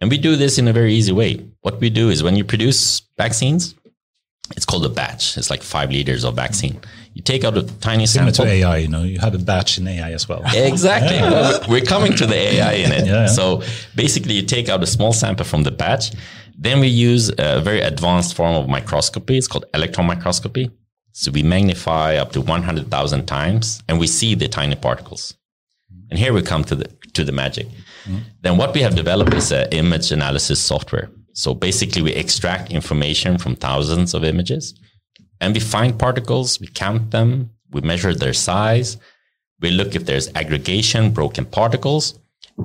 And we do this in a very easy way. What we do is when you produce vaccines, it's called a batch. It's like five liters of vaccine. You take out a tiny Similar sample. to AI, you know, you have a batch in AI as well. Exactly. Well, We're coming to the AI in it. Yeah, yeah. So basically, you take out a small sample from the batch. Then we use a very advanced form of microscopy. It's called electron microscopy. So we magnify up to 100,000 times and we see the tiny particles. And here we come to the, to the magic. Then what we have developed is an image analysis software. So basically, we extract information from thousands of images and we find particles, we count them, we measure their size, we look if there's aggregation, broken particles.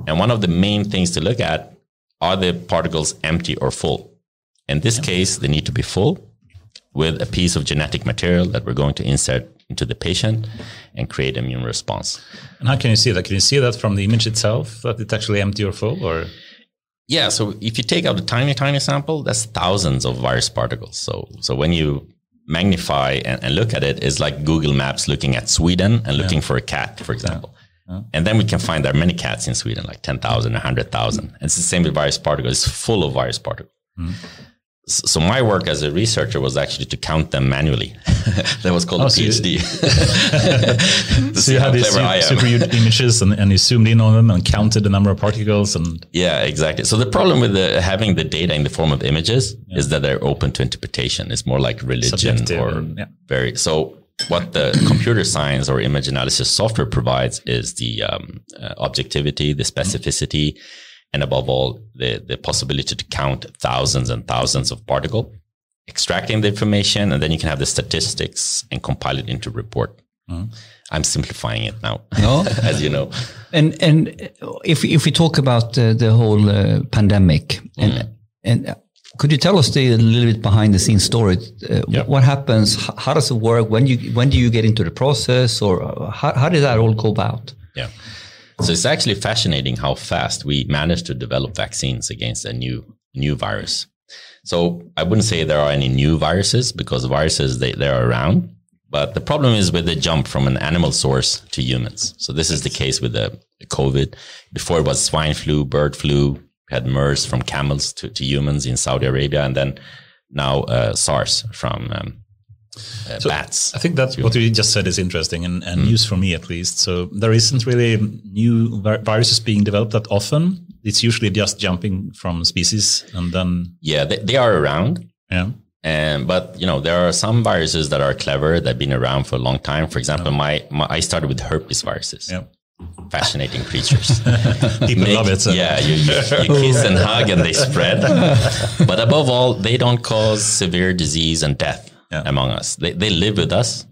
And one of the main things to look at are the particles empty or full? In this case, they need to be full with a piece of genetic material that we're going to insert into the patient and create immune response. And how can you see that? Can you see that from the image itself that it's actually empty or full? Or Yeah, so if you take out a tiny, tiny sample, that's thousands of virus particles. So, so when you magnify and, and look at it, it's like Google Maps looking at Sweden and looking for a cat, for example. And then we can find there are many cats in Sweden, like 10,000, 100,000. It's the same with virus particles. It's full of virus particles. S- mm-hmm. So my work as a researcher was actually to count them manually. that was called Oh, a so you- PhD. So you had these super, huge images and, and you zoomed in on them and counted the number of particles and Yeah, exactly. So the problem with the, having the data in the form of images is that they're open to interpretation. It's more like religion Subjective or and- yeah. very. So what the computer science or image analysis software provides is the um, uh, objectivity, the specificity, and above all, the the possibility to count thousands and thousands of particle, extracting the information, and then you can have the statistics and compile it into report. I'm simplifying it now, No. as you know. And and if if we talk about uh, the whole uh, pandemic and and uh, could you tell us the a little bit behind the scenes story? Uh, What happens? How does it work? When you when do you get into the process, or uh, how how did that all go about? Yeah. So it's actually fascinating how fast we managed to develop vaccines against a new new virus. So I wouldn't say there are any new viruses because viruses they, they are around. But the problem is with the jump from an animal source to humans. So this is the case with the COVID. Before it was swine flu, bird flu, we had MERS from camels to, to humans in Saudi Arabia, and then now uh, SARS from um, uh, bats. I think that's what you just said is interesting and, and news for me at least. So there isn't really new vi- viruses being developed that often. It's usually just jumping from species and then Yeah, they, they are around. yeah. And but you know there are some viruses that are clever that've been around for a long time. For example, my, my I started with herpes viruses. Yeah. Fascinating creatures. People Make- love it. So. Yeah, you, you, you kiss and hug and they spread. but above all, they don't cause severe disease and death Yeah. among us. They, they live with us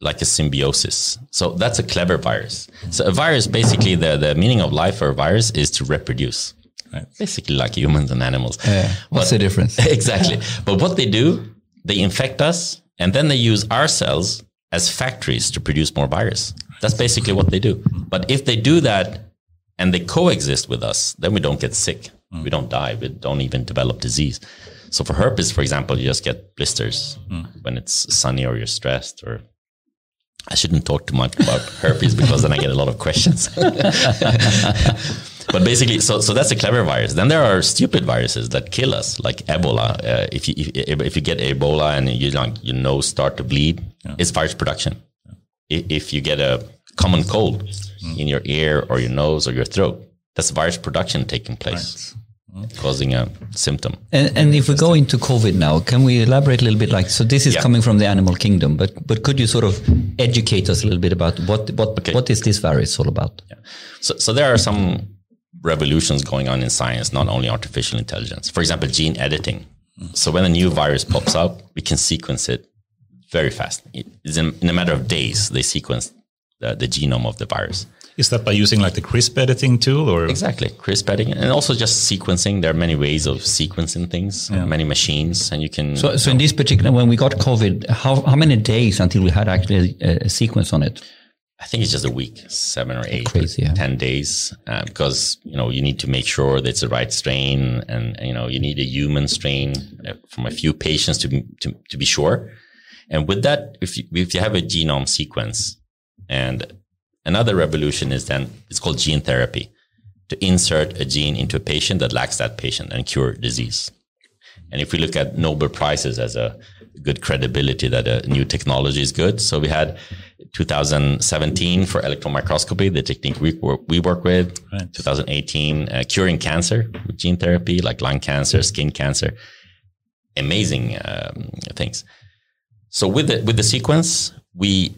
like a symbiosis. So that's a clever virus. So a virus, basically, the, the meaning of life for a virus is to reproduce. Right. Basically, like humans and animals. Uh, what's the difference? exactly. But what they do, they infect us and then they use our cells as factories to produce more virus. That's basically what they do. But if they do that and they coexist with us, then we don't get sick. We don't die. We don't even develop disease. So for herpes, for example, you just get blisters when it's sunny or you're stressed or I shouldn't talk too much about herpes because then I get a lot of questions. but basically, so so that's a clever virus. Then there are stupid viruses that kill us, like Ebola. Uh, if you if, if you get Ebola and you like your nose start to bleed, it's virus production. I- If you get a common cold in your ear or your nose or your throat, that's virus production taking place, causing a symptom. And, and if we go into COVID now, can we elaborate a little bit? Like, so this is Yeah. coming from the animal kingdom, but but could you sort of educate us a little bit about what what Okay. what is this virus all about? Yeah. So, so there are some revolutions going on in science, not only artificial intelligence. For example, gene editing. So when a new virus pops up, we can sequence it very fast. It's in, in a matter of days, they sequence the, the genome of the virus. Is that by using like the CRISP editing tool or Exactly, CRISP editing, and also just sequencing. There are many ways of sequencing things, many machines, and you can. So, so in this particular, when we got COVID, how how many days until we had actually a, a sequence on it? I think it's just a week, seven or eight, Crazy, yeah. ten days, uh, because you know you need to make sure that it's the right strain, and you know you need a human strain uh, from a few patients to be- to, to be sure. And with that, if you, if you have a genome sequence, and another revolution is then it's called gene therapy. to insert a gene into a patient that lacks that patient and cure disease. And if we look at Nobel Prizes as a good credibility that a new technology is good, so we had 2017 for electron microscopy, the technique we work, we work with. Right. 2018 uh, curing cancer with gene therapy, like lung cancer, skin cancer. Amazing um, things. So with the with the sequence, we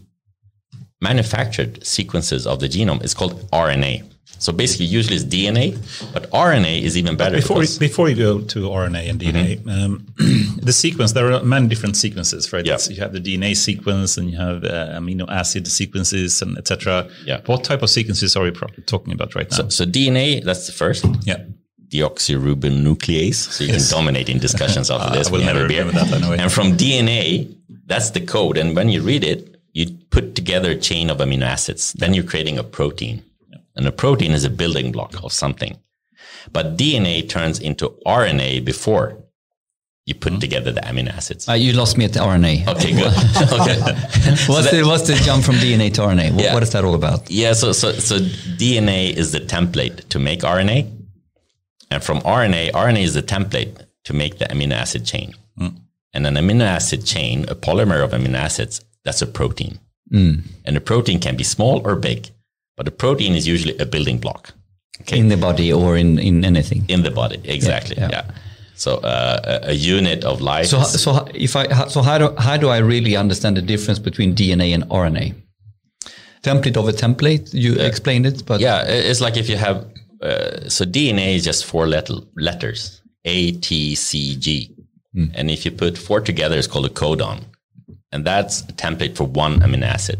manufactured sequences of the genome. is called RNA. So basically, usually it's DNA, but RNA is even better. Before, we, before you go to RNA and DNA, mm-hmm. um, the sequence, there are many different sequences, right? Yeah. So you have the DNA sequence and you have uh, amino acid sequences and etc. Yeah. What type of sequences are we talking about right now? So, so DNA, that's the first. Yeah deoxyribonuclease. So you yes. can dominate in discussions after this. I will never remember that anyway. And from DNA, that's the code. And when you read it, you put together a chain of amino acids. Then you're creating a protein. And a protein is a building block of something. But DNA turns into RNA before you put mm. together the amino acids. Uh, you lost me at the RNA. Okay, good. okay. what's, so the, what's the jump from DNA to RNA? What, yeah. what is that all about? Yeah, so, so, so DNA is the template to make RNA. And from RNA, RNA is the template to make the amino acid chain. Mm. And an amino acid chain, a polymer of amino acids, that's a protein. Mm. And a protein can be small or big. But a protein is usually a building block. Okay? In the body or in, in anything. In the body, exactly. Yeah. yeah. So uh, a, a, unit of life. So, so if I so how do how do I really understand the difference between DNA and RNA? Template of a template. You uh, explained it, but yeah, it's like if you have uh, so DNA is just four letter, letters A T C G, mm. and if you put four together, it's called a codon, and that's a template for one amino acid.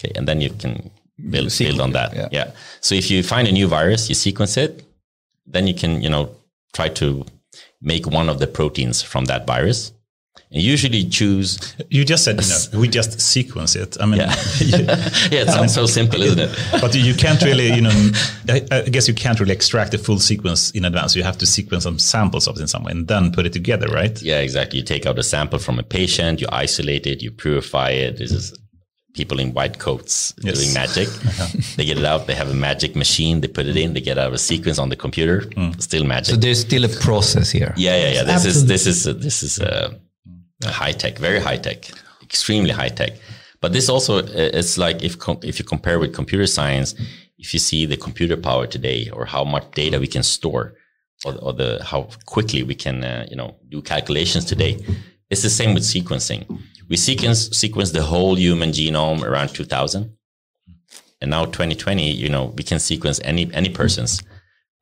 Okay, and then you can build, build on that. Yeah. yeah. So if you find a new virus, you sequence it, then you can, you know, try to make one of the proteins from that virus. And usually choose. You just said, you know, we just sequence it. I mean, yeah, yeah it sounds mean, so simple, isn't it? But you can't really, you know, I, I, guess you can't really extract the full sequence in advance. You have to sequence some samples of it in some way and then put it together, right? Yeah, exactly. You take out a sample from a patient, you isolate it, you purify it. This is people in white coats yes. doing magic. they get it out. They have a magic machine. They put it in. They get out a sequence on the computer. Mm. Still magic. So there's still a process here. Yeah, yeah, yeah. This Absolutely. is this is uh, this is uh, high tech, very high tech, extremely high tech. But this also uh, it's like if if you compare with computer science, if you see the computer power today or how much data we can store, or, or the how quickly we can uh, you know do calculations today, it's the same with sequencing. We sequence sequence the whole human genome around 2000 and now 2020 you know we can sequence any any person's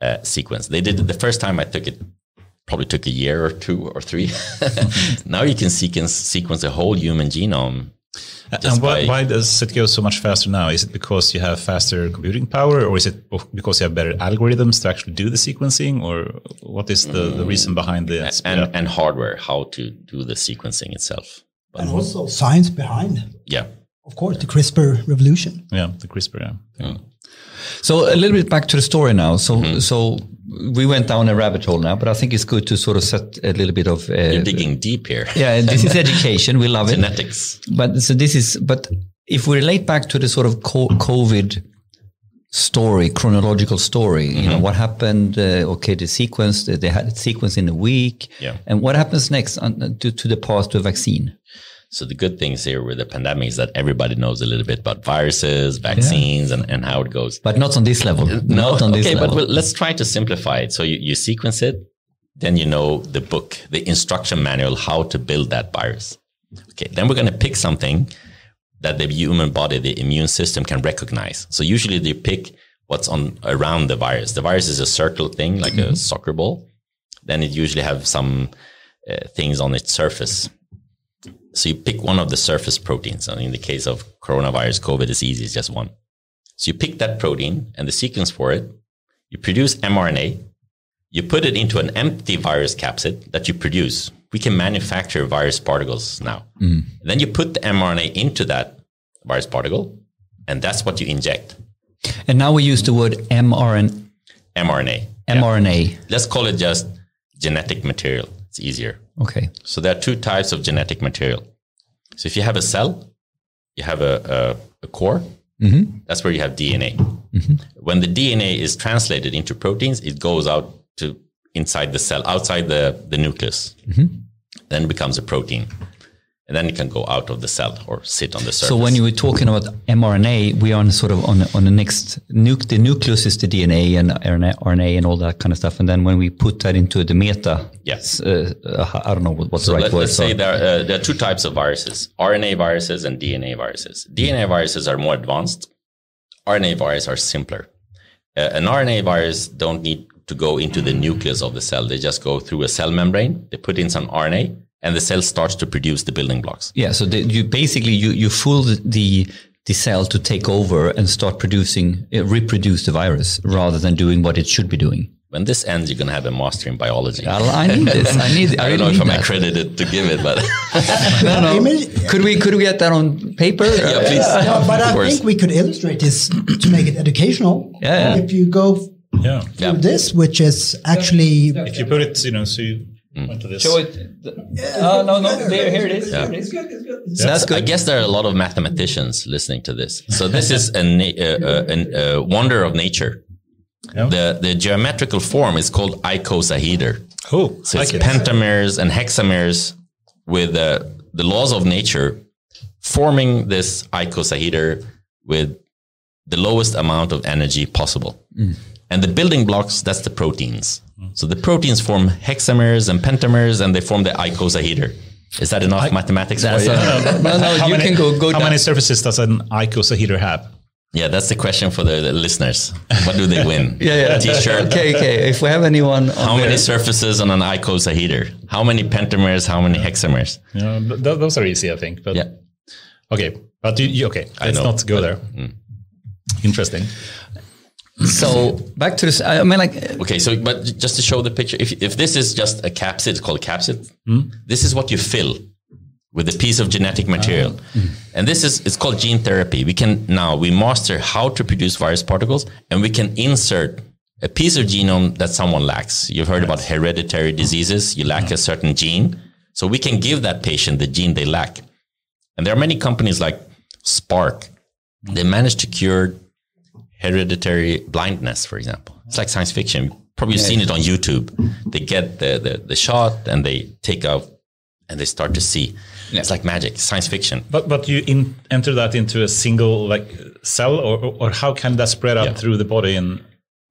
uh, sequence. They did it the first time i took it probably took a year or two or three now you can sequence sequence the whole human genome and why, why, does it go so much faster now? Is it because you have faster computing power, or is it because you have better algorithms to actually do the sequencing, or what is the, the reason behind the and, and hardware how to do the sequencing itself? and also science behind. Yeah. Of course, the CRISPR revolution. Yeah, the CRISPR. Yeah. yeah. So a little bit back to the story now. So mm-hmm. so we went down a rabbit hole now, but I think it's good to sort of set a little bit of. Uh, You're digging deep here. Yeah, this is education. We love Genetics. it. Genetics. But so this is. But if we relate back to the sort of COVID story, chronological story. Mm-hmm. You know mm-hmm. what happened. Uh, okay, the sequence. They had a sequence in a week. Yeah. And what happens next on, to to the path to a vaccine? So the good things here with the pandemic is that everybody knows a little bit about viruses, vaccines, yeah. and, and how it goes. But not on this level. No, not on this level. okay, level. but let's try to simplify it. So you, you sequence it, then you know the book, the instruction manual, how to build that virus. Okay, then we're going to pick something that the human body, the immune system can recognize. So usually they pick what's on around the virus. The virus is a circle thing, like mm-hmm. a soccer ball. Then it usually have some uh, things on its surface so you pick one of the surface proteins. And in the case of coronavirus, COVID is easy, it's just one. So you pick that protein and the sequence for it. You produce mRNA. You put it into an empty virus capsid that you produce. We can manufacture virus particles now. Mm. Then you put the mRNA into that virus particle, and that's what you inject. And now we use the word mRNA. mRNA. mRNA. Yeah. Let's call it just genetic material. It's easier. Okay. So there are two types of genetic material. So if you have a cell, you have a, a, a core. Mm-hmm. That's where you have DNA. Mm-hmm. When the DNA is translated into proteins, it goes out to inside the cell, outside the, the nucleus. Mm-hmm. Then becomes a protein and then it can go out of the cell or sit on the surface. So when you were talking about mRNA, we are on sort of on on the next nuke. The nucleus is the DNA and RNA and all that kind of stuff. And then when we put that into the meta, yes, uh, uh, I don't know what's so the right let, word. Let's say there are, uh, there are two types of viruses: RNA viruses and DNA viruses. DNA viruses are more advanced. RNA viruses are simpler. Uh, an RNA virus don't need to go into the nucleus of the cell. They just go through a cell membrane. They put in some RNA and the cell starts to produce the building blocks. Yeah, so the, you basically you you fool the the cell to take over and start producing uh, reproduce the virus rather than doing what it should be doing. When this ends, you're going to have a master in biology. I need this. I need. I, I don't know if I'm that. accredited to give it, but no, no. Could we could we get that on paper? Yeah, please. Yeah, but I course. think we could illustrate this to make it educational. Yeah, yeah. If you go Yeah. through Yeah. this, which is actually If you put it, you know, so you went to this. Show it. Oh no no! There, here it is. Here it is. So that's I guess there are a lot of mathematicians listening to this. So this is a, na- uh, uh, uh, wonder of nature. Yeah. The the geometrical form is called icosahedra. Oh, So it's pentamers and hexamers with uh, the laws of nature forming this icosahedra with the lowest amount of energy possible. And the building blocks, that's the proteins. Mm-hmm. So the proteins form hexamers and pentamers and they form the icosahedra. Is that enough mathematics for you? no, no. How you many, can go go How down. many surfaces does an icosahedra have? yeah, that's the question for the, the listeners. What do they win? Yeah, yeah. A t-shirt. Okay, okay. If we have anyone, on How many surfaces on an icosahedra? How many pentamers? How many hexamers? Yeah, th- th- those are easy, I think. But Yeah. okay, but you, you okay? Let's know, not go there. Mm. Interesting. So back to this. I mean, like, uh, Okay, so but just to show the picture, if if this is just a capsid, it's called a capsid. Hmm? This is what you fill with a piece of genetic material, ah. and this is it's called gene therapy. We can now we master how to produce virus particles, and we can insert a piece of genome that someone lacks. You've heard about hereditary diseases. You lack a certain gene, so we can give that patient the gene they lack. And there are many companies like Spark. They managed to cure hereditary blindness, for example. It's like science fiction. Probably seen it on YouTube. They get the, the, the shot and they take out and they start to see. It's like magic, science fiction. But but you in, enter that into a single like cell, or or how can that spread out Yeah. through the body? And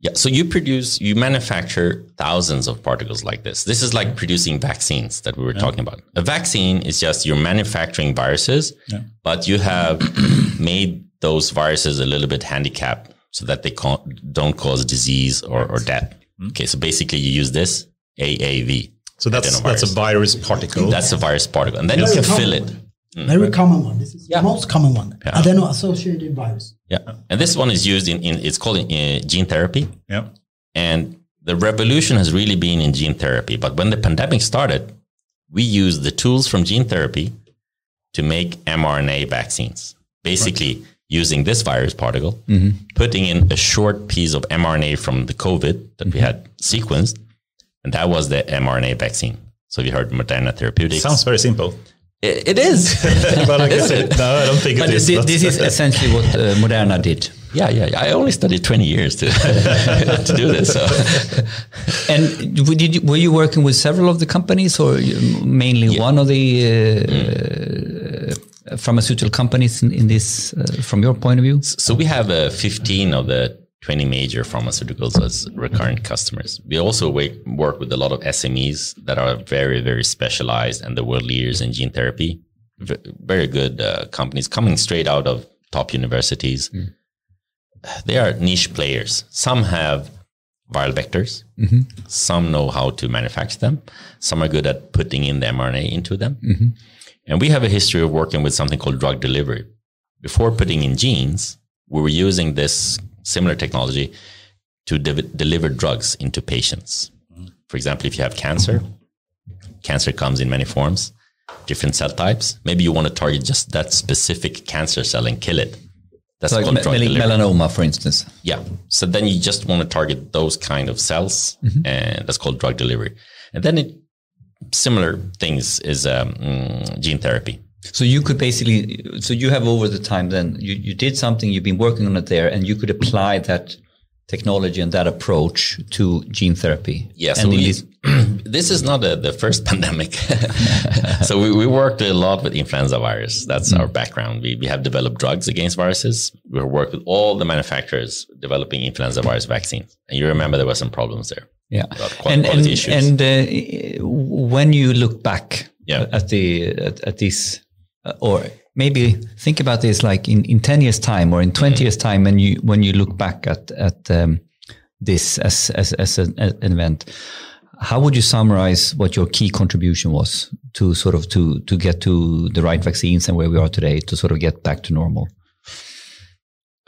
Yeah. So you produce, you manufacture thousands of particles like this. This is like producing vaccines that we were talking about. A vaccine is just you're manufacturing viruses, but you have made those viruses a little bit handicapped so that they can't, don't cause disease or, or death. Okay. So basically you use this AAV. so that's that's a virus particle. That's a virus particle. And then you can fill it. one. Very common one. This is Yeah. the most common one. Yeah. Adeno-associated virus. Yeah. And this one is used in, in it's called uh, gene therapy. yeah. And the revolution has really been in gene therapy. But when the pandemic started, we used the tools from gene therapy to make mRNA vaccines. Basically, using this virus particle, putting in a short piece of mRNA from the COVID that we had sequenced, and that was the mRNA vaccine. So you heard Moderna Therapeutics. Sounds very simple. it, it is. but like I said, no, I don't think but it is. this, this is essentially what uh, Moderna did. yeah, yeah, yeah. I only studied 20 years to, to do this. So. And did you, were you working with several of the companies, or you- mainly one of the uh, pharmaceutical companies in, in this, uh, from your point of view? So we have uh, 15 of the 20 major pharmaceuticals as recurrent customers. We also work with a lot of SMEs that are very, very specialized and the world leaders in gene therapy. V- very good uh, companies coming straight out of top universities. They are niche players. Some have viral vectors. Some know how to manufacture them. Some are good at putting in the mRNA into them. And we have a history of working with something called drug delivery. Before putting in genes, we were using this similar technology to de- deliver drugs into patients. For example, if you have cancer, cancer comes in many forms, different cell types. Maybe you want to target just that specific cancer cell and kill it. That's Like called me- melanoma, for instance. Yeah. So then you just want to target those kind of cells, mm-hmm. and that's called drug delivery. And then it, similar things is um, mm, gene therapy. So you could basically, so you have over the time then, you, you did something, you've been working on it there, and you could apply that technology and that approach to gene therapy. Yes. Yeah, so we, this is not a, the first pandemic. so we, we, worked a lot with influenza virus. That's mm. our background. We, we have developed drugs against viruses. We worked with all the manufacturers developing influenza virus vaccines. And you remember there were some problems there. Yeah. And, and, and uh, when you look back yeah. at the, at, at these, uh, or maybe think about this like in, in 10 years time or in 20 mm. years time when you when you look back at at um, this as as, as an, an, event how would you summarize what your key contribution was to sort of to to get to the right vaccines and where we are today to sort of get back to normal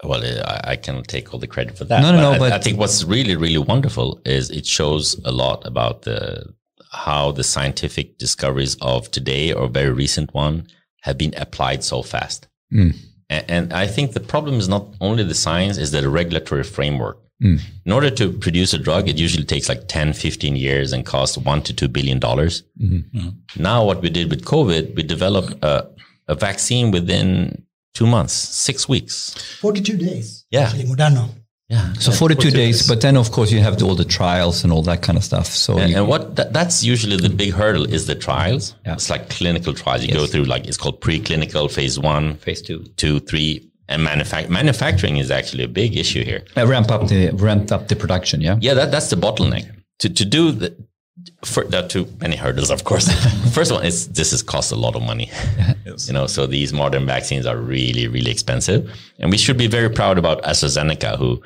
well, I, I cannot take all the credit for that. No, no, no. I, but I think what's really, really wonderful is it shows a lot about the how the scientific discoveries of today or very recent one have been applied so fast. Mm. And, and, I think the problem is not only the science, is that the regulatory framework. Mm. In order to produce a drug, it usually takes like 10, 15 years and costs one to two billion dollars. Mm-hmm. Mm-hmm. Now, what we did with COVID, we developed a, a vaccine within two months, six weeks. 42 days. Yeah. Actually, Moderna. Yeah. So 42 days, but then of course you have all the trials and all that kind of stuff. So and, and what that, that's usually the big hurdle is the trials. Yeah. It's like clinical trials. You yes. go through like it's called preclinical, phase one, phase two, two, three, and manufact- manufacturing is actually a big issue here. Uh, ramp up the ramp up the production. Yeah. Yeah, that, that's the bottleneck. To to do the for there are too many hurdles, of course. First one is this is cost a lot of money. Yes. You know, so these modern vaccines are really, really expensive. And we should be very proud about AstraZeneca, who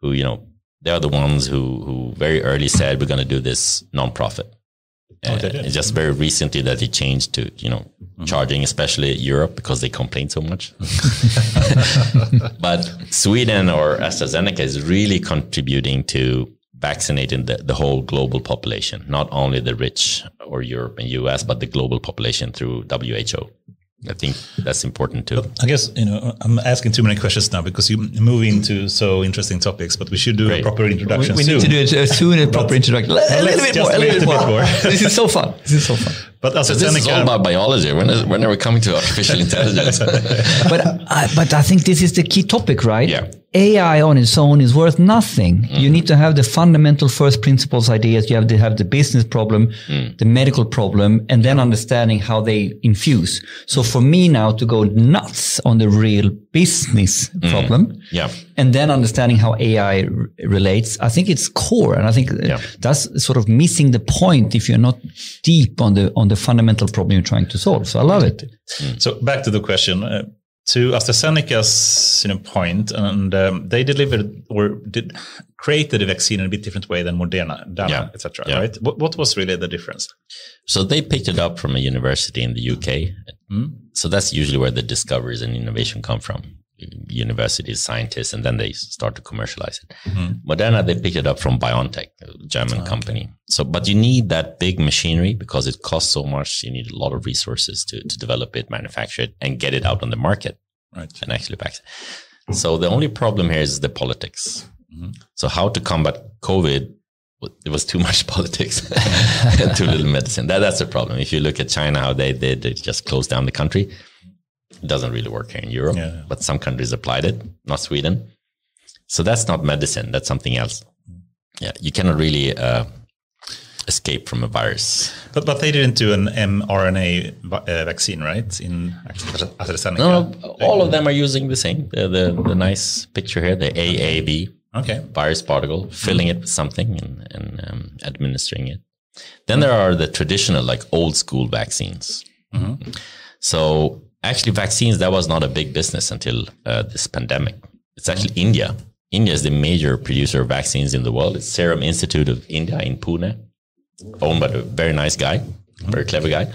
who, you know, they're the ones who who very early said we're gonna do this nonprofit. Oh, uh, just very recently that it changed to, you know, mm-hmm. charging, especially Europe, because they complain so much. but Sweden or AstraZeneca is really contributing to vaccinating the, the whole global population, not only the rich or Europe and US, but the global population through WHO. I think that's important too. I guess you know I'm asking too many questions now because you move into so interesting topics, but we should do Great. a proper introduction. We, we need to do it uh, soon. A proper introduction. A little bit more. A little bit more. more. this is so fun. This is so fun. But so this is all about biology. When, is, when are we coming to artificial intelligence? but uh, but I think this is the key topic, right? Yeah. AI on its own is worth nothing. Mm. You need to have the fundamental first principles ideas. You have to have the business problem, mm. the medical problem, and then understanding how they infuse. So for me now to go nuts on the real business mm. problem, yeah, and then understanding how AI r- relates, I think it's core, and I think yeah. that's sort of missing the point if you're not deep on the on the fundamental problem you're trying to solve. So I love it. So back to the question. Uh, to AstraZeneca's you know, point, and um, they delivered or did created a vaccine in a bit different way than Moderna, Dana, yeah. etc. Yeah. Right? What, what, was really the difference? So they picked it up from a university in the UK. Mm. So that's usually where the discoveries and innovation come from. Universities, scientists, and then they start to commercialize it. Mm-hmm. Moderna, they picked it up from BioNTech, a German oh, company. Okay. So, but you need that big machinery because it costs so much. You need a lot of resources to, to develop it, manufacture it, and get it out on the market. Right. And actually back. So the only problem here is the politics. Mm-hmm. So how to combat COVID it was too much politics, and too little medicine. That, that's the problem. If you look at China, how they did, they just closed down the country. It doesn't really work here in Europe, yeah. but some countries applied it, not Sweden. So that's not medicine. That's something else. Yeah, you cannot really uh, escape from a virus. But but they didn't do an mRNA uh, vaccine, right? In AstraZeneca. No, no, all of them are using the same. The, the, the nice picture here, the AAV. Okay. Virus particle, filling it with something and, and um, administering it. Then there are the traditional, like old school vaccines. Mm-hmm. So actually vaccines that was not a big business until uh, this pandemic. It's actually mm-hmm. india. India is the major producer of vaccines in the world. It's serum institute of india in pune owned by a very nice guy very clever guy.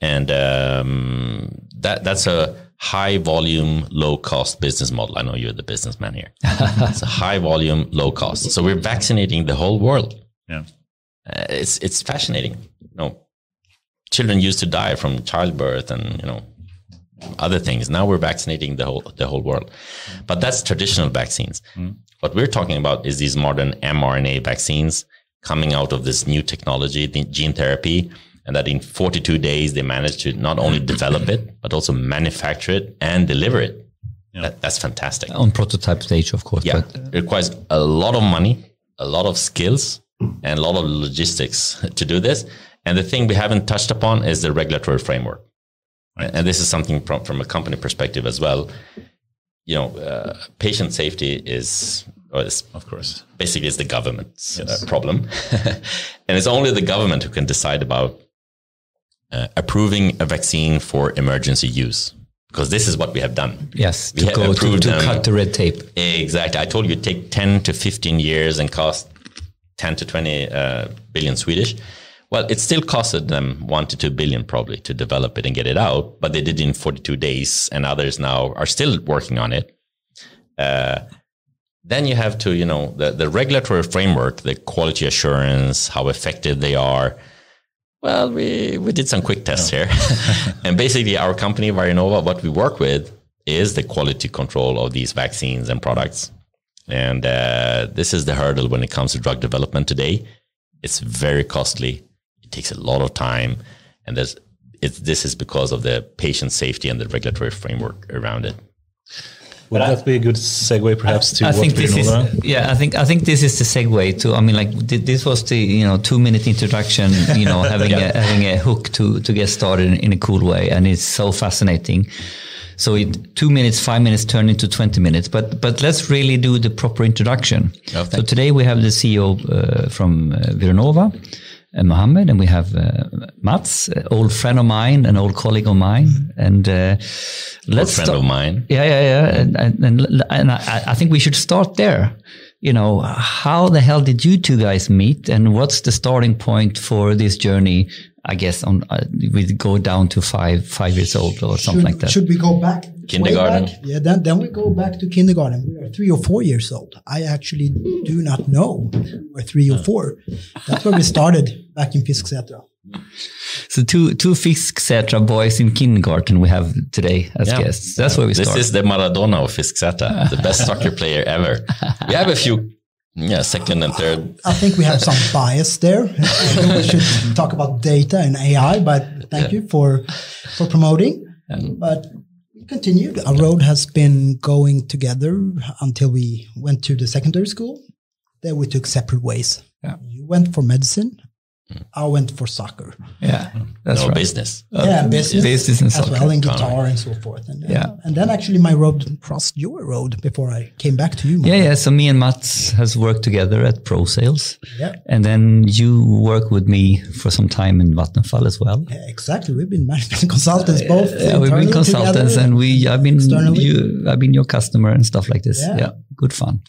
And um, that that's a high volume low cost business model. I know you're the businessman here. It's a high volume low cost. So we're vaccinating the whole world. Yeah. Uh, it's it's fascinating. You know children used to die from childbirth and you know other things. Now we're vaccinating the whole the whole world, but that's traditional vaccines. Mm. What we're talking about is these modern mRNA vaccines coming out of this new technology, the gene therapy, and that in 42 days they managed to not only develop it but also manufacture it and deliver it. Yeah. That, that's fantastic. On prototype stage, of course. Yeah, but, uh, it requires a lot of money, a lot of skills, and a lot of logistics to do this. And the thing we haven't touched upon is the regulatory framework. Right. And this is something from, from a company perspective as well. You know, uh, patient safety is, of course, basically is the government's uh, yes. uh, problem, and it's only the government who can decide about uh, approving a vaccine for emergency use because this is what we have done. Yes, to, go to, to cut the red tape. Exactly. I told you it take 10 to 15 years and cost 10 to 20 uh, billion Swedish. Well, it still costed them one to two billion probably to develop it and get it out, but they did it in 42 days, and others now are still working on it. Uh, then you have to, you know, the, the regulatory framework, the quality assurance, how effective they are. Well, we, we did some quick tests here. and basically, our company, Vironova, what we work with is the quality control of these vaccines and products. And uh, this is the hurdle when it comes to drug development today. It's very costly takes a lot of time, and there's this is because of the patient safety and the regulatory framework around it. Would but that I, be a good segue, perhaps, to I what think this is, Yeah, I think I think this is the segue to. I mean, like this was the you know two minute introduction. You know, having yeah. a, having a hook to to get started in, in a cool way, and it's so fascinating. So it, two minutes, five minutes turned into 20 minutes. But, but let's really do the proper introduction. Oh, so today we have the CEO uh, from uh, Vironova, uh, Mohammed, and we have uh, Mats, uh, old friend of mine, an old colleague of mine, and uh, let's old friend of mine. Yeah, yeah, yeah, and and, and I, I, think we should start there. You know, how the hell did you two guys meet, and what's the starting point for this journey I guess on uh, we go down to five five years old or something should, like that. Should we go back kindergarten? Back? Yeah, then then we go back to kindergarten. We are three or four years old. I actually do not know we're three or four. That's where we started back in Fisksätra. So two two Fisksätra boys in kindergarten we have today as yeah. guests. That's where we this start. Is the Maradona of Fisksätra, the best soccer player ever. We have a few yeah, second and third. I think we have some bias there. we should talk about data and AI, but thank yeah. you for for promoting. but continued. Our road has been going together until we went to the secondary school. There we took separate ways. Yeah. You went for medicine. I went for soccer. Yeah, that's no right. business. Uh, yeah, business, business and as soccer. well, and guitar and so forth. And, yeah, and then actually my road crossed your road before I came back to you. Yeah, yeah. So me and Mats has worked together at Pro Sales. Yeah, and then you work with me for some time in Vattenfall as well. Yeah, exactly. We've been management consultants both. Uh, yeah, we've been consultants, and we I've been you I've been your customer and stuff like this. Yeah, yeah good fun.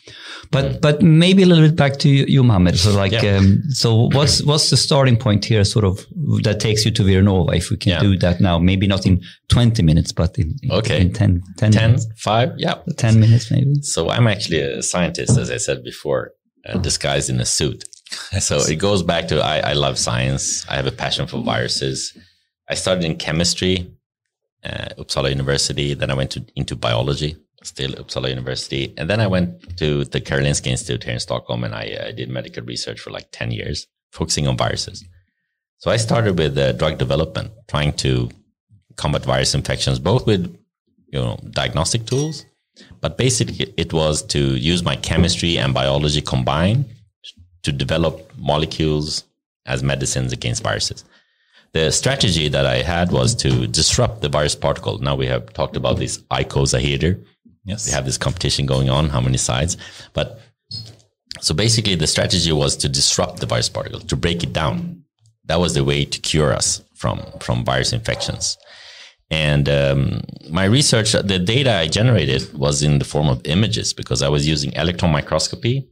But mm. but maybe a little bit back to you, Mohammed. So like, yeah. um, so what's what's the starting point here, sort of that takes you to Vironova? If we can yeah. do that now, maybe not in twenty minutes, but in, okay, in 10, 10, 10 minutes. five, yeah, ten minutes maybe. So I'm actually a scientist, as I said before, uh, disguised in a suit. so it goes back to I, I love science. I have a passion for viruses. I started in chemistry, uh, Uppsala University. Then I went to, into biology still Uppsala University. And then I went to the Karolinska Institute here in Stockholm and I, I did medical research for like 10 years, focusing on viruses. So I started with uh, drug development, trying to combat virus infections, both with you know diagnostic tools, but basically it was to use my chemistry and biology combined to develop molecules as medicines against viruses. The strategy that I had was to disrupt the virus particle. Now we have talked about this icosahedral Yes. We have this competition going on, how many sides. But so basically the strategy was to disrupt the virus particle, to break it down. That was the way to cure us from, from virus infections. And um, my research, the data I generated was in the form of images because I was using electron microscopy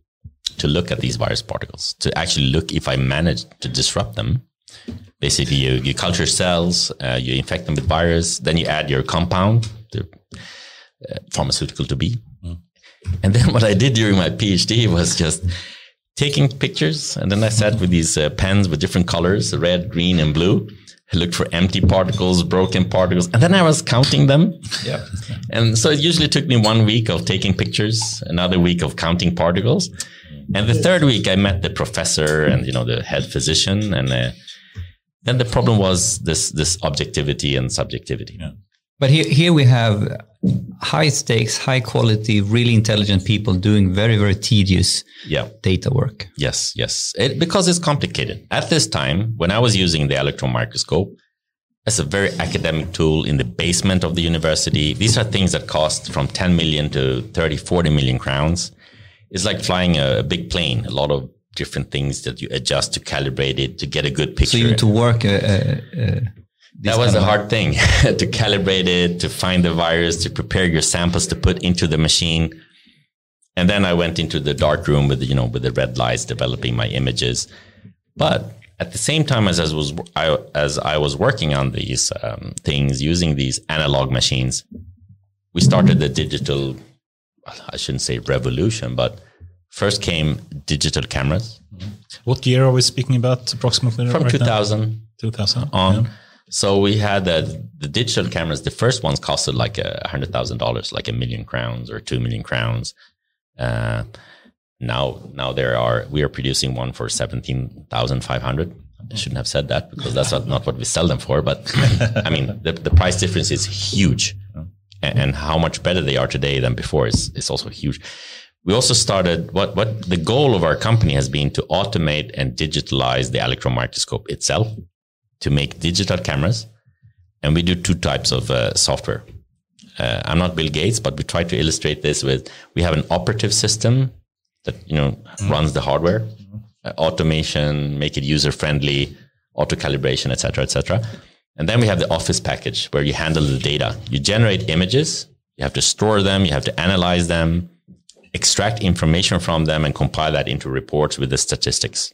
to look at these virus particles, to actually look if I managed to disrupt them. Basically, you, you culture cells, uh, you infect them with virus, then you add your compound, the uh, pharmaceutical to be. Mm. And then what I did during my PhD was just taking pictures. And then I sat with these uh, pens with different colors, red, green, and blue. I looked for empty particles, broken particles, and then I was counting them. Yeah. and so it usually took me one week of taking pictures, another week of counting particles. And the third week I met the professor and, you know, the head physician and, uh, then the problem was this this objectivity and subjectivity. Yeah. But here, here we have high stakes, high quality, really intelligent people doing very, very tedious yeah. data work. Yes, yes. It, because it's complicated. At this time, when I was using the electron microscope, as a very academic tool in the basement of the university, these are things that cost from 10 million to 30, 40 million crowns. It's like flying a, a big plane, a lot of different things that you adjust to calibrate it to get a good picture. So you need to work. Uh, uh, uh that was a hard thing to calibrate it, to find the virus, to prepare your samples to put into the machine. And then I went into the dark room with, you know, with the red lights developing my images. But at the same time as I was, I, as I was working on these um, things using these analog machines, we started the digital, I shouldn't say revolution, but first came digital cameras. What year are we speaking about approximately? From right 2000. 2000 on. Yeah. So we had the, the digital cameras. The first ones costed like a hundred thousand dollars, like a million crowns or two million crowns. Uh, now, now there are we are producing one for seventeen thousand five hundred. I shouldn't have said that because that's not, not what we sell them for. But I mean, the, the price difference is huge, and, and how much better they are today than before is is also huge. We also started what what the goal of our company has been to automate and digitalize the electron microscope itself to make digital cameras. And we do two types of uh, software. Uh, I'm not Bill Gates, but we try to illustrate this with we have an operative system that you know mm. runs the hardware, uh, automation, make it user friendly, auto calibration, etc., etc. And then we have the office package where you handle the data. You generate images, you have to store them, you have to analyze them, extract information from them, and compile that into reports with the statistics.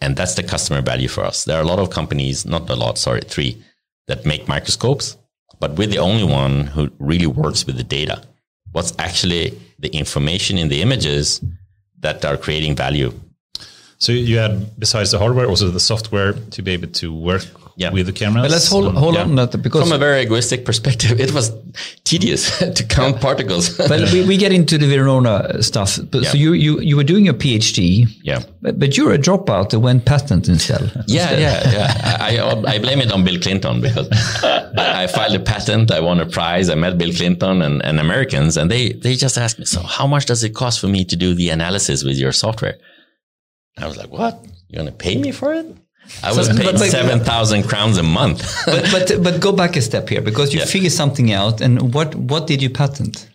And that's the customer value for us. There are a lot of companies, not a lot, sorry, three, that make microscopes, but we're the only one who really works with the data. What's actually the information in the images that are creating value. So you had, besides the hardware, also the software to be able to work yeah. with the cameras. But let's hold, hold yeah. on that because from a very egoistic perspective, it was tedious to count yeah. particles. but we, we, get into the Verona uh, stuff. But so you, you you were doing your PhD. Yeah. But, but you're a dropout that went patent instead. Yeah, yeah, yeah. I, I blame it on Bill Clinton because I filed a patent. I won a prize. I met Bill Clinton and, and Americans, and they they just asked me, so how much does it cost for me to do the analysis with your software? I was like, what? You're going to pay me for it? I was so, paid seven thousand crowns a month. but but but go back a step here because you yeah. figured something out. And what what did you patent?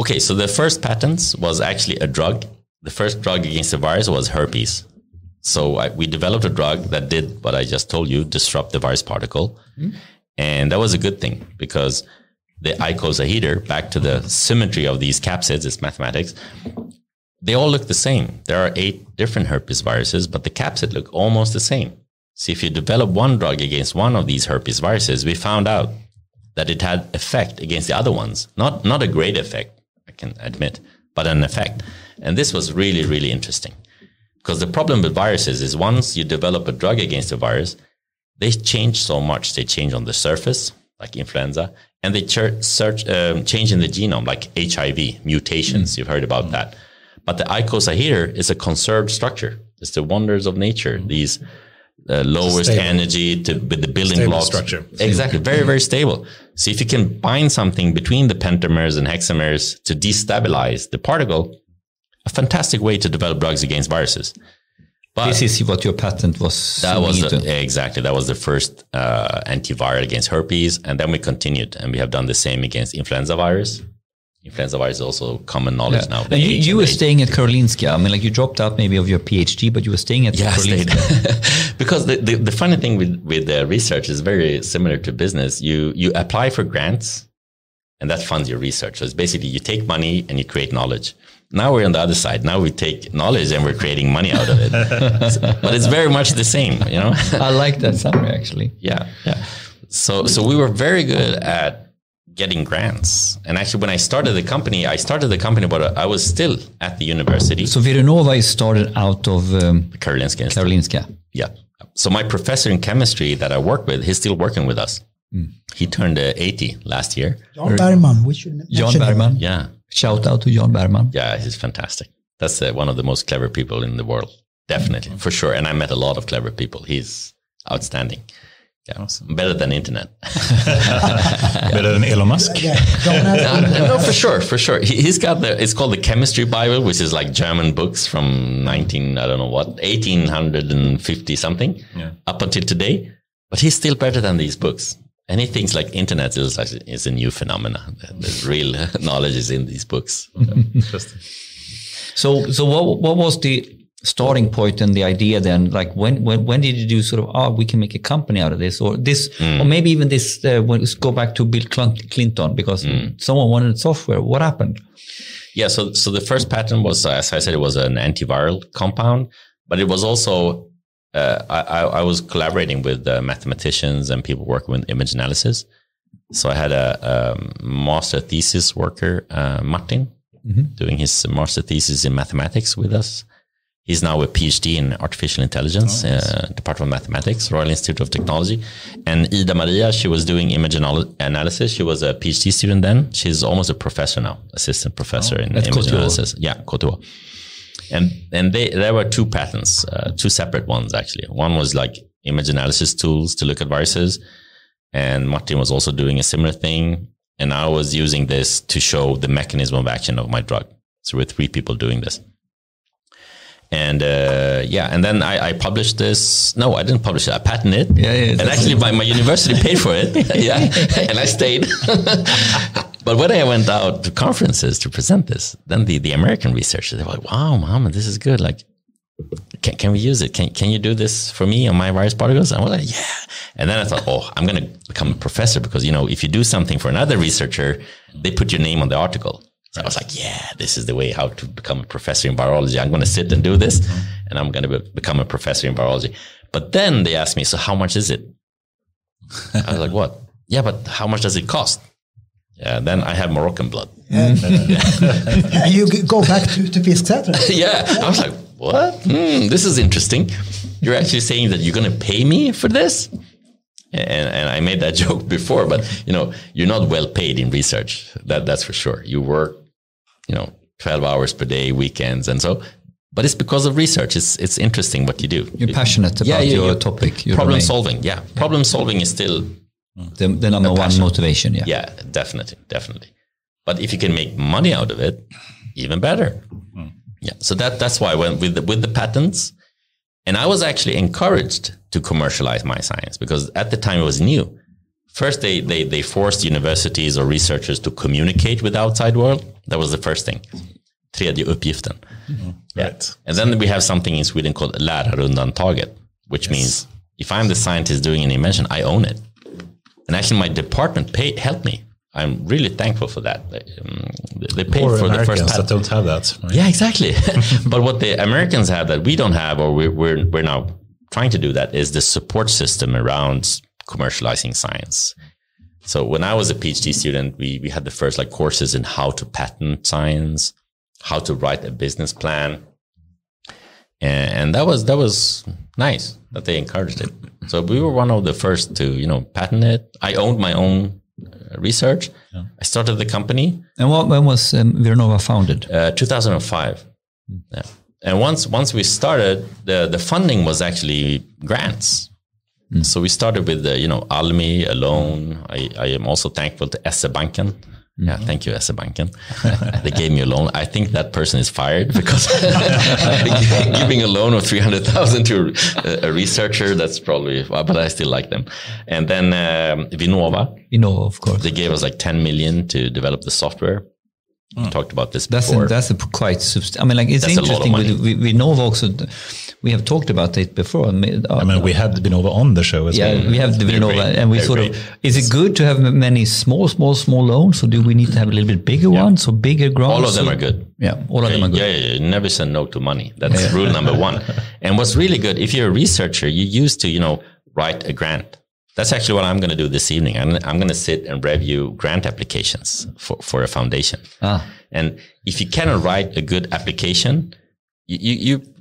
Okay, so the first patent was actually a drug. The first drug against the virus was herpes. So I, we developed a drug that did what I just told you, disrupt the virus particle, mm-hmm. and that was a good thing because the icosahedra, back to the symmetry of these capsids, it's mathematics they all look the same. There are eight different herpes viruses, but the capsid look almost the same. So if you develop one drug against one of these herpes viruses, we found out that it had effect against the other ones. Not, not a great effect, I can admit, but an effect. And this was really, really interesting. Because the problem with viruses is once you develop a drug against a virus, they change so much. They change on the surface, like influenza, and they ch- search, um, change in the genome, like HIV, mutations. Mm. You've heard about mm. that. But the icosahedra is a conserved structure. It's the wonders of nature. Mm-hmm. These uh, lowest stable. energy to with the building stable blocks. structure. Exactly. Very, very stable. So if you can bind something between the pentamers and hexamers to destabilize the particle, a fantastic way to develop drugs against viruses. But this is what your patent was. That was the, exactly that was the first uh, antiviral against herpes, and then we continued, and we have done the same against influenza virus influenza virus is also common knowledge yeah. now. And you, you were staying at Karolinska. I mean, like you dropped out maybe of your PhD, but you were staying at yeah, Karolinska. because the, the, the, funny thing with, with the research is very similar to business. You, you apply for grants and that funds your research. So it's basically you take money and you create knowledge. Now we're on the other side. Now we take knowledge and we're creating money out of it. but it's very much the same, you know? I like that summary actually. Yeah. Yeah. So, so we were very good at getting grants. And actually, when I started the company, I started the company, but I was still at the university. So Vironova is started out of um, Karolinska. Karolinska. Yeah. So my professor in chemistry that I work with, he's still working with us. Mm. He turned uh, 80 last year. John Bergman. We should John Bergman. Yeah. Shout out to John Bergman. Yeah, he's fantastic. That's uh, one of the most clever people in the world. Definitely, for sure. And I met a lot of clever people. He's outstanding. Yeah, awesome. better than internet. better than Elon Musk. Yeah, no, no, for sure, for sure. He, has got the. It's called the Chemistry Bible, which is like German books from nineteen, I don't know what, eighteen hundred and fifty something, yeah. up until today. But he's still better than these books. And he thinks like internet is like is a new phenomenon. The real knowledge is in these books. Interesting. So, so what what was the starting point and the idea then like when when when did you do sort of oh we can make a company out of this or this mm. or maybe even this uh, when let's go back to bill clinton because mm. someone wanted software what happened yeah so so the first patent was as i said it was an antiviral compound but it was also uh, I, I was collaborating with uh, mathematicians and people working with image analysis so i had a, a master thesis worker uh, martin mm-hmm. doing his master thesis in mathematics with us He's now a PhD in artificial intelligence, oh, nice. uh, Department of Mathematics, Royal Institute of Technology. And Ida Maria, she was doing image anal- analysis. She was a PhD student then. She's almost a professor now, assistant professor oh, in image analysis. Yeah, KTH. And and they there were two patents, uh, two separate ones actually. One was like image analysis tools to look at viruses, and Martin was also doing a similar thing. And I was using this to show the mechanism of action of my drug. So we're three people doing this and uh, yeah, and then I, I, published this. No, I didn't publish it. I patented it. Yeah, yeah. And actually, my, my university paid for it. yeah, and I stayed. but when I went out to conferences to present this, then the, the American researchers they were like, "Wow, Mohammed, this is good. Like, can, can we use it? Can can you do this for me on my virus particles?" And I was like, "Yeah." And then I thought, "Oh, I'm going to become a professor because you know, if you do something for another researcher, they put your name on the article." So I was like, yeah, this is the way how to become a professor in virology. I'm going to sit and do this mm-hmm. and I'm going to be- become a professor in virology. But then they asked me, so how much is it? I was like, what? Yeah, but how much does it cost? Yeah, then I have Moroccan blood. Yeah. yeah. you go back to, to Fisksätra. yeah. I was like, what? Hmm, this is interesting. You're actually saying that you're going to pay me for this? and, and I made that joke before, but you know, you're not well paid in research. That that's for sure. You work, you know, 12 hours per day, weekends, and so. But it's because of research. It's it's interesting what you do. You're passionate about yeah, your topic. Your problem domain. solving. Yeah, problem solving is still the, the number one motivation. Yeah, yeah, definitely, definitely. But if you can make money out of it, even better. Mm. Yeah. So that that's why when with the, with the patents, and I was actually encouraged to commercialize my science because at the time it was new. First, they, they, they forced universities or researchers to communicate with the outside world. That was the first thing. Tredje uppgiften. Mm-hmm. Yeah. Right. And then we have something in Sweden called lärarundantaget, which yes. means if I'm the scientist doing an invention, I own it. And actually, my department paid, helped me I'm really thankful for that. Um, they paid Poor for Americans the first patent. that don't have that. Right? Yeah, exactly. but what the Americans have that we don't have, or we're, we're, we're now trying to do that, is the support system around commercializing science. So when I was a PhD student, we, we had the first like courses in how to patent science, how to write a business plan. And, and that was, that was nice that they encouraged it. So we were one of the first to, you know, patent it. I owned my own research. Yeah. I started the company. And what, when was um, Vironova founded? Uh, 2005. Mm. Yeah. And once once we started, the the funding was actually grants. Mm. So we started with the, you know Almi, a loan. I, I am also thankful to SE Banken yeah, mm-hmm. thank you, SE Banken. they gave me a loan. I think that person is fired because giving a loan of 300,000 to a, a, researcher, that's probably, but I still like them. And then um, Vinova. Vinnova, of course. They gave us like 10 million to develop the software. Mm. We talked about this that's before. A, that's a quite subst- I mean, like it's that's interesting. With, with Vinnova also, we have talked about it before. I mean, we had Vinnova on the show as yeah, well. we have the Vinnova, and we sort great. of. Is it good to have many small, small, small loans, or do we need to have a little bit bigger yeah. ones or bigger grants? All of them are good. Yeah, all okay. of them are good. Yeah, yeah, yeah. Never say no to money. That's rule number one. And what's really good, if you're a researcher, you used to, you know, write a grant. That's actually what I'm going to do this evening. I'm, I'm going to sit and review grant applications for, for a foundation. Ah. And if you cannot write a good application, you, you,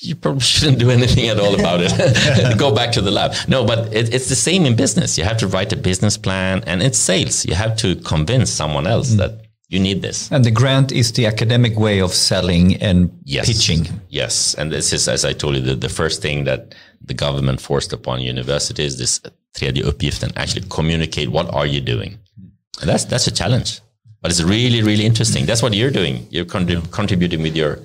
you probably shouldn't do anything at all about it. Go back to the lab. No, but it, it's the same in business. You have to write a business plan and it's sales. You have to convince someone else mm. that You need this. And the grant is the academic way of selling and yes. pitching. Yes. And this is, as I told you, the, the first thing that the government forced upon universities, this tredje uppgiften, actually communicate what are you doing. And that's, that's a challenge. But it's really, really interesting. That's what you're doing. You're contrib- contributing with your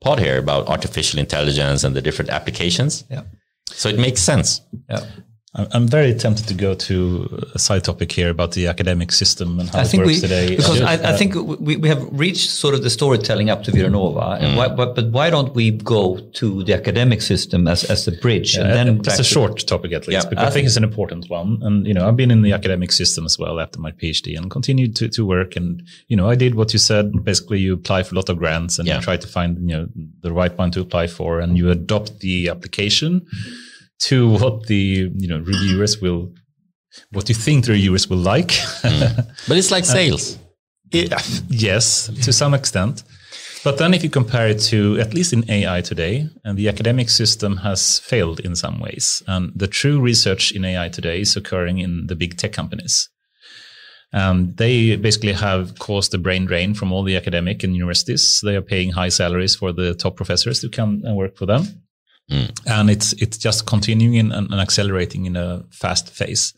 pod here about artificial intelligence and the different applications. Yeah. So it makes sense. Yeah. I'm very tempted to go to a side topic here about the academic system and how I it think works we, today. Because I, I, think we, we have reached sort of the storytelling up to Vironova, mm. why, but, but why don't we go to the academic system as, as a bridge? Yeah, and then it's a short topic at least, yeah, because I, I think it's an important one. And, you know, I've been in the academic system as well after my PhD and continued to, to work. And, you know, I did what you said. Basically, you apply for a lot of grants and yeah. you try to find, you know, the right one to apply for and you adopt the application. Mm-hmm to what the you know reviewers will what you think the reviewers will like. Mm. but it's like sales. it, yes to some extent. But then if you compare it to at least in ai today and the academic system has failed in some ways and the true research in ai today is occurring in the big tech companies. And they basically have caused a brain drain from all the academic and universities. They are paying high salaries for the top professors to come and work for them Mm. And it's it's just continuing and, and, accelerating in a fast phase.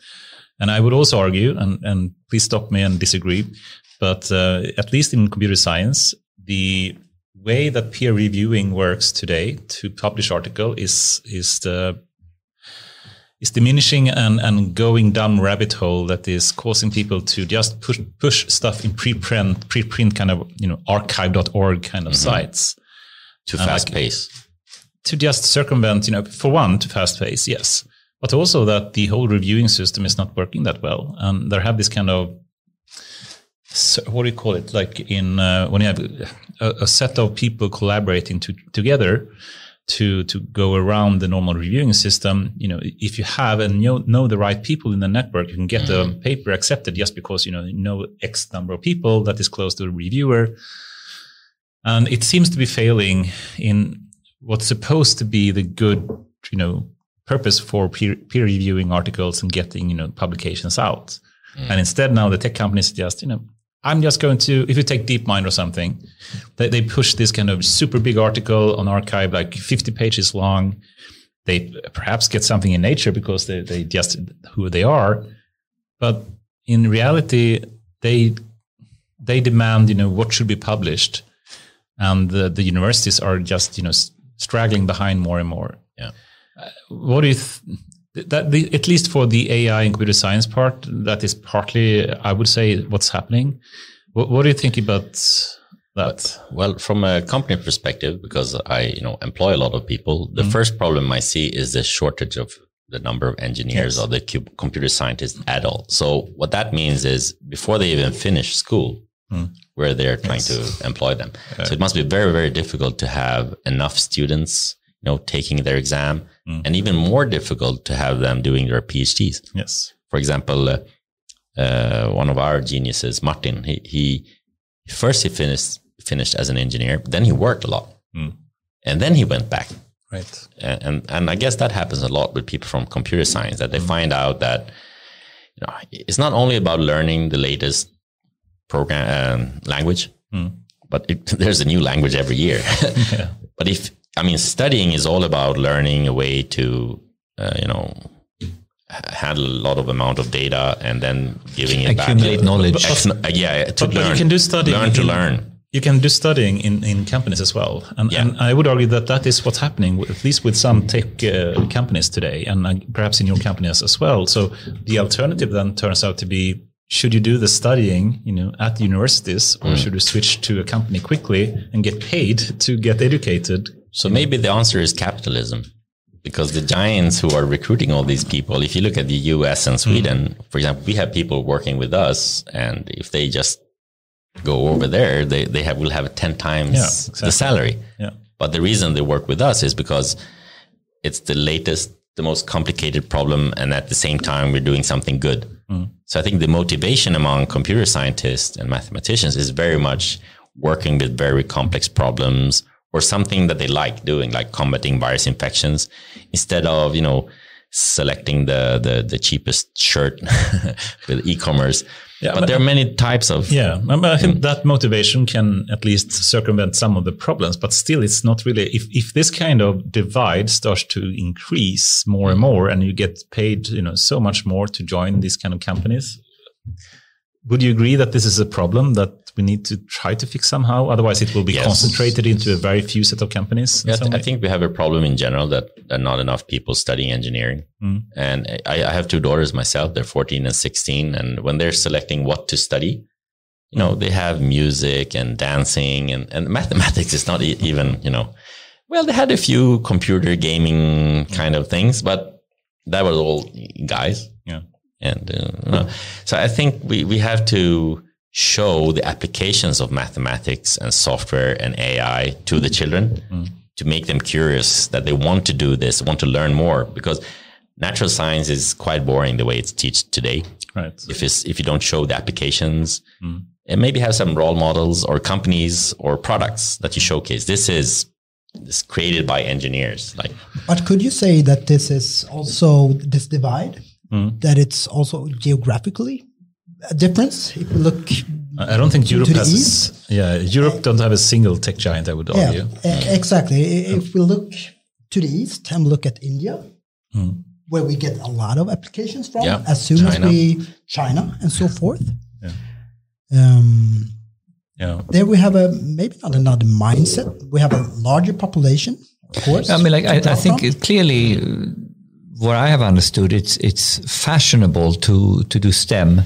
And I would also argue, and, and please stop me and disagree, but uh, at least in computer science, the way that peer reviewing works today to publish article is is the is diminishing and, and going down rabbit hole that is causing people to just push push stuff in preprint preprint kind of you know arXiv.org kind of mm-hmm. sites to fast like, pace to just circumvent, you know, for one, to fast pace, yes, but also that the whole reviewing system is not working that well, and there have this kind of what do you call it? Like in uh, when you have a, a, set of people collaborating to, together to to go around the normal reviewing system. You know, if you have and know, know the right people in the network, you can get the paper accepted just because you know you know X number of people that is close to the reviewer. And it seems to be failing in what's supposed to be the good, you know, purpose for peer, peer reviewing articles and getting, you know, publications out. Mm. And instead now the tech companies just, you know, I'm just going to, if you take DeepMind or something, they, they push this kind of super big article on arXiv, like 50 pages long. They perhaps get something in nature because they, they just who they are. But in reality, they, they demand, you know, what should be published. And the, the universities are just, you know, straggling behind more and more. Yeah. Uh, what th- that the, at least for the AI and computer science part, that is partly, I would say, what's happening. What, what do you think about that? Well, from a company perspective, because I you know employ a lot of people, the mm-hmm. first problem I see is the shortage of the number of engineers yes. or the computer scientists at all. So what that means is before they even finish school, mm where they're trying yes. to employ them. Uh, so it must be very, very difficult to have enough students, you know, taking their exam, mm. and even more difficult to have them doing their PhDs. Yes. For example, uh, uh, one of our geniuses, Martin, he, he first he finished finished as an engineer, then he worked a lot, mm. and then he went back. Right. And, and, and I guess that happens a lot with people from computer science that they mm. find out that you know it's not only about learning the latest program um, language, mm. but it, there's a new language every year. yeah. But if I mean, studying is all about learning a way to, uh, you know, handle a lot of amount of data and then giving it accumulate back. knowledge. Ex- uh, yeah, to but, learn. But you can do studying. Learn to learn. You can do studying in, in companies as well, and, yeah. and I would argue that that is what's happening, at least with some tech uh, companies today, and uh, perhaps in your companies as well. So the alternative then turns out to be should you do the studying, you know, at the universities, or mm. should you switch to a company quickly and get paid to get educated? So maybe the answer is capitalism, because the giants who are recruiting all these people, if you look at the U.S. and Sweden, mm. for example, we have people working with us, and if they just go over there, they they have will have ten times yeah, exactly. the salary. Yeah. But the reason they work with us is because it's the latest, the most complicated problem, and at the same time, we're doing something good. Mm. So I think the motivation among computer scientists and mathematicians is very much working with very complex problems or something that they like doing, like combating virus infections, instead of, you know, selecting the the, the cheapest shirt with e-commerce. Yeah, but, but, there are many types of. Yeah, I think mm. that motivation can at least circumvent some of the problems, but still, it's not really. If if this kind of divide starts to increase more and more, and you get paid, you know, so much more to join these kind of companies, would you agree that this is a problem that we need to try to fix somehow? Otherwise, it will be yes. concentrated into a very few set of companies. Yeah, I think we have a problem in general that not enough people studying engineering. Mm. And I, I, have two daughters myself; they're 14 and 16. And when they're selecting what to study, you know, they have music and dancing and, and mathematics is not even, you know, well, they had a few computer gaming kind of things, but that was all guys. Yeah. And uh, so I think we, we have to show the applications of mathematics and software and AI to the children mm. to make them curious that they want to do this, want to learn more because natural science is quite boring the way it's taught today. Right. If it's, if you don't show the applications mm. and maybe have some role models or companies or products that you showcase. This is this created by engineers. Like, but could you say that this is also this divide? mm. that it's also geographically a difference. If you look, I don't think Europe has. Yeah, Europe uh, don't have a single tech giant. I would argue. Yeah, exactly. If we look to the east and look at India, mm. where we get a lot of applications from, yeah. as soon China. as we China and so forth. Yeah. Um, yeah. There we have a maybe not another mindset. We have a larger population, of course. I mean, like I, I think it clearly what I have understood, it's it's fashionable to to do STEM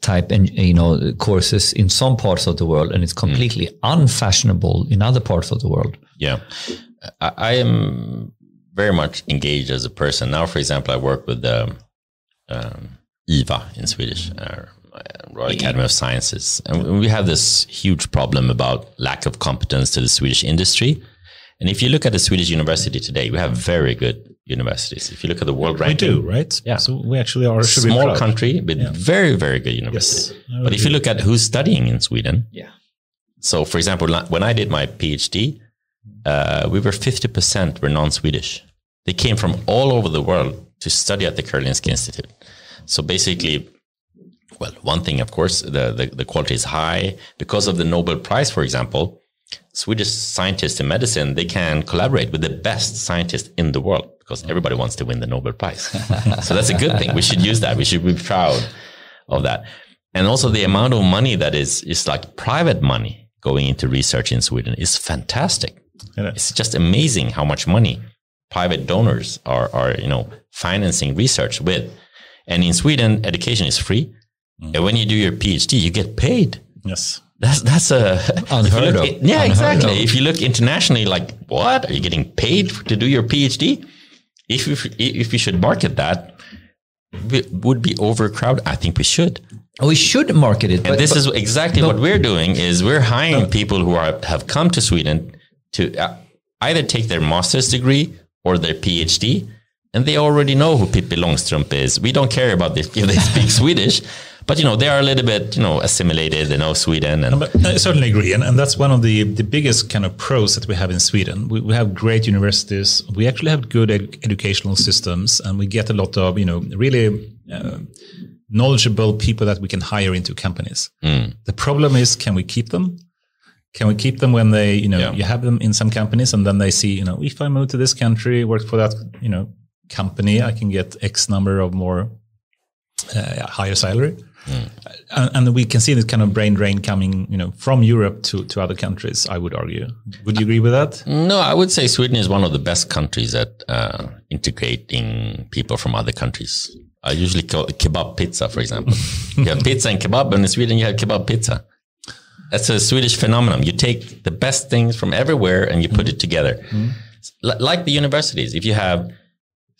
type and you know courses in some parts of the world, and it's completely mm. unfashionable in other parts of the world. Yeah, I, I, am very much engaged as a person now. For example, I work with the um, IVA in Swedish. Uh, Royal Academy of Sciences. And we have this huge problem about lack of competence to the Swedish industry. And if you look at the Swedish university today, we have very good universities. If you look at the world ranking, we do, right? Yeah. So we actually are a small country with yeah. very, very good universities. Yes, but if you look at who's studying in Sweden, yeah. So, for example, when I did my PhD, uh, we were fifty percent were non-Swedish. They came from all over the world to study at the Karolinska Institute. So basically, well, one thing, of course, the, the, the quality is high because of the Nobel Prize, for example. Swedish scientists in medicine, they can collaborate with the best scientists in the world because everybody wants to win the Nobel Prize. so that's a good thing. We should use that. We should be proud of that. And also the amount of money that is, is like private money going into research in Sweden is fantastic. It's just amazing how much money private donors are, are, you know, financing research with. And in Sweden, education is free. Mm. And when you do your PhD, you get paid. Yes. That's that's a unheard of. yeah, unheard exactly. Of. If you look internationally, like what are you getting paid to do your PhD? If we, if we should market that, we would be overcrowded. I think we should. We should market it. And but, this but, is exactly what we're doing. Is we're hiring people who are have come to Sweden to uh, either take their master's degree or their PhD, and they already know who Pippi Långstrump is. We don't care about this if they speak Swedish but you know they are a little bit you know assimilated they know sweden and i certainly agree and, and that's one of the the biggest kind of pros that we have in sweden. We, we have great universities. We actually have good ed- educational systems and we get a lot of you know really uh, knowledgeable people that we can hire into companies. Mm. the problem is can we keep them? Can we keep them when they you know yeah. you have them in some companies and then they see you know if i move to this country work for that you know company i can get x number of more uh, higher salary Mm. And, and, we can see this kind of brain drain coming, you know, from Europe to, to other countries. I would argue. Would you agree with that? No, I would say Sweden is one of the best countries at uh, integrating people from other countries. I usually call it kebab pizza, for example. you have pizza and kebab, and in Sweden you have kebab pizza. That's a Swedish phenomenon. You take the best things from everywhere and you put mm. it together. Mm. Like the universities, if you have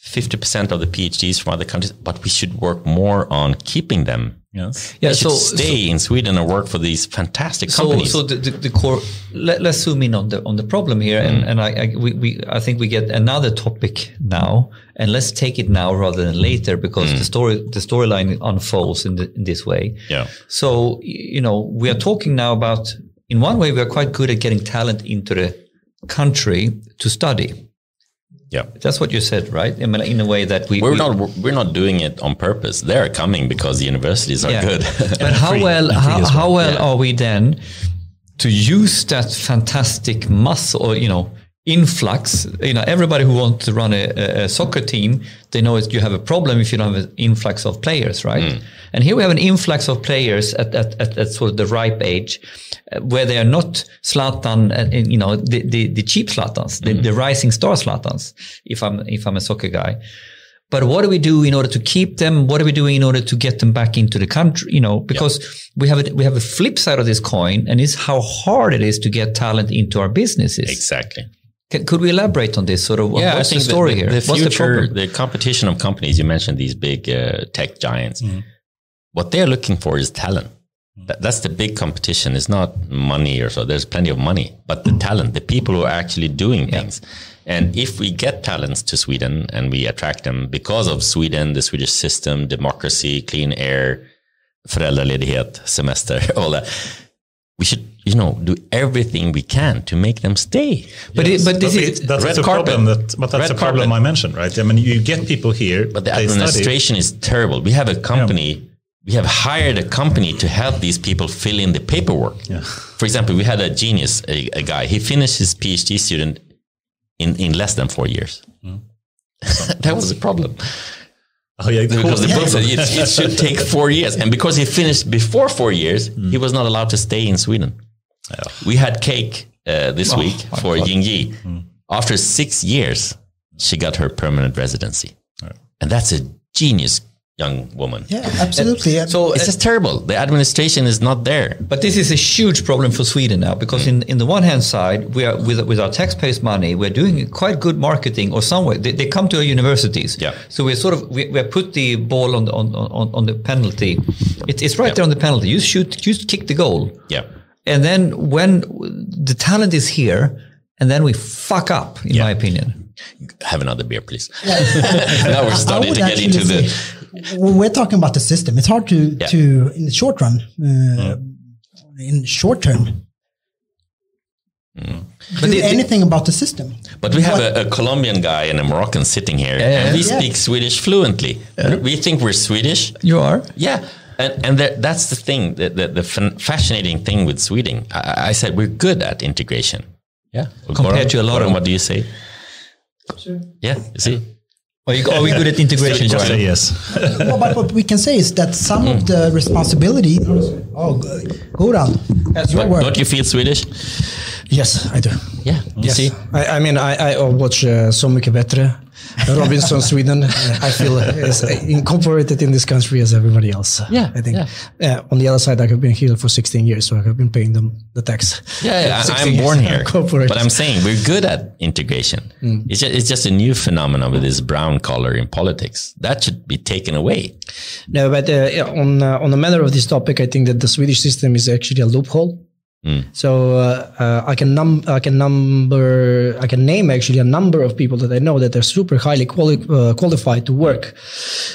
50% of the PhDs from other countries, but we should work more on keeping them Yes. Yeah. They so stay so, in Sweden and work for these fantastic companies. So, so the, the, the core. Let, us zoom in on the on the problem here, mm. and and I, I we, we I think we get another topic now, and let's take it now rather than later because mm. the story the storyline unfolds in, the, in this way. Yeah. So you know we are talking now about in one way we are quite good at getting talent into the country to study Yeah, that's what you said, right? I mean, in a way that we we're we, not we're not doing it on purpose. They're coming because the universities are yeah. good. but how well how, how well yeah. are we then to use that fantastic muscle, or you know, influx. You know, everybody who wants to run a, a soccer team, they know you have a problem if you don't have an influx of players, right? Mm. And here we have an influx of players at, at, at, at sort of the ripe age, uh, where they are not Zlatan, uh, you know, the, the, the cheap Zlatans, mm. the, the, rising star Zlatans, if I'm, if I'm a soccer guy. But what do we do in order to keep them? What are we doing in order to get them back into the country? You know, because yeah. we have a, we have a flip side of this coin, and it's how hard it is to get talent into our businesses. Exactly. Could we elaborate on this? Sort of, yeah, what's the story the, here? The future, the, the, competition of companies. You mentioned these big uh, tech giants. Mm. What they're looking for is talent. Mm. That, that's the big competition. It's not money or so. There's plenty of money, but the talent, the people who are actually doing yeah. things. And if we get talents to Sweden and we attract them because of Sweden, the Swedish system, democracy, clean air, föräldraledighet, semester, all that, we should you know do everything we can to make them stay. But yes. it, but this but is that's red a carpet. problem that but that's red a problem carpet. I mentioned, right? I mean, you get people here, but the administration is terrible. We have a company. Yeah. We have hired a company to help these people fill in the paperwork. Yeah. For example, we had a genius, a, a, guy. He finished his PhD student in, in less than four years. Mm. that was a problem. Oh yeah, because the book said it, it, should take four years, and because he finished before four years, mm. he was not allowed to stay in Sweden. We had cake uh, this oh, week for Yingyi. Mm. After six years, she got her permanent residency, and that's a genius young woman. Yeah, absolutely. And so it's just terrible. The administration is not there. But this is a huge problem for Sweden now because mm. in, in the one hand side, we are with, with our taxpayers' money, we're doing quite good marketing or somewhere. They, they come to our universities. Yeah. So we're sort of, we, we put the ball on the, on, on, on the penalty. It, it's right yeah. there on the penalty. You shoot, you kick the goal. Yeah. And then when the talent is here, and then we fuck up, in yeah. my opinion. Have another beer, please. now we're starting to get into the we're talking about the system. It's hard to yeah. to in the short run, uh, mm. in short term. Mm. Do the, anything about the system. But we have a, a, Colombian guy and a Moroccan sitting here, yeah, and we yeah. speak Swedish fluently. We think we're Swedish. You are, yeah. And, and the, that's the thing, the, the, the, fascinating thing with Sweden. I, I, said we're good at integration. Yeah, compared to a lot of. What do you say? Sure. Yeah, you see. Are, you, are we good at integration? Just say yes. well, but what we can say is that some of mm. the responsibility. Oh, go down. That's your word. Don't you feel Swedish? Yes, I do. Yeah, you yes. see. I, I mean, I, I watch uh, Så Mycket Bättre Robinson, Sweden, I feel is incorporated in this country as everybody else. Yeah, I think. Yeah. Uh, on the other side, I have been here for 16 years, so I have been paying them the tax. Yeah, yeah I'm born here, but I'm saying we're good at integration. Mm. It's, just, it's just a new phenomenon with this brown collar in politics that should be taken away. No, but uh, on uh, on the matter of this topic, I think that the Swedish system is actually a loophole Mm. So uh, uh, I can num I can number I can name actually a number of people that I know that are super highly quali- uh, qualified to work.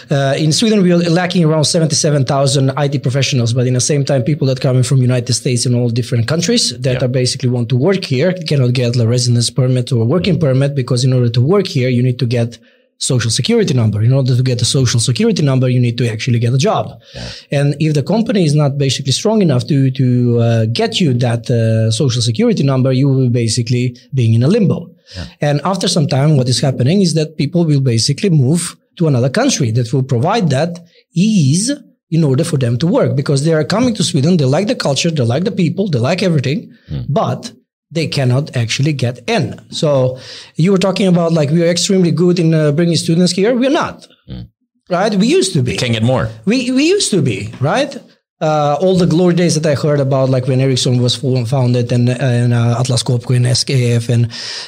Uh, in Sweden, we are lacking around seventy-seven thousand IT professionals, but in the same time, people that coming from United States and all different countries that yeah. are basically want to work here cannot get a residence permit or a working permit because in order to work here, you need to get social security number. In order to get a social security number, you need to actually get a job. Yeah. And if the company is not basically strong enough to to uh, get you that uh, social security number, you will be basically being in a limbo. Yeah. And after some time, what is happening is that people will basically move to another country that will provide that ease in order for them to work because they are coming to Sweden. They like the culture, they like the people, they like everything, mm. but they cannot actually get in. So you were talking about like we are extremely good in uh, bringing students here. We're not, mm. right? We used to be. Can get more. We we used to be, right? Uh, all the glory days that I heard about, like when Ericsson was founded and, and uh, Atlas Copco and SKF and,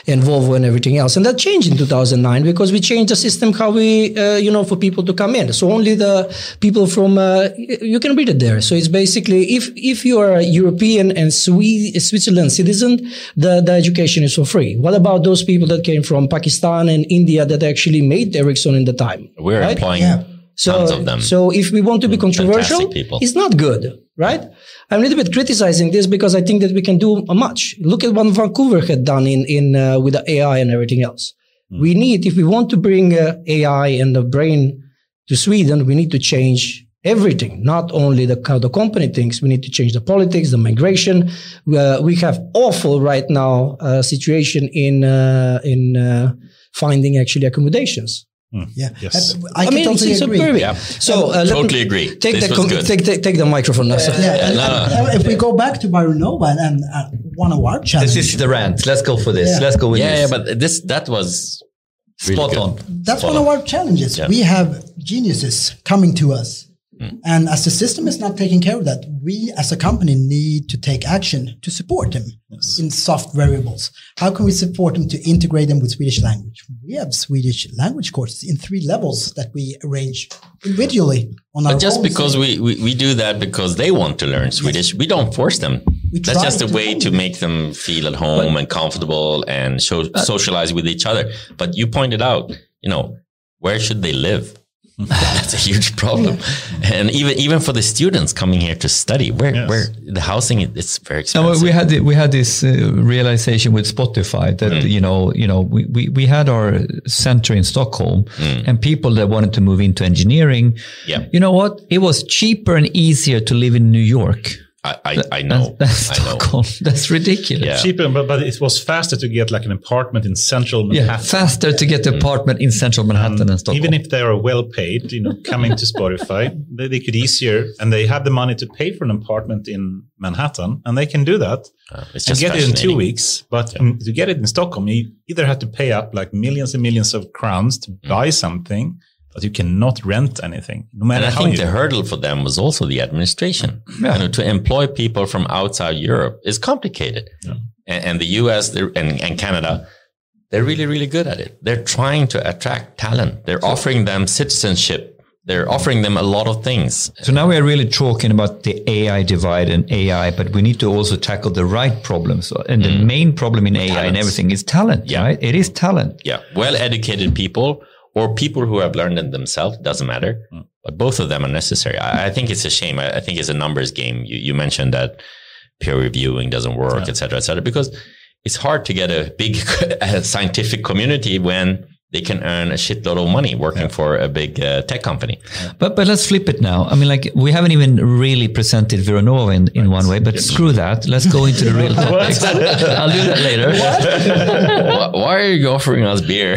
and Volvo and everything else. And that changed in 2009 because we changed the system how we, uh, you know, for people to come in. So only the people from, uh, you can read it there. So it's basically, if, if you are a European and Switzerland citizen, the, the education is for free. What about those people that came from Pakistan and India that actually made Ericsson in the time? We're right? employing yeah so, So if we want to be mm, controversial, it's not good, right? I'm a little bit criticizing this because I think that we can do much. Look at what Vancouver had done in, in, uh, with the AI and everything else. Mm. We need, if we want to bring uh, AI and the brain to Sweden, we need to change everything, not only the how the company thinks. We need to change the politics, the migration. Uh, we have awful right now uh, situation in uh, in uh, finding actually accommodations. Mm. Yeah, yes. I, I, I mean, totally it's, agree. Yeah. So uh, totally agree. Take the com- take, take, take the microphone. Yeah, yeah. yeah. No, no. If we go back to Vironova and uh, one of our challenges, this is the rant. Let's go for this. Yeah. Let's go with yeah, this. Yeah, but this that was really spot good. on. That's spot one on. of our challenges. We have geniuses coming to us Mm. And as the system is not taking care of that, we as a company need to take action to support them yes. in soft variables. How can we support them to integrate them with Swedish language? We have Swedish language courses in three levels that we arrange individually on but our just because we, we, we, do that because they want to learn Swedish, yes. we don't force them. We That's just a way to make them feel at home but, and comfortable and show, uh, socialize with each other. But you pointed out, you know, where should they live? That's a huge problem, and even even for the students coming here to study, where yes. where the housing it's very expensive. No, we had we had this uh, realization with Spotify that mm. you know you know we, we, we had our center in Stockholm, mm. and people that wanted to move into engineering, yeah. you know what, it was cheaper and easier to live in New York I, I, I know. That's, that's I know. That's ridiculous. Yeah. Cheaper, but, but it was faster to get like an apartment in central Manhattan. Yeah, faster to get an apartment in central Manhattan and, and Stockholm. Even if they are well paid, you know, coming to Spotify, they, they, could easier and they have the money to pay for an apartment in Manhattan and they can do that uh, and get it in two weeks. But yeah. um, to get it in Stockholm, you either have to pay up like millions and millions of crowns to mm. buy something but you cannot rent anything. No matter and I think the hurdle for them was also the administration. Yeah. You know, to employ people from outside Europe is complicated. Yeah. And, and, the US and, and Canada, they're really, really good at it. They're trying to attract talent. They're so, offering them citizenship. They're offering them a lot of things. So now we're really talking about the AI divide and AI, but we need to also tackle the right problems. And the mm. main problem in AI and everything is talent, yeah. right? It is talent. Yeah. Well educated people or people who have learned it themselves doesn't matter mm. but both of them are necessary I, I, think it's a shame I, I, think it's a numbers game you, you mentioned that peer reviewing doesn't work yeah. et cetera et cetera because it's hard to get a big scientific community when they can earn a shitload of money working yeah. for a big uh, tech company. But but let's flip it now. I mean, like we haven't even really presented Vironova in, in one way, but screw that. Let's go into the real topics. I'll do that later. why, why, are you offering us beer?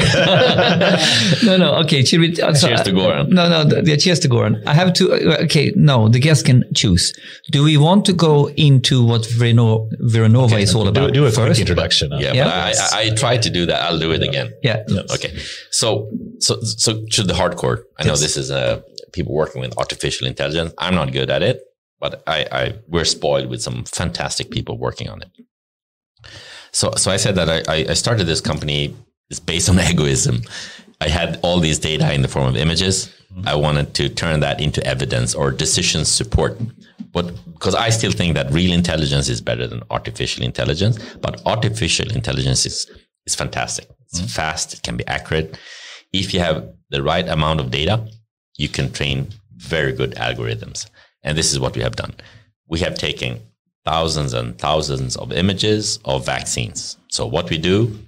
no, no. Okay, should we? Uh, cheers to Goran. No, no. The, the, cheers to Goran. I have to. Uh, okay, no. The guests can choose. Do we want to go into what Virno, Vironova okay, is all about? Do, do a first? quick introduction. Yeah, yeah. I, I, I tried to do that. I'll do it again. Yeah. Yes. Okay. So, so, so to the hardcore. I know this is uh, people working with artificial intelligence. I'm not good at it, but I, I we're spoiled with some fantastic people working on it. So, so I said that I, I started this company is based on egoism. I had all these data in the form of images. Mm-hmm. I wanted to turn that into evidence or decision support. But because I still think that real intelligence is better than artificial intelligence, but artificial intelligence is is fantastic. It's mm-hmm. fast. It can be accurate. If you have the right amount of data, you can train very good algorithms. And this is what we have done. We have taken thousands and thousands of images of vaccines. So what we do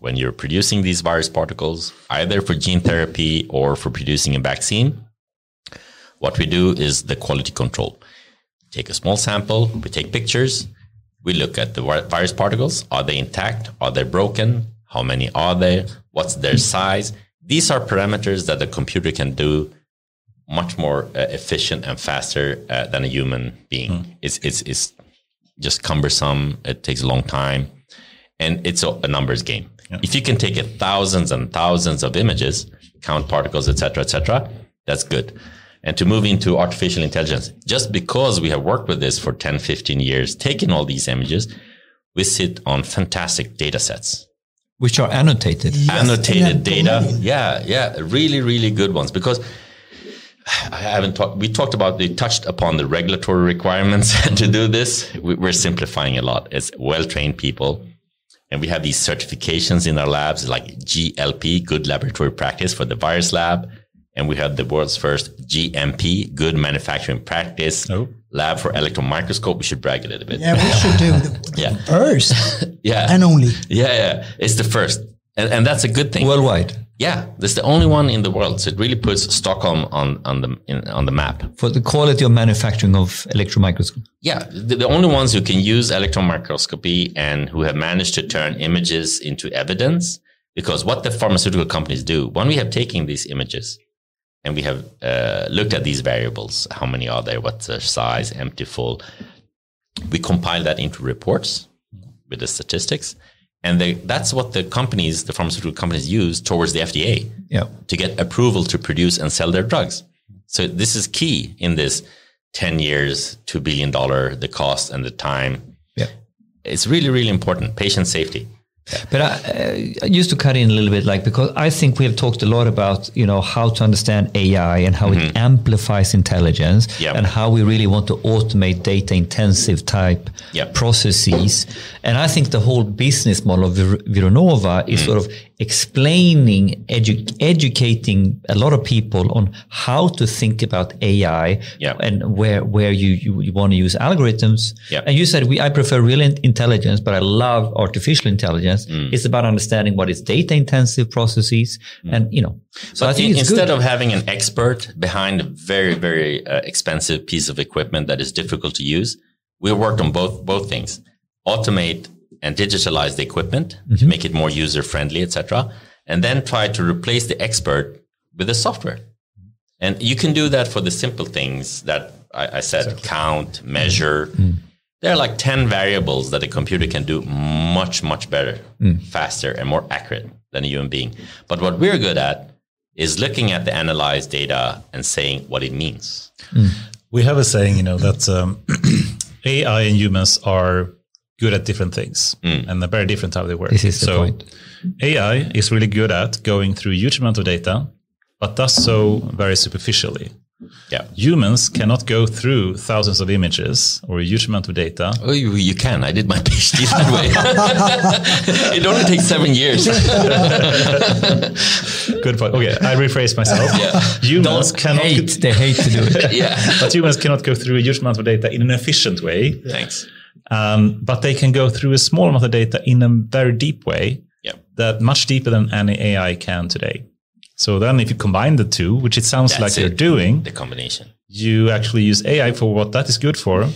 when you're producing these virus particles, either for gene therapy or for producing a vaccine, what we do is the quality control. Take a small sample, we take pictures, we look at the virus particles. Are they intact? Are they broken? How many are there? What's their size? These are parameters that the computer can do much more uh, efficient and faster uh, than a human being. Mm. It's, it's, it's just cumbersome. It takes a long time and it's a, a numbers game. Yeah. If you can take it thousands and thousands of images, count particles, etc., etc., that's good and to move into artificial intelligence. Just because we have worked with this for 10, 15 years, taking all these images, we sit on fantastic data sets. Which are annotated. Yes, annotated data. Yeah, yeah. Really, really good ones. Because I haven't talked, we talked about, we touched upon the regulatory requirements to do this. We're simplifying a lot. It's well trained people. And we have these certifications in our labs like GLP, good laboratory practice for the virus lab and we had the world's first GMP, good manufacturing practice oh. lab for electron microscope. We should brag a little bit. Yeah, we should do the, yeah. first. yeah. And only. Yeah, yeah. It's the first. and, and that's a good thing worldwide. Yeah, that's the only one in the world. So it really puts Stockholm on on the in, on the map for the quality of manufacturing of electron microscopy. Yeah, the, the, only ones who can use electron microscopy and who have managed to turn images into evidence. Because what the pharmaceutical companies do when we have taken these images and we have uh, looked at these variables, how many are there, what's the size, empty, full, we compile that into reports with the statistics and they, that's what the companies, the pharmaceutical companies use towards the FDA yeah. to get approval to produce and sell their drugs. So this is key in this 10 years, $2 billion, the cost and the time. Yeah. It's really, really important. Patient safety. But I, uh, used to cut in a little bit, like because I think we have talked a lot about you know how to understand AI and how mm-hmm. it amplifies intelligence, yep. and how we really want to automate data intensive type yep. processes. And I think the whole business model of Vir- Vironova is mm. sort of explaining, edu- educating a lot of people on how to think about AI yep. and where where you, you, you want to use algorithms. Yep. And you said we I prefer real intelligence, but I love artificial intelligence. Mm. It's about understanding what is data intensive processes, mm. and you know. So but I think in, instead good. of having an expert behind a very very uh, expensive piece of equipment that is difficult to use, we worked on both both things: automate and digitalize the equipment mm-hmm. to make it more user friendly, etc. And then try to replace the expert with the software. And you can do that for the simple things that I, I said: exactly. count, measure. Mm. There are like ten variables that a computer can do much, much better, mm. faster, and more accurate than a human being. But what we're good at is looking at the analyzed data and saying what it means. Mm. We have a saying, you know, that um, AI and humans are good at different things mm. and they're very different how they work. This is the so point. AI is really good at going through huge amount of data, but does so very superficially. Yeah. Humans cannot go through thousands of images or a huge amount of data. Oh, you, you can. I did my PhD that way. it only takes seven years. Good point. Okay, I rephrase myself. Yeah. Humans Don't cannot. Hate, they hate to do it. yeah. But humans cannot go through a huge amount of data in an efficient way. Thanks. Um, but they can go through a small amount of data in a very deep way. That much deeper than any AI can today. So then if you combine the two, which it sounds That's like it, you're doing, the combination, you actually use AI for what that is good for,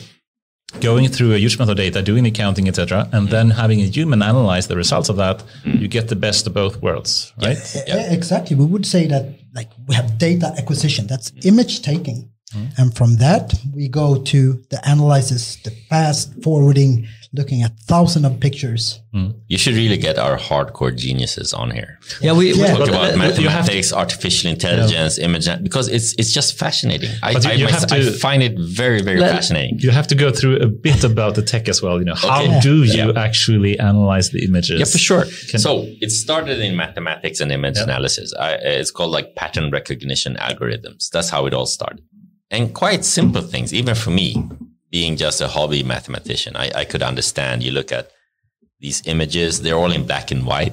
going through a huge amount of data, doing the counting, etc., and mm. then having a human analyze the results of that, mm. you get the best of both worlds, right? Yeah. Exactly. We would say that like we have data acquisition, that's image taking. Mm. And from that, we go to the analysis, the fast forwarding, looking at thousands of pictures. Mm. You should really get our hardcore geniuses on here. Yeah, we, yeah. talk about mathematics, artificial intelligence, yeah. image, because it's it's just fascinating. I, I, you myself, to, I, find it very very let, fascinating. You have to go through a bit about the tech as well. You know, how okay. do you actually analyze the images? Yeah, for sure. Can so it started in mathematics and image analysis. I, it's called like pattern recognition algorithms. That's how it all started and quite simple things, even for me, being just a hobby mathematician, I, I could understand. You look at these images, they're all in black and white,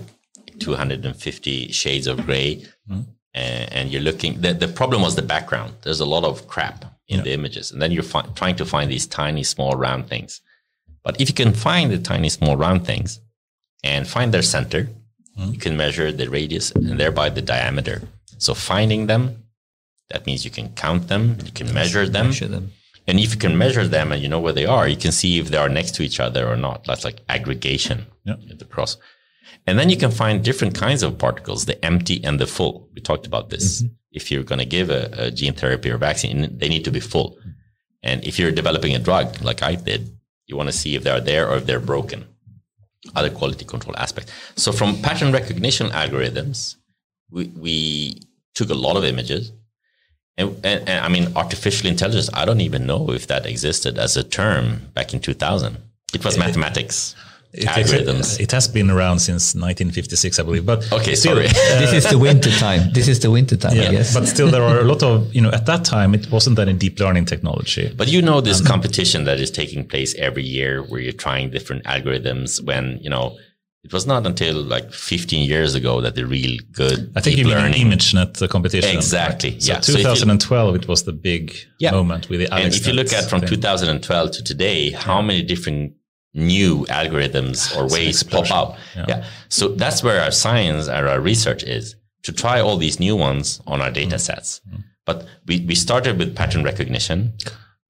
250 shades of gray. Mm-hmm. And, and, you're looking, the, the problem was the background. There's a lot of crap in yeah. the images. And then you're fi- trying to find these tiny, small, round things. But if you can find the tiny, small, round things and find their center, mm-hmm. you can measure the radius and thereby the diameter. So finding them that means you can count them, you can measure them. Measure them. And if you can measure them and you know where they are, you can see if they are next to each other or not. That's like aggregation yep. the process. And then you can find different kinds of particles, the empty and the full. We talked about this. Mm-hmm. If you're going to give a, a, gene therapy or vaccine, they need to be full. And if you're developing a drug like I did, you want to see if they're there or if they're broken. Other quality control aspects. So from pattern recognition algorithms, we, we took a lot of images and, and, and, I mean, artificial intelligence, I don't even know if that existed as a term back in 2000. It was it, mathematics. It, algorithms. It, has been around since 1956, I believe. But okay, still, sorry. Uh, this is the winter time. This is the winter time, yeah, I guess. But still, there are a lot of you know. At that time, it wasn't any deep learning technology. But you know this um, competition that is taking place every year, where you're trying different algorithms. When you know it was not until like 15 years ago that the real good I think deep you learning mean ImageNet competition. Exactly. Right? So yeah. 2012, so you, it was the big yeah. moment with the Alex And if you look at from thing. 2012 to today, how many different new algorithms or ways pop up. Yeah. yeah. So that's where our science and our research is to try all these new ones on our data sets. Mm-hmm. But we, we started with pattern recognition.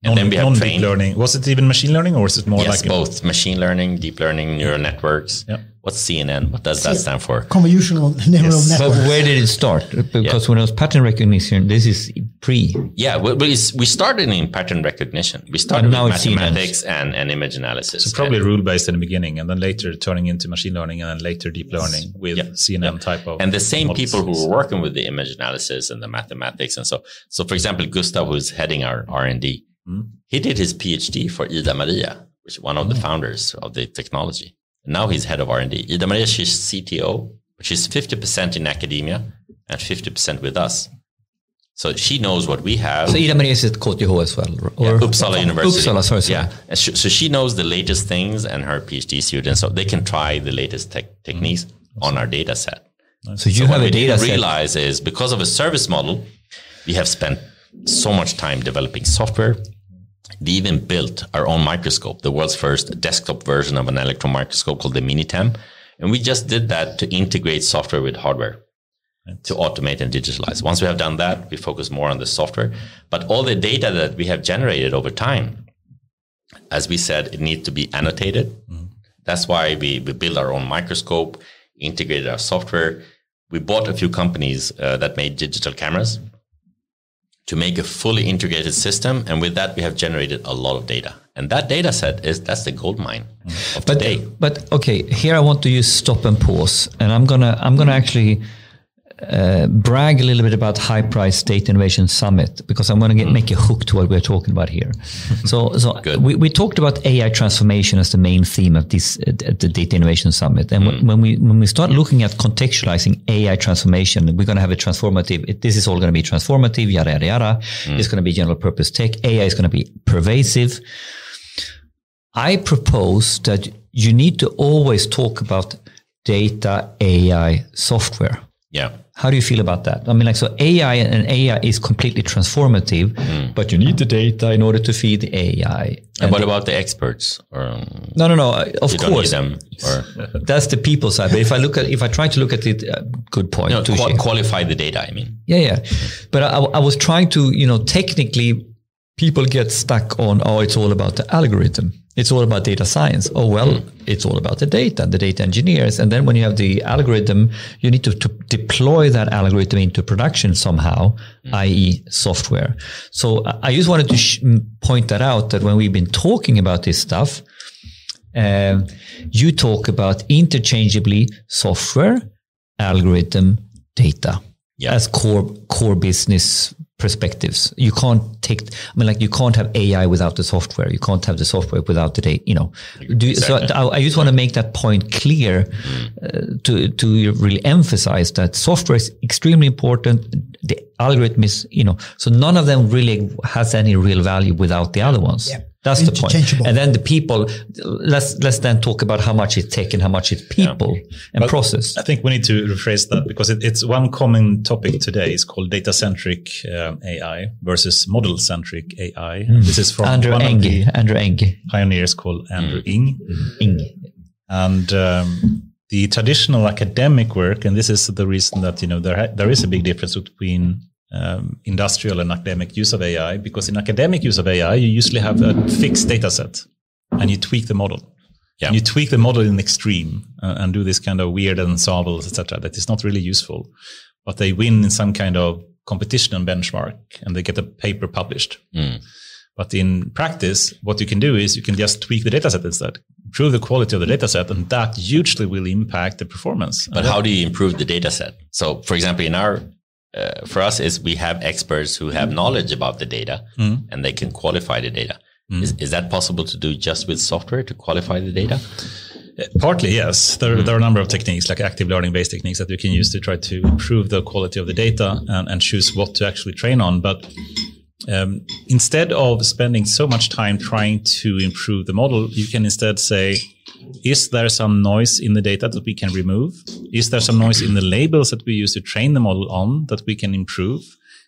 And non, then we have trained. learning. Was it even machine learning or was it more yes, like both machine learning, deep learning, neural networks? Yeah. What's CNN? What does that stand for? Convolutional neural yes. network. But where did it start? Because yeah. when it was pattern recognition, this is pre. Yeah, we, we started in pattern recognition. We started with mathematics and, and image analysis. So probably rule based in the beginning, and then later turning into machine learning, and then later deep learning with yeah. CNN yeah. type of. And the same models. people who were working with the image analysis and the mathematics, and so so for example, Gustav, who's heading our R and D, mm. he did his PhD for Ida Maria, which is one of mm. the founders of the technology. Now he's head of R&D. Ida Maria, she's CTO, she's 50% in academia and 50% with us. So she knows what we have. So Ida Maria is at KTH as well? Or? Yeah, Uppsala University. Uppsala, sorry, sorry. Yeah. So she knows the latest things and her PhD students, so they can try the latest te- techniques mm-hmm. on our data set. So you so have a data set. realize is because of a service model, we have spent so much time developing software, we even built our own microscope, the world's first desktop version of an electron microscope called the Minitem. And we just did that to integrate software with hardware to automate and digitalize. Once we have done that, we focus more on the software. But all the data that we have generated over time, as we said, it needs to be annotated. Mm-hmm. That's why we, we built our own microscope, integrated our software. We bought a few companies uh, that made digital cameras to make a fully integrated system. And with that, we have generated a lot of data. And that data set is that's the gold mine of but, today. But okay, here I want to use stop and pause. And I'm gonna I'm gonna actually uh, brag a little bit about Hyperight's Data Innovation Summit because I'm going to mm. make a hook to what we're talking about here. so, so we, we talked about AI transformation as the main theme of this uh, the Data Innovation Summit. And mm. when we when we start looking at contextualizing AI transformation, we're going to have a transformative. It, this is all going to be transformative. Yada yada yada. Mm. It's going to be general purpose tech. AI is going to be pervasive. I propose that you need to always talk about data, AI, software. Yeah. How do you feel about that? I mean, like, so AI and AI is completely transformative, mm. but you need the data in order to feed the AI. And, and what about the experts? Or, um, no, no, no. Of course, them, that's the people side. But if I look at, if I try to look at it, uh, good point. No, qual- qualify the data. I mean, yeah, yeah. But I, I was trying to, you know, technically, people get stuck on, oh, it's all about the algorithm. It's all about data science. Oh, well, mm. it's all about the data, the data engineers. And then when you have the algorithm, you need to, to deploy that algorithm into production somehow, mm. i.e. software. So I just wanted to sh- point that out that when we've been talking about this stuff, um, you talk about interchangeably software, algorithm, data yeah. as core core business perspectives. You can't take, I mean, like you can't have AI without the software. You can't have the software without the data, you know. Do, exactly. So I, I, just want to make that point clear uh, to, to really emphasize that software is extremely important. The algorithm is, you know, so none of them really has any real value without the other ones. Yeah. That's the point. And then the people, let's let's then talk about how much it's tech and how much it's people yeah. and but process. I think we need to rephrase that because it, it's one common topic today is called data centric um, AI versus model centric AI. Mm. This is from Andrew Ng. Andrew Ng. Pioneers called Andrew mm. Ng. Ng. And um, the traditional academic work, and this is the reason that you know there there is a big difference between um, industrial and academic use of AI because in academic use of AI, you usually have a fixed data set and you tweak the model. Yeah. And you tweak the model in extreme uh, and do this kind of weird ensembles, etc. That is not really useful, but they win in some kind of competition and benchmark and they get a paper published. Mm. But in practice, what you can do is you can just tweak the data set instead, improve the quality of the data set, and that hugely will impact the performance. But how do you improve the data set? So, for example, in our uh, for us is we have experts who have knowledge about the data mm. and they can qualify the data. Mm. Is, is that possible to do just with software to qualify the data? Uh, partly, yes. There, mm. there, are a number of techniques, like active learning based techniques, that we can use to try to improve the quality of the data and, and choose what to actually train on. But um, instead of spending so much time trying to improve the model, you can instead say, is there some noise in the data that we can remove? Is there some noise in the labels that we use to train the model on that we can improve?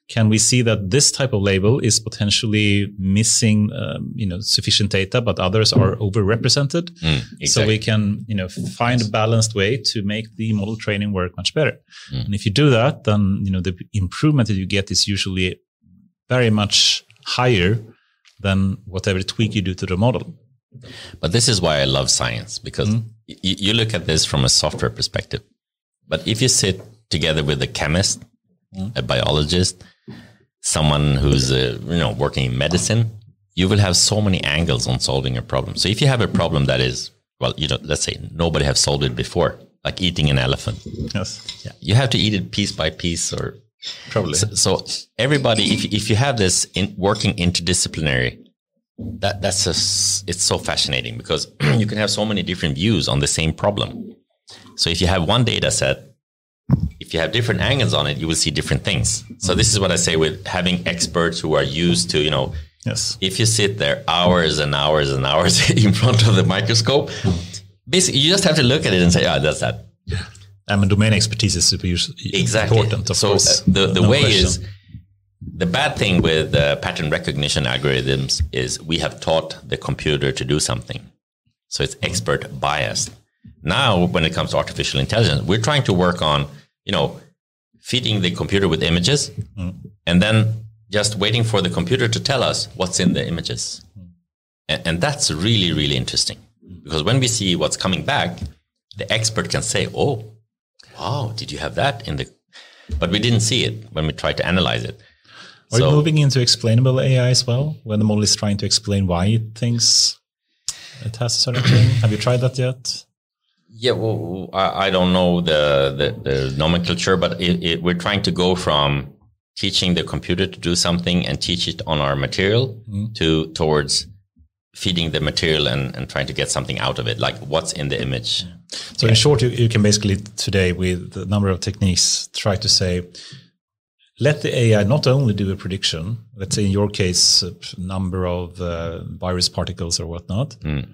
Can we see that this type of label is potentially missing, um, you know, sufficient data, but others are overrepresented? Mm, exactly. So we can, you know, find a balanced way to make the model training work much better. Mm. And if you do that, then you know the improvement that you get is usually very much higher than whatever tweak you do to the model. But this is why I love science because mm. y- you look at this from a software perspective. But if you sit together with a chemist, mm. a biologist, someone who's uh, you know working in medicine, you will have so many angles on solving a problem. So if you have a problem that is well, you know, let's say nobody have solved it before, like eating an elephant. Yes. Yeah, you have to eat it piece by piece or Probably. So, so, everybody, if if you have this in working interdisciplinary, that that's just it's so fascinating because you can have so many different views on the same problem. So if you have one data set, if you have different angles on it, you will see different things. So this is what I say with having experts who are used to, you know, yes. if you sit there hours and hours and hours in front of the microscope, basically you just have to look at it and say, oh, that's that. I mean, domain expertise is super exactly. important. so uh, the the no way question. is the bad thing with uh, pattern recognition algorithms is we have taught the computer to do something, so it's expert biased. Now, when it comes to artificial intelligence, we're trying to work on you know feeding the computer with images, mm. and then just waiting for the computer to tell us what's in the images, mm. and, and that's really really interesting because when we see what's coming back, the expert can say, "Oh." wow, did you have that in the? But we didn't see it when we tried to analyze it. Are so, you moving into explainable AI as well, when the model is trying to explain why it thinks it has a certain thing? Have you tried that yet? Yeah, well, I, I don't know the, the, the nomenclature, but it, it, we're trying to go from teaching the computer to do something and teach it on our material mm. to towards feeding the material and, and trying to get something out of it, like what's in the image. So, yeah. in short, you, you can basically today, with a number of techniques, try to say, let the AI not only do a prediction, let's say in your case, a number of uh, virus particles or whatnot, mm.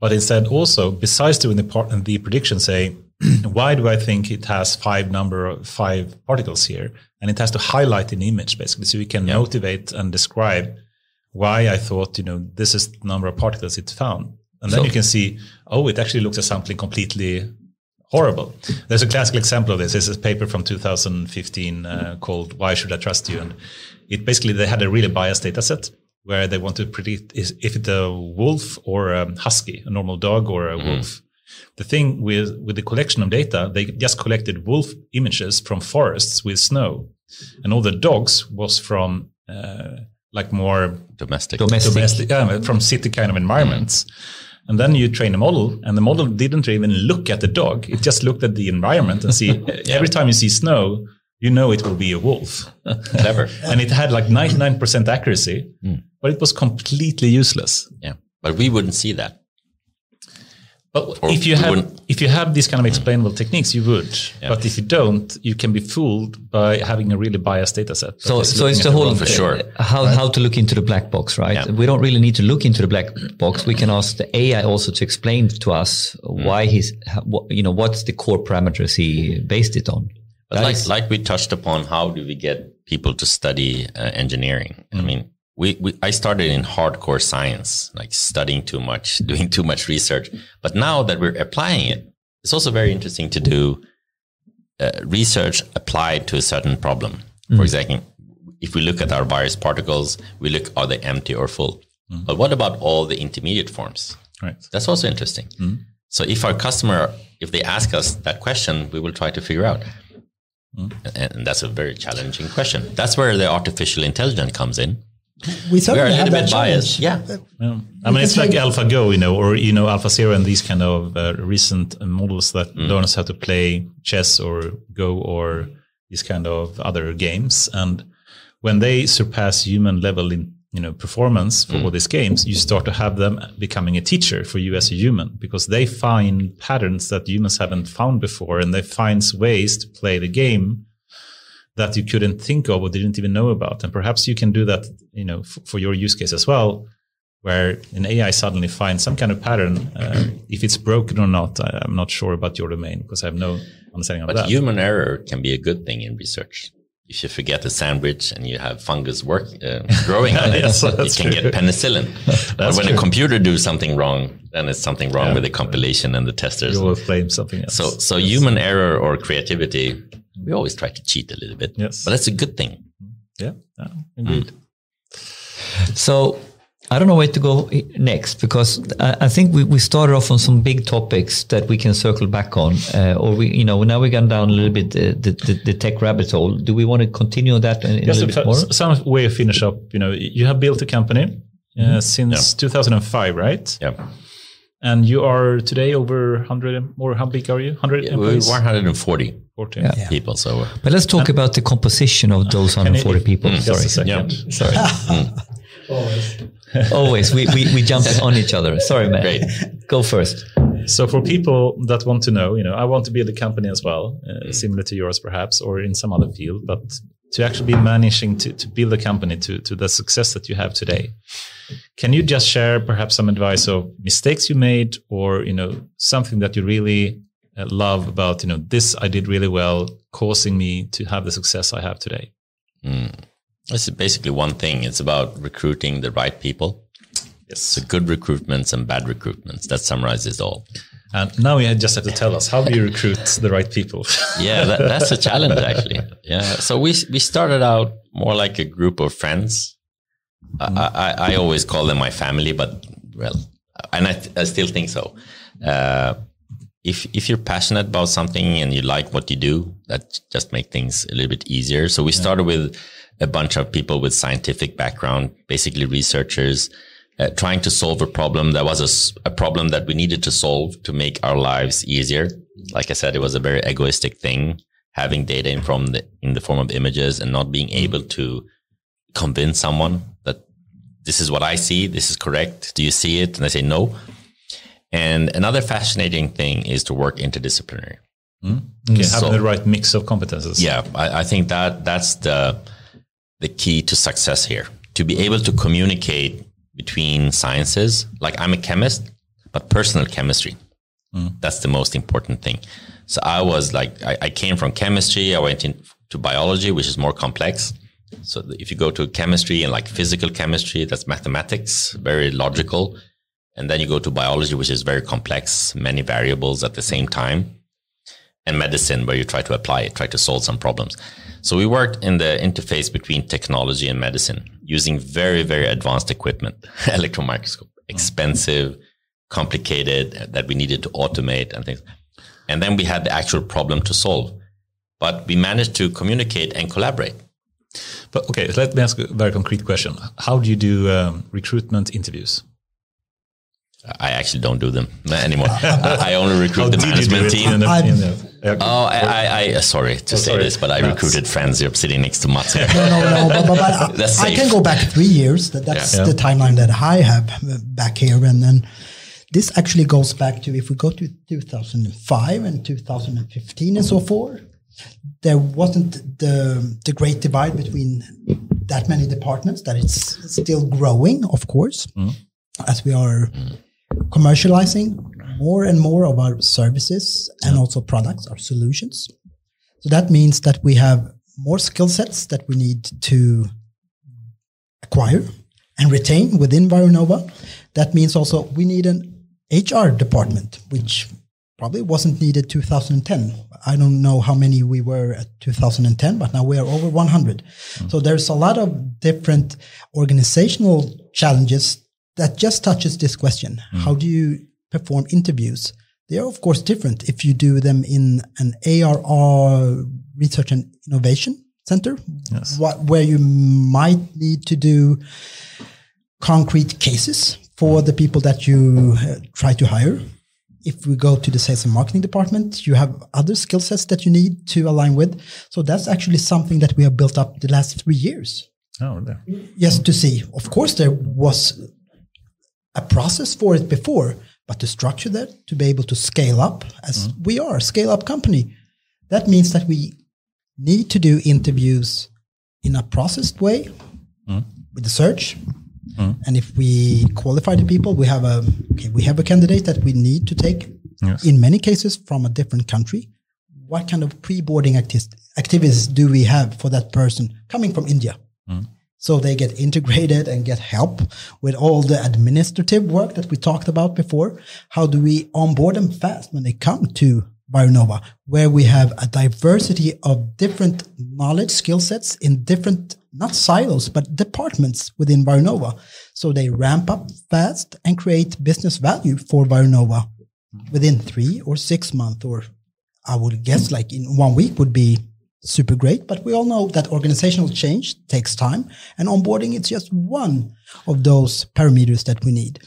but instead also, besides doing the, part, the prediction, say, why do I think it has five number of five particles here? And it has to highlight an image basically, so we can yeah. motivate and describe why I thought, you know, this is the number of particles it found. And then so, you can see, oh, it actually looks at something completely horrible. There's a classical example of this. This is a paper from 2015 uh, called "Why Should I Trust You?" and it basically they had a really biased data set where they want to predict if it's a wolf or a husky, a normal dog or a mm-hmm. wolf. The thing with with the collection of data, they just collected wolf images from forests with snow, and all the dogs was from uh, like more domestic, domestic, domestic yeah, from city kind of environments. Mm. And then you train a model, and the model didn't even look at the dog. It just looked at the environment and see yeah. every time you see snow, you know it will be a wolf. Clever. and it had like 99% accuracy, mm. but it was completely useless. Yeah. But we wouldn't see that. But or if you have if you have these kind of explainable mm. techniques, you would. Yeah. But if you don't, you can be fooled by having a really biased data set. So, so it's the whole for sure. How right? how to look into the black box, right? Yeah. We don't really need to look into the black box. We can ask the AI also to explain to us mm. why he's, you know, what's the core parameters he based it on. But like is, like we touched upon, how do we get people to study uh, engineering? Mm. I mean, we, we, I started in hardcore science, like studying too much, doing too much research. But now that we're applying it, it's also very interesting to do uh, research applied to a certain problem. Mm. For example, if we look at our virus particles, we look are they empty or full. Mm. But what about all the intermediate forms? Right. That's also interesting. Mm. So if our customer, if they ask us that question, we will try to figure out. Mm. And that's a very challenging question. That's where the artificial intelligence comes in we certainly we have that challenge. Yeah. yeah. I mean, it's like AlphaGo, you know, or, you know, AlphaZero and these kind of uh, recent models that mm. learn us how to play chess or Go or these kind of other games. And when they surpass human level in, you know, performance for mm. all these games, you start to have them becoming a teacher for you as a human because they find patterns that humans haven't found before and they find ways to play the game that you couldn't think of or didn't even know about. And perhaps you can do that, you know, f- for your use case as well. where an AI suddenly finds some kind of pattern. Uh, if it's broken or not, I, am not sure about your domain because I have no understanding of but that. But human error can be a good thing in research. If you forget a sandwich and you have fungus work uh, growing on it, yes, you can true. get penicillin. but when true. a computer does something wrong, then it's something wrong yeah. with the compilation and the testers. You will blame something else. So, so yes. human error or creativity, we always try to cheat a little bit. Yes, but that's a good thing. Yeah, yeah indeed. Mm. So I don't know where to go next because I think we, we started off on some big topics that we can circle back on, uh, or we you know now we've gone down a little bit uh, the, the, the, tech rabbit hole. Do we want to continue that in, in yes, a little bit more? Some way of finish up. You know, you have built a company uh, mm-hmm. since yeah. 2005, right? Yeah. And you are today over 100 or how big are you? 100 yeah, employees? 140 40. Yeah. people. So, but let's talk about the composition of those 140 people. Mm, sorry, yeah. sorry. mm. Always. Always. We, we, we jump on each other. Sorry, man. Great. Go first. So for people that want to know, you know, I want to build a company as well, uh, similar to yours perhaps, or in some other field, but to actually be managing to, to build a company to, to the success that you have today. Can you just share perhaps some advice of mistakes you made or, you know, something that you really uh, love about, you know, this I did really well, causing me to have the success I have today? Mm. It's basically one thing. It's about recruiting the right people. Yes. So good recruitments and bad recruitments. That summarizes all. And now you just have to tell us how do you recruit the right people? yeah, that, that's a challenge actually. Yeah. So we we started out more like a group of friends. Mm. I, I, I always call them my family, but well, and I, I still think so. Uh, if if you're passionate about something and you like what you do, that just make things a little bit easier. So we yeah. started with a bunch of people with scientific background, basically researchers, uh, trying to solve a problem that was a, a, problem that we needed to solve to make our lives easier. Like I said, it was a very egoistic thing, having data in from the in the form of images and not being able to convince someone that this is what I see, this is correct. Do you see it? And they say no. And another fascinating thing is to work interdisciplinary. Mm. Okay, so, having the right mix of competences. Yeah, I, I think that that's the the key to success here to be able to communicate between sciences. Like I'm a chemist, but personal chemistry. Mm. That's the most important thing. So I was like, I, I came from chemistry. I went into biology, which is more complex. So if you go to chemistry and like physical chemistry, that's mathematics, very logical. And then you go to biology, which is very complex, many variables at the same time. And medicine, where you try to apply it, try to solve some problems. So we worked in the interface between technology and medicine using very, very advanced equipment, electron microscope, expensive, complicated that we needed to automate and things. And then we had the actual problem to solve. But we managed to communicate and collaborate. But okay, let me ask a very concrete question. How do you do um, recruitment interviews? I actually don't do them anymore. I only recruit the management team. oh, I, I, I, sorry to oh, say sorry. this, but I that's, recruited friends. You're sitting next to Mats. No, no, no. But, but, but that's I, I can go back three years. That's yeah. the timeline that I have back here, and then this actually goes back to if we go to 2005 and 2015 and so forth. There wasn't the the great divide between that many departments. That it's still growing, of course, mm. as we are. Mm commercializing more and more of our services and also products, our solutions. So that means that we have more skill sets that we need to acquire and retain within Vironova. That means also we need an HR department, which probably wasn't needed 2010. I don't know how many we were at 2010, but now we are over 100. Mm. So there's a lot of different organizational challenges that just touches this question. Mm. How do you perform interviews? They are, of course, different if you do them in an ARR research and innovation center, yes. what, where you might need to do concrete cases for the people that you uh, try to hire. If we go to the sales and marketing department, you have other skill sets that you need to align with. So that's actually something that we have built up the last three years. Oh. Yes, to see. Of course, there was a process for it before, but to structure that to be able to scale up as mm. we are a scale up company, that means that we need to do interviews in a processed way mm. with the search. Mm. And if we qualify the people, we have a okay, we have a candidate that we need to take. Yes. In many cases, from a different country. What kind of pre-boarding acti- activities do we have for that person coming from India? Mm. So they get integrated and get help with all the administrative work that we talked about before. How do we onboard them fast when they come to Vironova, where we have a diversity of different knowledge skill sets in different, not silos, but departments within Vironova. So they ramp up fast and create business value for Vironova within three or six months, or I would guess like in one week would be super great. But we all know that organizational change takes time and onboarding is just one of those parameters that we need.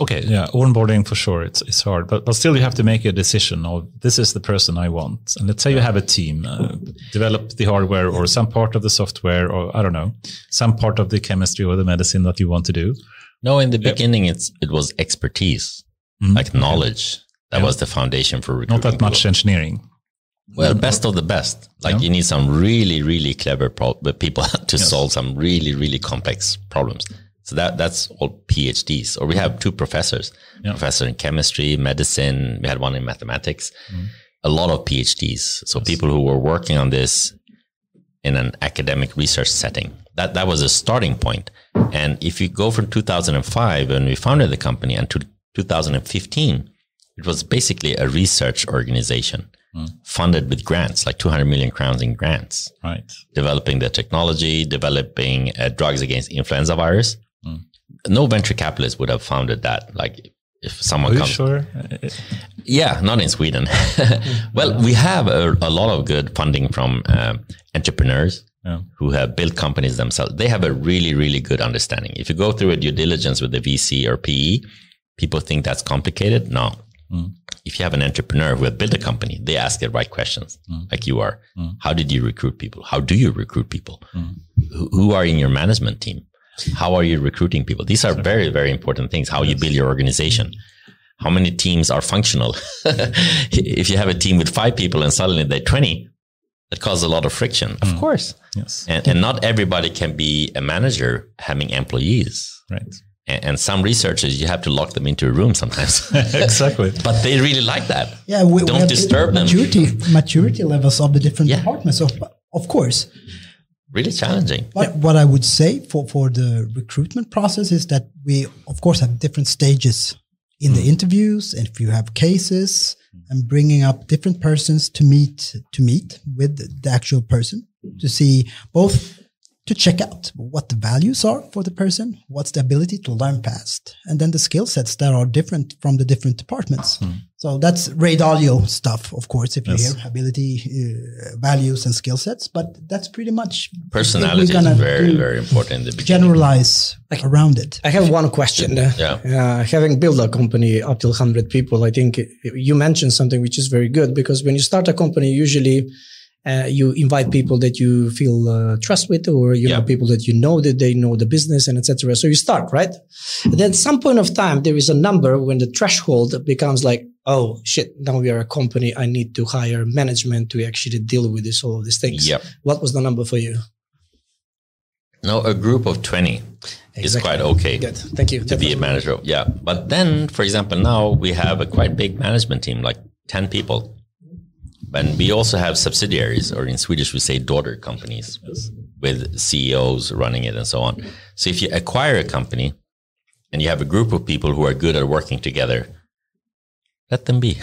Okay, yeah, onboarding for sure. It's it's hard, but but still you have to make a decision of this is the person I want. And let's say you have a team, uh, develop the hardware or some part of the software, or I don't know, some part of the chemistry or the medicine that you want to do. No, in the yep. beginning, it's it was expertise, mm-hmm. like knowledge. That yeah. was the foundation for recruiting. Not that much people. engineering. Well, best of the best. Like yeah. you need some really, really clever pro- people to yes. solve some really, really complex problems. So that that's all PhDs. Or we have two professors, yeah. professor in chemistry, medicine. We had one in mathematics. Mm. A lot of PhDs. So yes. people who were working on this in an academic research setting. That that was a starting point. And if you go from 2005 when we founded the company and to 2015, it was basically a research organization. Mm. funded with grants, like 200 million crowns in grants. Right. Developing the technology, developing uh, drugs against influenza virus, no venture capitalist would have founded that. Like if someone Are comes, sure? yeah, not in Sweden. well, we have a, a, lot of good funding from uh, entrepreneurs yeah. who have built companies themselves. They have a really, really good understanding. If you go through a due diligence with the VC or PE, people think that's complicated. No. Mm. If you have an entrepreneur who has built a company, they ask the right questions, mm. like you are. Mm. How did you recruit people? How do you recruit people? Mm. Who, who are in your management team? How are you recruiting people? These are very, very important things. How you build your organization. How many teams are functional? if you have a team with five people and suddenly they're 20, that causes a lot of friction. Of mm. course. Yes. And, and, not everybody can be a manager having employees. Right. And, and some researchers, you have to lock them into a room sometimes. exactly. but they really like that. Yeah. We, Don't we disturb maturity, them. Maturity levels of the different yeah. departments. Of, of course really challenging. But yeah. what I would say for, for the recruitment process is that we, of course, have different stages in mm. the interviews. And if you have cases and bringing up different persons to meet, to meet with the actual person to see both to check out what the values are for the person, what's the ability to learn fast, and then the skill sets that are different from the different departments. Mm. So that's Ray Dalio stuff, of course, if yes. you hear ability, uh, values, and skill sets. But that's pretty much personality is very, very important. In the generalize around it. I have one question. Yeah. Uh, having built a company up till 100 people, I think you mentioned something which is very good because when you start a company, usually uh, you invite people that you feel uh, trust with or you yeah. know people that you know that they know the business and etc so you start right? And then at some point of time there is a number when the threshold becomes like oh shit now we are a company. I need to hire management to actually deal with this all of these things. Yep. what was the number for you? No a group of 20 exactly. is quite okay. Good. Thank you. To be a manager yeah. But then for example now we have a quite big management team like 10 people and we also have subsidiaries, or in Swedish we say daughter companies, with CEOs running it and so on. So if you acquire a company and you have a group of people who are good at working together, let them be.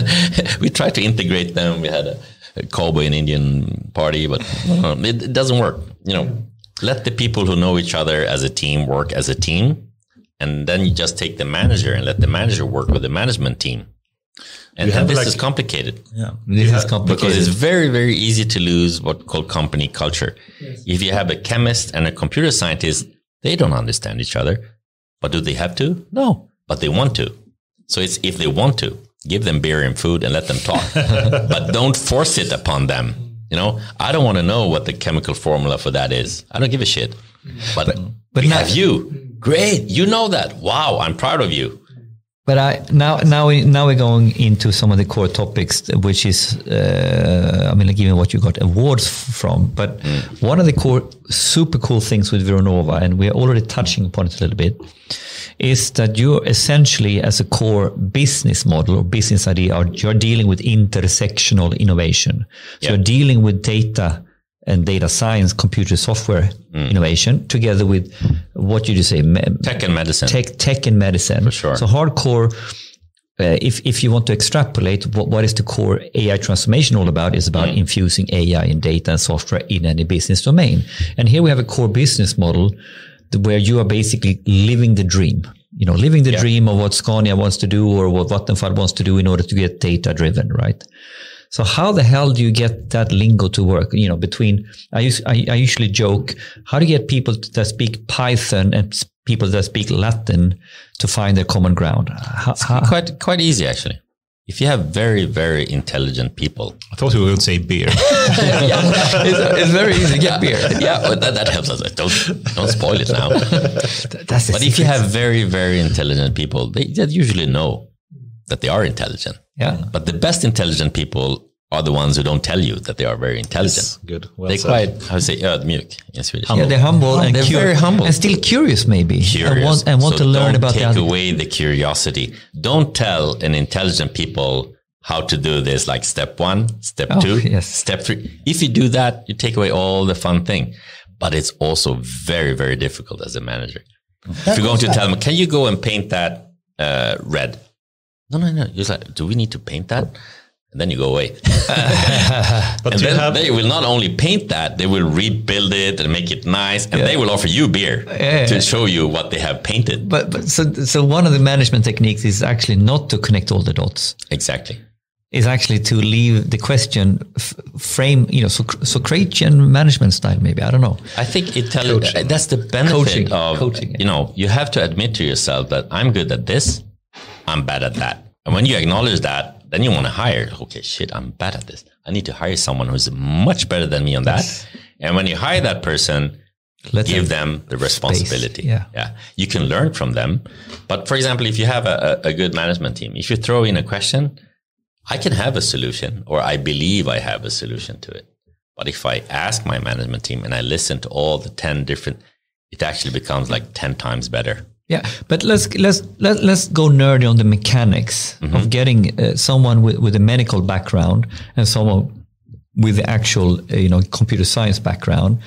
we try to integrate them. We had a, a cowboy and Indian party, but it, it doesn't work. You know, let the people who know each other as a team work as a team, and then you just take the manager and let the manager work with the management team and, and this like, is complicated. Yeah, this is complicated because it's very, very easy to lose what called company culture. Yes. If you have a chemist and a computer scientist, they don't understand each other. But do they have to? No, but they want to. So it's if they want to, give them beer and food and let them talk, but don't force it upon them. You know, I don't want to know what the chemical formula for that is. I don't give a shit. But, but, but we have you. Mm. Great. You know that. Wow. I'm proud of you But I now now we now we're going into some of the core topics, which is uh, I mean, like even what you got awards from. But mm. one of the core super cool things with Vironova, and we're already touching upon it a little bit, is that you're essentially as a core business model or business idea, you're dealing with intersectional innovation. So yep. you're dealing with data and data science, computer software mm. innovation, together with what you just say, tech and medicine, tech, tech and medicine. For sure. So hardcore. Uh, if if you want to extrapolate, what, what is the core AI transformation all about? Is about mm. infusing AI in data and software in any business domain. And here we have a core business model where you are basically living the dream. You know, living the yeah. dream of what Scania wants to do or what Vattenfall wants to do in order to get data driven, right? So how the hell do you get that lingo to work? You know, between I, use, I, I usually joke, how do you get people that speak Python and people that speak Latin to find their common ground? How, how? quite quite easy actually. If you have very very intelligent people, I thought you were going to say beer. yeah, it's, it's, very easy to get beer. Yeah, but that, that helps us. Don't don't spoil it now. That's but if you have very very intelligent people, they, they usually know that they are intelligent. Yeah. But the best intelligent people are the ones who don't tell you that they are very intelligent. Yes, good. Well they're said. quite, how to say, ödmjuk in Swedish. Humble. Yeah, they're humble and they're very humble and still curious, maybe. Curious. And want, and want so to learn about take away the curiosity. Don't tell an intelligent people how to do this, like step one, step oh, two, yes. step three. If you do that, you take away all the fun thing. But it's also very, very difficult as a manager. That if you're going to tell them, can you go and paint that uh, red? No, no, no. You're like, do we need to paint that? And then you go away. but and then have... they will not only paint that, they will rebuild it and make it nice, and yeah. they will offer you beer yeah. to show you what they have painted. But, but so so one of the management techniques is actually not to connect all the dots. Exactly. Is actually to leave the question frame, you know, so Socratian management style, maybe I don't know. I think it tells that's the benefit Coaching. of Coaching. you know you have to admit to yourself that I'm good at this, I'm bad at that. And when you acknowledge that, then you want to hire. Okay, shit, I'm bad at this. I need to hire someone who's much better than me on that. Yes. And when you hire that person, Let give them the responsibility. Yeah. yeah. You can learn from them. But for example, if you have a, a good management team, if you throw in a question, I can have a solution or I believe I have a solution to it. But if I ask my management team and I listen to all the 10 different, it actually becomes like 10 times better. Yeah, but let's let's let, let's go nerdy on the mechanics mm-hmm. of getting uh, someone with, with a medical background and someone with the actual uh, you know computer science background.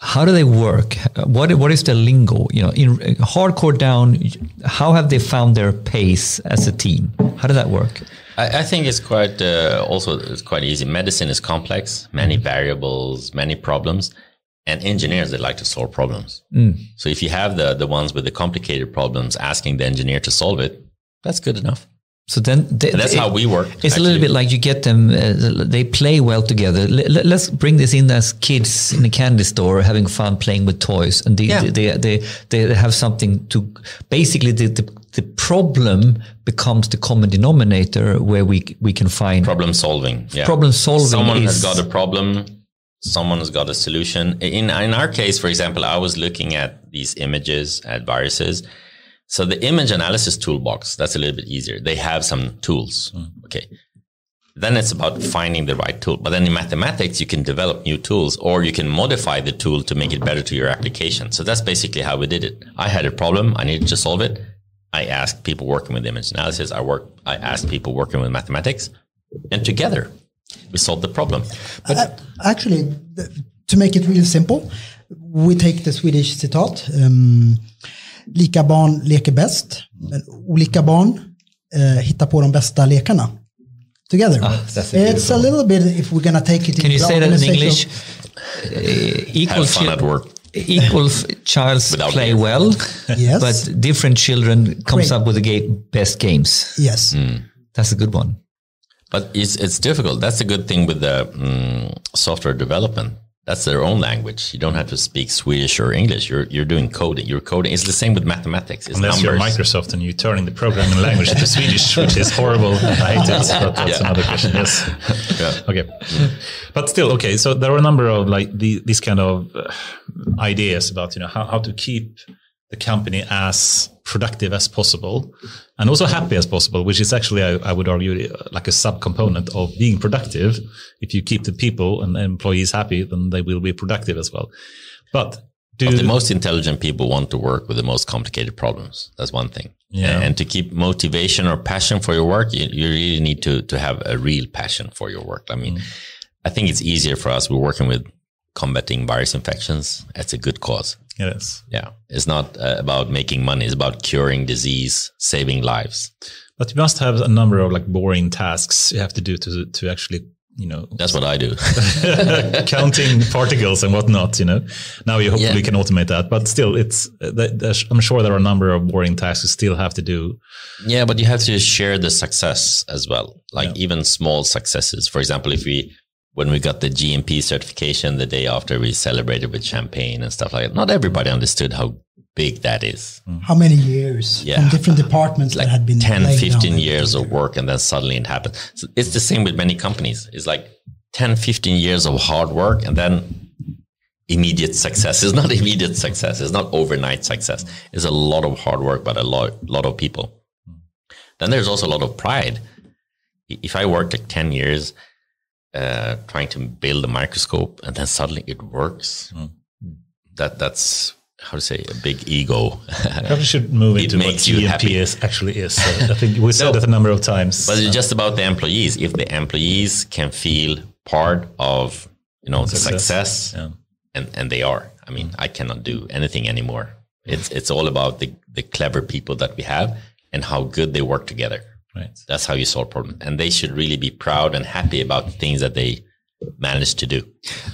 How do they work? What what is the lingo? You know, in uh, hardcore down, how have they found their pace as a team? How does that work? I, I think it's quite uh, also it's quite easy. Medicine is complex, many variables, many problems and engineers they like to solve problems mm. so if you have the the ones with the complicated problems asking the engineer to solve it that's good enough so then they, that's it, how we work it's actually. a little bit like you get them uh, they play well together Let, us bring this in as kids in a candy store having fun playing with toys and they yeah. they, they, they have something to basically the, the the problem becomes the common denominator where we we can find problem solving yeah. problem solving someone is, has got a problem someone has got a solution. In, in our case, for example, I was looking at these images at viruses. So the image analysis toolbox, that's a little bit easier. They have some tools. Mm. Okay. Then it's about finding the right tool. But then in mathematics, you can develop new tools or you can modify the tool to make it better to your application. So that's basically how we did it. I had a problem. I needed to solve it. I asked people working with image analysis. I work, I asked people working with mathematics and together we solve the problem. But uh, actually, to make it really simple, we take the Swedish citat. Um, lika barn leker bäst, men olika barn uh, hittar på de bästa lekarna. Together. Ah, it's a little bit if we're gonna take it. Can you say that in English? Uh, equal Have fun at work. Equal childs play well, yes. but different children comes Great. up with the best games. Yes, mm. that's a good one. But it's it's difficult. That's a good thing with the um, software development. That's their own language. You don't have to speak Swedish or English. You're you're doing coding. You're coding. It's the same with mathematics. It's Unless numbers. you're Microsoft and you're turning the programming language into Swedish, which is horrible. I hate it. But that's yeah. another question. Yes. Yeah. Okay. But still, okay. So there are a number of like the, these kind of uh, ideas about you know how, how to keep the company as productive as possible and also happy as possible, which is actually, I, I would argue, like a subcomponent of being productive. If you keep the people and the employees happy, then they will be productive as well. But do but the most intelligent people want to work with the most complicated problems. That's one thing. Yeah. And to keep motivation or passion for your work, you, you really need to, to have a real passion for your work. I mean, mm. I think it's easier for us. We're working with combating virus infections. It's a good cause. It is. Yeah. It's not uh, about making money. It's about curing disease, saving lives. But you must have a number of like boring tasks you have to do to, to actually you know that's what i do counting particles and whatnot you know now you hopefully yeah. can automate that but still it's i'm sure there are a number of boring tasks you still have to do yeah but you have to share the success as well like yeah. even small successes for example if we when we got the GMP certification the day after we celebrated with champagne and stuff like that. Not everybody understood how big that is. Mm. How many years yeah. from different departments like that had been 10, 15 years of work and then suddenly it happened. So it's the same with many companies. It's like 10, 15 years of hard work and then immediate success. It's not immediate success. It's not overnight success. It's a lot of hard work, but a lot, lot of people. Then there's also a lot of pride. If I worked like 10 years, uh, trying to build a microscope and then suddenly it works. Mm. That that's how to say a big ego. Probably should move into what GMP is, actually is. So I think we said no, it a number of times. But it's just about the employees. If the employees can feel part of you know success. the success, yeah. and and they are. I mean, I cannot do anything anymore. It's it's all about the the clever people that we have and how good they work together. Right. That's how you solve problems. And they should really be proud and happy about the things that they managed to do.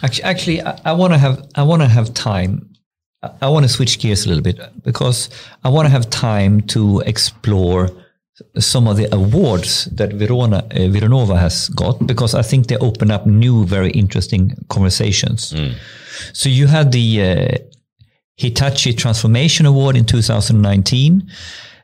Actually, actually I, I want to have I want to have time. I, I want to switch gears a little bit because I want to have time to explore some of the awards that Verona, uh, Vironova has got because I think they open up new, very interesting conversations. Mm. So you had the uh, Hitachi Transformation Award in 2019.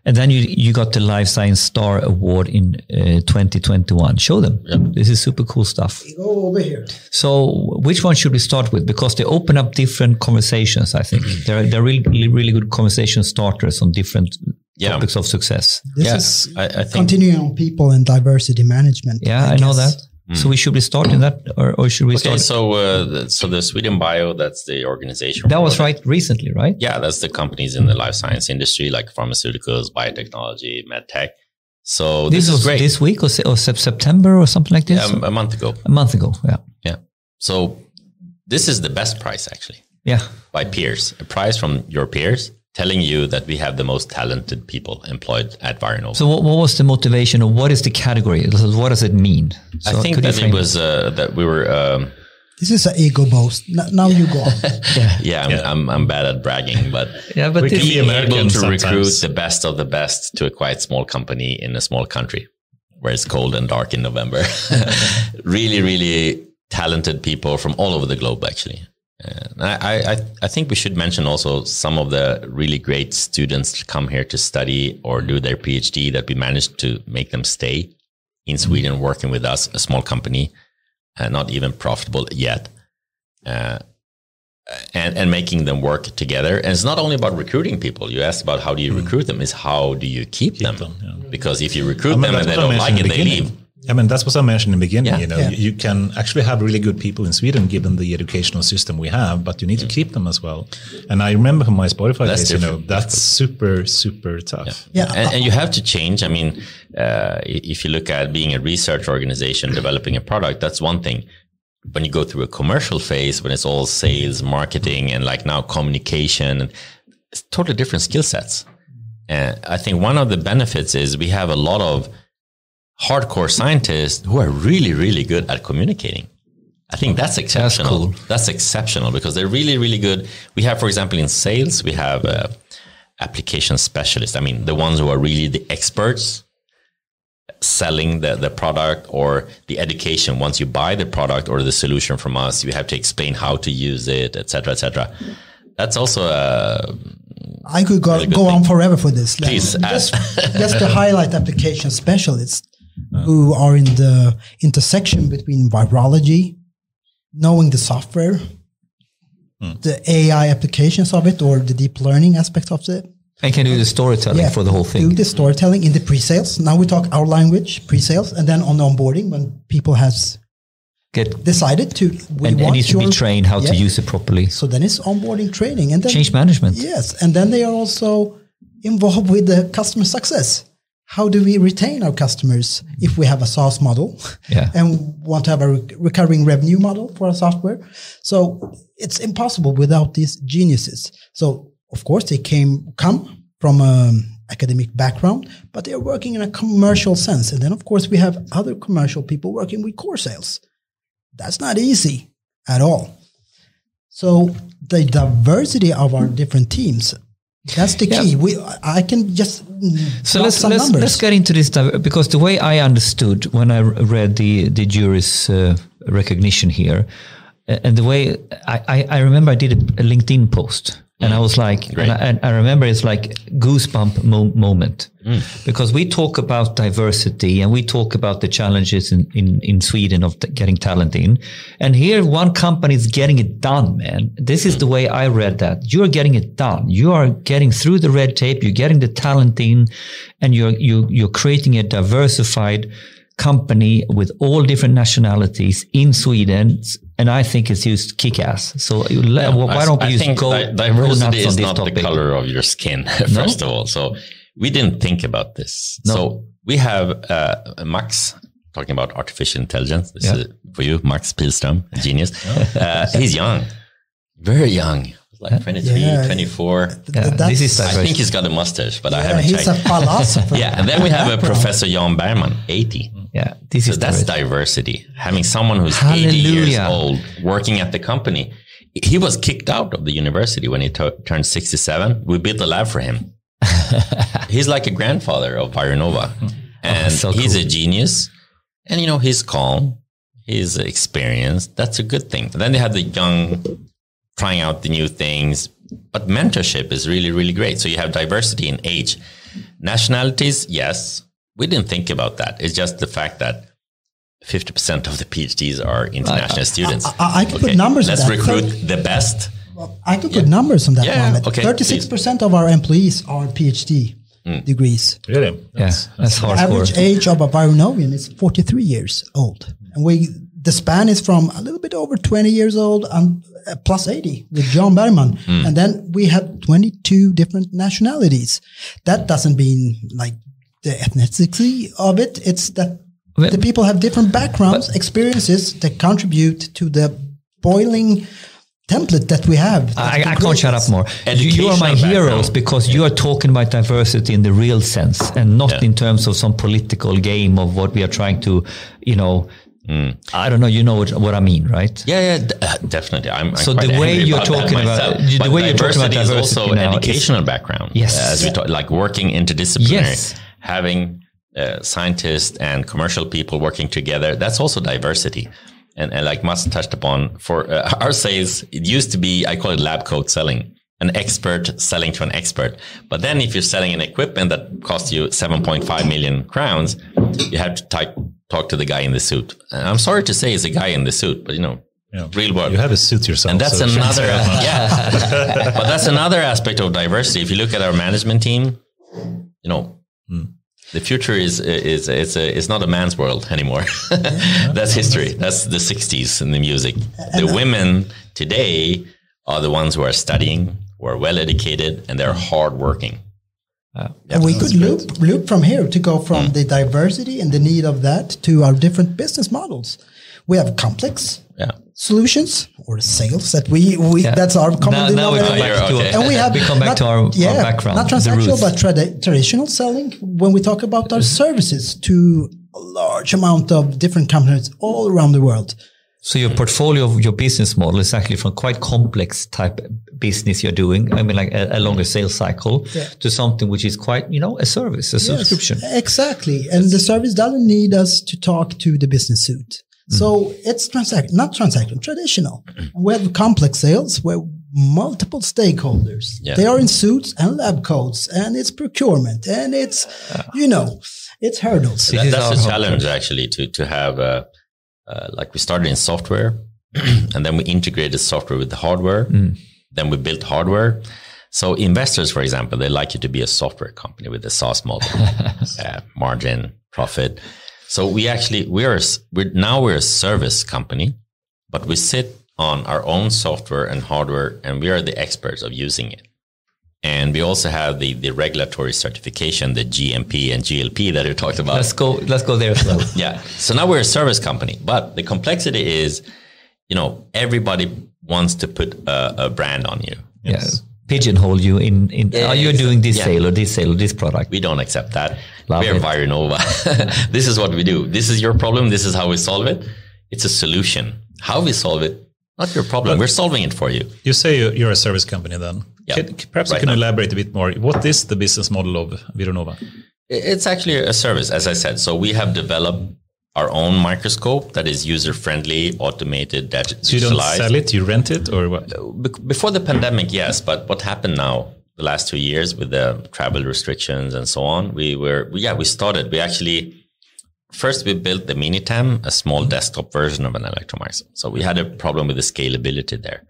And then you you got the Life Science Star Award in uh, 2021. Show them. This is super cool stuff. Go over here. So, which one should we start with? Because they open up different conversations. I think they're they're really really good conversation starters on different yeah. topics of success. This yeah. is I, I continuing on people and diversity management. Yeah, I, I know that. Mm. So we should be starting that, or, or should we okay, start? So, uh, so the Sweden Bio, that's the organization. That was right recently, right? Yeah, that's the companies in the life science industry, like pharmaceuticals, biotechnology, medtech. So this, this is great. This week or, or, September or something like this? Yeah, a month ago. A month ago, yeah. Yeah. So this is the best price, actually. Yeah. By peers, a price from your peers telling you that we have the most talented people employed at Vironova. So what, what, was the motivation or what is the category? What does it mean? So I think that it was uh, that we were. Um, this is an ego boast. Now you go. yeah, yeah, I'm, yeah. I'm, I'm, bad at bragging, but yeah, but we can be able to sometimes. recruit the best of the best to a quite small company in a small country where it's cold and dark in November. really, really talented people from all over the globe, actually. I, I, I think we should mention also some of the really great students come here to study or do their PhD that we managed to make them stay in mm-hmm. Sweden working with us, a small company, uh, not even profitable yet, uh, and, and making them work together. And it's not only about recruiting people. You asked about how do you mm. recruit them, is how do you keep, keep them? them yeah. Because if you recruit I mean, them and they don't like it, they leave. I mean, that's what I mentioned in the beginning. Yeah, you know, yeah. you, can actually have really good people in Sweden given the educational system we have, but you need to keep them as well. And I remember from my Spotify that's days, you know, that's super, super tough. Yeah, yeah. And, and, you have to change. I mean, uh, if you look at being a research organization, developing a product, that's one thing. When you go through a commercial phase, when it's all sales, marketing, and like now communication, it's totally different skill sets. And I think one of the benefits is we have a lot of hardcore scientists who are really, really good at communicating. I think that's exceptional. That's, cool. that's exceptional because they're really, really good. We have, for example, in sales, we have uh, application specialists. I mean, the ones who are really the experts selling the, the product or the education. Once you buy the product or the solution from us, you have to explain how to use it, etc., etc. That's also a uh, I could go, really go on forever for this. Please, just, just to highlight application specialists who are in the intersection between virology, knowing the software, mm. the AI applications of it or the deep learning aspects of it. And can do the storytelling yeah, for the whole thing. Do the storytelling in the pre-sales. Now we talk our language, pre-sales, and then on the onboarding when people has get decided to we and, and needs to be trained how yeah. to use it properly. So then it's onboarding training and then change management. Yes, and then they are also involved with the customer success. How do we retain our customers if we have a SaaS model yeah. and want to have a recurring revenue model for our software? So it's impossible without these geniuses. So of course they came come from an academic background, but they're working in a commercial sense. And then of course we have other commercial people working with core sales. That's not easy at all. So the diversity of our different teams that's the key. Yeah. We, I can just so let's let's, let's get into this because the way I understood when I read the the jury's uh, recognition here, and the way I, I, I remember I did a, a LinkedIn post and I was like, and I, and I, remember it's like goosebump mo- moment mm. because we talk about diversity and we talk about the challenges in, in, in Sweden of t- getting talent in. And here one company is getting it done, man. This is mm. the way I read that. You're getting it done. You are getting through the red tape. You're getting the talent in and you're, you, you're creating a diversified company with all different nationalities in Sweden, and I think it's used kick-ass. So yeah, why don't we I use think go, diversity is not topic. the color of your skin, first no? of all. So we didn't think about this. No. So we have uh, Max talking about artificial intelligence. This yeah. is for you, Max Pilström, genius. Uh, he's young, very young like 23, yeah. 24. Yeah, this is I think he's got a mustache, but yeah, I haven't he's checked. a philosopher. yeah, and then we have a Professor Jan Bergman, 80. Yeah, this so is that's diversity. Having someone who's Hallelujah. 80 years old working at the company. He was kicked out of the university when he t- turned 67. We built a lab for him. he's like a grandfather of Vironova. Oh, and oh, so he's cool. a genius. And, you know, he's calm. He's experienced. That's a good thing. then they had the young trying out the new things. But mentorship is really, really great. So you have diversity in age. Nationalities, yes. We didn't think about that. It's just the fact that 50% of the PhDs are international uh, students. I, I, I can okay. put numbers Let's recruit the best. I can yeah. put numbers on that yeah, one. Okay, 36% please. of our employees are PhD mm. degrees. Really? That's, yeah, that's hardcore. Average age of a Vironovian is 43 years old. And we the span is from a little bit over 20 years old and uh, plus 80 with John Bergman. Mm. And then we have 22 different nationalities. That doesn't mean like the ethnicity of it. It's that well, the people have different backgrounds, experiences that contribute to the boiling template that we have. I, I can't shut up more. You, you, are my heroes because yeah. you are talking about diversity in the real sense and not yeah. in terms of some political game of what we are trying to, you know, Mm. I don't know. You know what, what I mean, right? Yeah, yeah, d- uh, definitely. I'm, so I'm the way you're talking about the way you're talking about diversity is also educational is, background. Yes, uh, as we talk, like working interdisciplinary, yes. Having uh, scientists and commercial people working together. That's also diversity. And, and like Mats touched upon, for uh, our sales, it used to be I call it lab coat selling an expert selling to an expert. But then if you're selling an equipment that costs you 7.5 million crowns, you have to type, talk to the guy in the suit. And I'm sorry to say it's a guy in the suit, but you know, yeah. real world. You have a suit yourself. And that's so another, yeah. but that's another aspect of diversity. If you look at our management team, you know, mm. the future is, is, is, a, is not a man's world anymore. that's history. That's the 60s in the music. The women today are the ones who are studying, who are well educated, and they're hardworking. Uh, and we could loop, loop from here to go from mm. the diversity and the need of that to our different business models. We have complex yeah. Solutions or sales that we, we yeah. that's our common now, now we come back to, okay. and we have we come back not, to our, yeah, our background not transactional but trad- traditional selling when we talk about our services to a large amount of different companies all around the world so your portfolio of your business model is actually from quite complex type business you're doing. I mean, like a, a longer sales cycle yeah. to something which is quite, you know, a service, a yes, subscription. Exactly. And the service doesn't need us to talk to the business suit. So it's transact, not transaction, traditional. we have complex sales where multiple stakeholders, yeah. they are in suits and lab coats and it's procurement and it's, you know, it's hurdles. That, that's a challenge actually to, to have, uh, uh, like we started in software and then we integrated software with the hardware. Mm. Then we built hardware. So investors, for example, they like you to be a software company with a SaaS model, uh, margin, profit. So we actually we are we're, now we're a service company, but we sit on our own software and hardware, and we are the experts of using it. And we also have the, the regulatory certification, the GMP and GLP that you talked about. Let's go. Let's go there as well. yeah. So now we're a service company, but the complexity is, you know, everybody wants to put a, a brand on you. Yes. Yeah. Pigeonhole you in. in yeah, are you doing this yeah. sale or this sale or this product? We don't accept that. Love we're Vironova. this is what we do. This is your problem. This is how we solve it. It's a solution. How we solve it, not your problem. But we're solving it for you. You say you're a service company then. Yeah. Can, perhaps right you can now. elaborate a bit more. What is the business model of Vironova? It's actually a service, as I said. So we have developed our own microscope that is user friendly, automated, digitalized. So you don't sell it, you rent it, or what? Uh, before the pandemic, yes. But what happened now, the last two years with the travel restrictions and so on, we were, yeah, we started. We actually, first we built the MiniTEM, a small desktop version of an electron microscope. So we had a problem with the scalability there.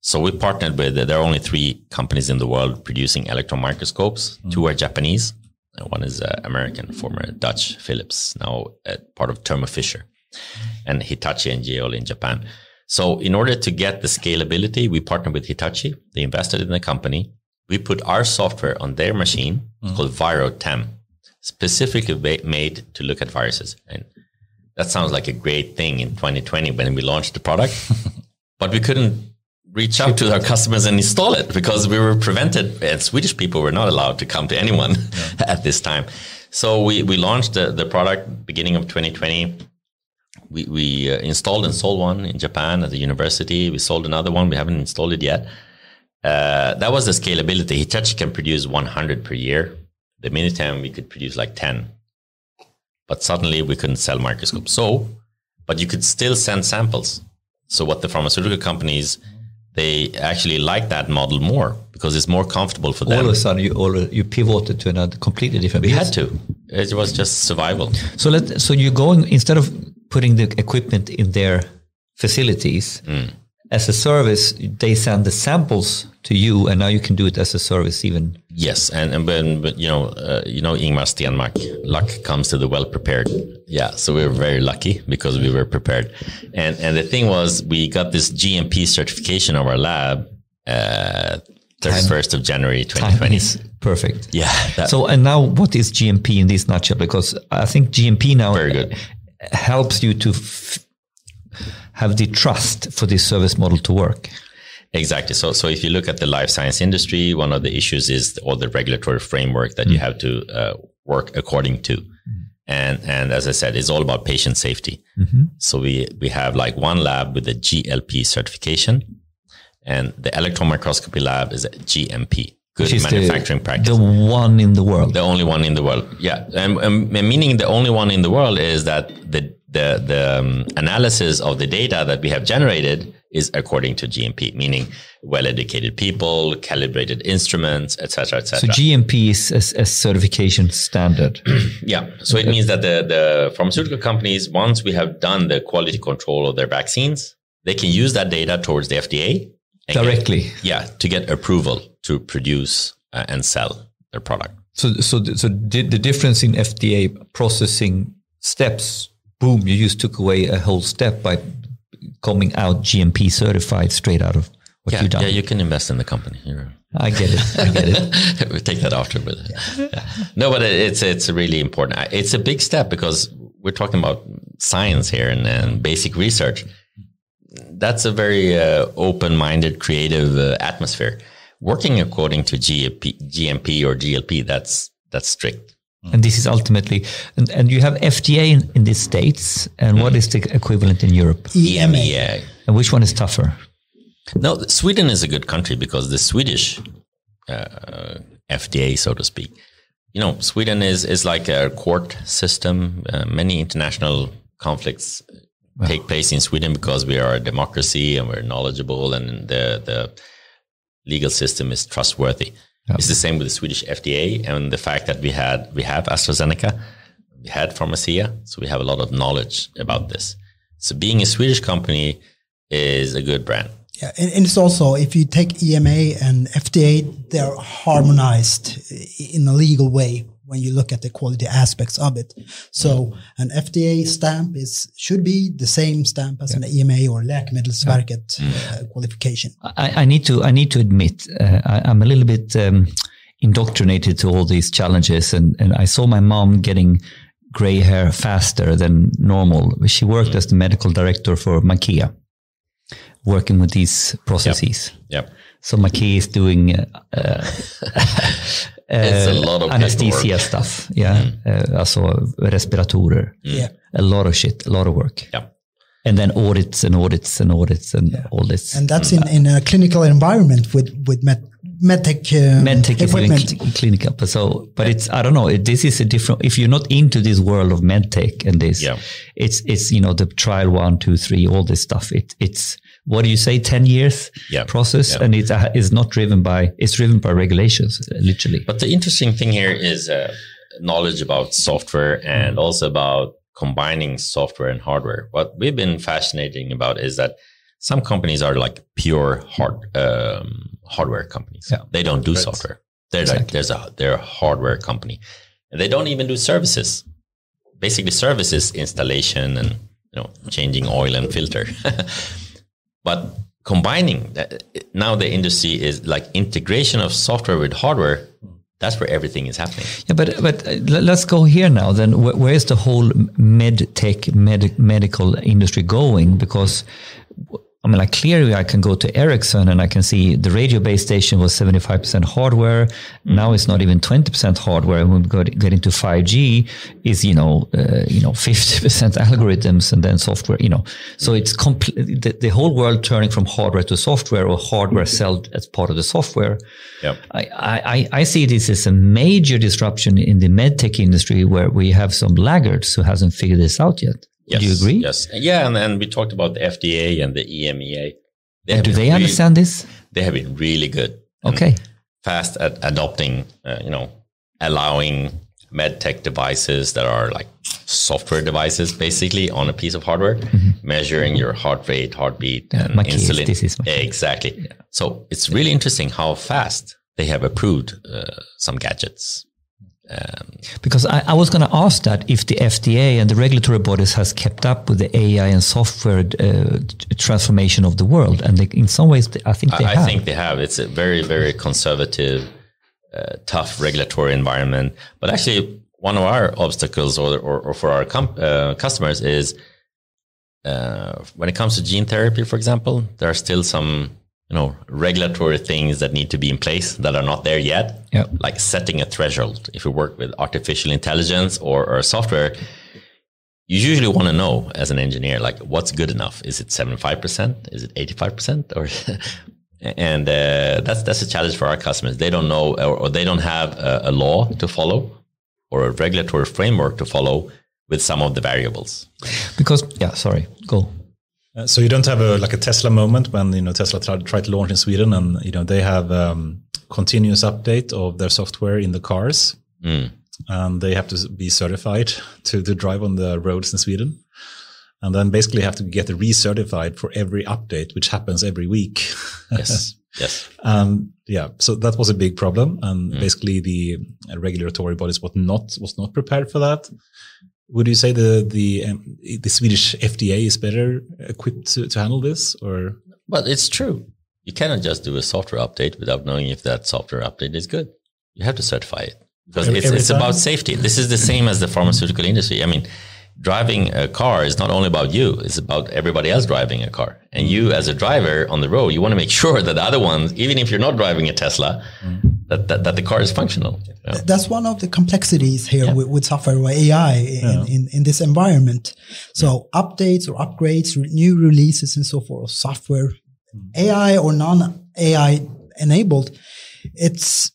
So we partnered with, there are only three companies in the world producing electron microscopes. Mm. Two are Japanese. One is uh, American, former Dutch Philips, now part of Thermo Fisher, and Hitachi and JEOL in Japan. So in order to get the scalability, we partnered with Hitachi. They invested in the company. We put our software on their machine mm. called ViroTem, specifically made to look at viruses. And that sounds like a great thing in 2020 when we launched the product, but we couldn't reach out to our customers and install it because we were prevented and Swedish people were not allowed to come to anyone yeah. at this time. So we, we launched the, the product beginning of 2020. We, we uh, installed and sold one in Japan at the university. We sold another one. We haven't installed it yet. Uh, that was the scalability. Hitachi can produce 100 per year. The MiniTEM, we could produce like 10. But suddenly we couldn't sell microscopes. So, but you could still send samples. So what the pharmaceutical companies they actually like that model more because it's more comfortable for them. All of a sudden, you all, you pivoted to another completely different. We had to. It was just survival. So let so you're going instead of putting the equipment in their facilities mm. As a service, they send the samples to you, and now you can do it as a service even. Yes, and and when but, you know uh, you know Ingemar Stenmark, luck comes to the well prepared. Yeah, so we were very lucky because we were prepared, and and the thing was we got this GMP certification of our lab. Uh, 31st of January 2020. perfect. Yeah. So, and now what is GMP in this nutshell? Because I think GMP now very good. helps you to have the trust for this service model to work. Exactly. So, so if you look at the life science industry, one of the issues is all the regulatory framework that mm. you have to uh, work according to. Mm. And, and as I said, it's all about patient safety. Mm-hmm. So we, we have like one lab with a GLP certification and the electron microscopy lab is a GMP. Good manufacturing the, practice. The one in the world. The only one in the world. Yeah. And, and meaning the only one in the world is that the, the, the um, analysis of the data that we have generated is according to GMP, meaning well-educated people, calibrated instruments, etc., etc. So GMP is a, a certification standard. yeah. So okay. it means that the, the pharmaceutical companies, once we have done the quality control of their vaccines, they can use that data towards the FDA directly. Get, yeah, to get approval to produce uh, and sell their product. So, so, so the, the difference in FDA processing steps, boom, you just took away a whole step by coming out GMP certified straight out of what yeah, you've done. Yeah, you can invest in the company. You're, I get it. I get it. we take that after, but yeah. Yeah. no, but it's it's really important. It's a big step because we're talking about science here and, and basic research. That's a very uh, open-minded, creative uh, atmosphere. Working according to GMP, GMP or GLP, that's that's strict. And this is ultimately, and, and you have FDA in, in the States, and what is the equivalent in Europe? EMEA. And which one is tougher? No, Sweden is a good country because the Swedish uh, FDA, so to speak, you know, Sweden is, is like a court system. Uh, many international conflicts take place in Sweden because we are a democracy and we're knowledgeable and the, the legal system is trustworthy. Yep. It's the same with the Swedish FDA and the fact that we had we have AstraZeneca, we had Pharmacia, so we have a lot of knowledge about this. So being a Swedish company is a good brand. Yeah, and, and, it's also if you take EMA and FDA, they're harmonized in a legal way when you look at the quality aspects of it. So an FDA stamp is should be the same stamp as yeah. an EMA or Läkemedelsverket yeah. uh, qualification. I, I, need to I need to admit uh, I, am a little bit um, indoctrinated to all these challenges, and and I saw my mom getting gray hair faster than normal. She worked mm. as the medical director for Makia working with these processes. Yep. yep. So Makia is doing uh, uh, a lot of anesthesia stuff. Yeah, mm. uh, alltså respiratorer. Mm. Yeah. A lot of shit, a lot of work. Yeah. And then audits and audits and audits and yeah. all this. And that's in, in a clinical environment with with med medtech uh, medtech equipment. is clinical. So, but it's I don't know. It, this is a different. If you're not into this world of medtech and this, yeah. it's it's you know the trial one, two, three, all this stuff. It it's what do you say 10 years yeah. process yeah. and it's uh, is not driven by it's driven by regulations literally but the interesting thing here is uh, knowledge about software and also about combining software and hardware what we've been fascinating about is that some companies are like pure hard um, hardware companies yeah. they don't do right. software they're exactly. like there's a they're a hardware company and they don't even do services basically services installation and you know changing oil and filter But combining that, now the industry is like integration of software with hardware. That's where everything is happening. Yeah, but but uh, let's go here now. Then where is the whole med tech med, medical industry going? Because I mean, like clearly I can go to Ericsson and I can see the radio base station was 75% hardware. Mm-hmm. Now it's not even 20% hardware. And when we go get into 5G is, you know, uh, you know, 50% algorithms and then software, you know, so it's complete, the, the, whole world turning from hardware to software or hardware sold as part of the software. Yep. I, I, I see this as a major disruption in the medtech industry where we have some laggards who hasn't figured this out yet. Yes, do you agree? Yes. Yeah, and then we talked about the FDA and the EMEA. They do they really, understand this? They have been really good. Okay. Fast at adopting, uh, you know, allowing medtech devices that are like software devices basically on a piece of hardware, mm-hmm. measuring your heart rate, heartbeat, yeah, and insulin. This is exactly. Yeah. So it's really interesting how fast they have approved uh, some gadgets. Um, because I, I was going to ask that if the FDA and the regulatory bodies has kept up with the AI and software uh, transformation of the world, and they, in some ways, I think they I, have. I think they have. It's a very, very conservative, uh, tough regulatory environment. But actually, one of our obstacles, or, or, or for our uh, customers, is uh, when it comes to gene therapy, for example, there are still some you know regulatory things that need to be in place that are not there yet. Yep. like setting a threshold. If you work with artificial intelligence or, or software you usually want to know as an engineer like what's good enough? Is it 75% is it 85% or and uh, that's that's a challenge for our customers. They don't know or, or they don't have a, a law to follow or a regulatory framework to follow with some of the variables. Because yeah sorry go uh, so you don't have a like a Tesla moment when you know Tesla tried, tried to launch in Sweden, and you know they have um, continuous update of their software in the cars, mm. and they have to be certified to to drive on the roads in Sweden, and then basically have to get recertified for every update, which happens every week. Yes. yes. Um, yeah. So that was a big problem, and mm. basically the regulatory bodies was not was not prepared for that. Would you say the the um, the Swedish FDA is better equipped to, to handle this, or? Well, it's true. You cannot just do a software update without knowing if that software update is good. You have to certify it because every, it's, every it's about safety. This is the same as the pharmaceutical industry. I mean, driving a car is not only about you; it's about everybody else driving a car. And you, as a driver on the road, you want to make sure that the other ones, even if you're not driving a Tesla, mm. That, that, that the car is functional. Yeah. That's one of the complexities here yeah. with, with, software or AI in, in, in, this environment. So updates or upgrades, new releases and so forth, software, mm. AI or non AI enabled, it's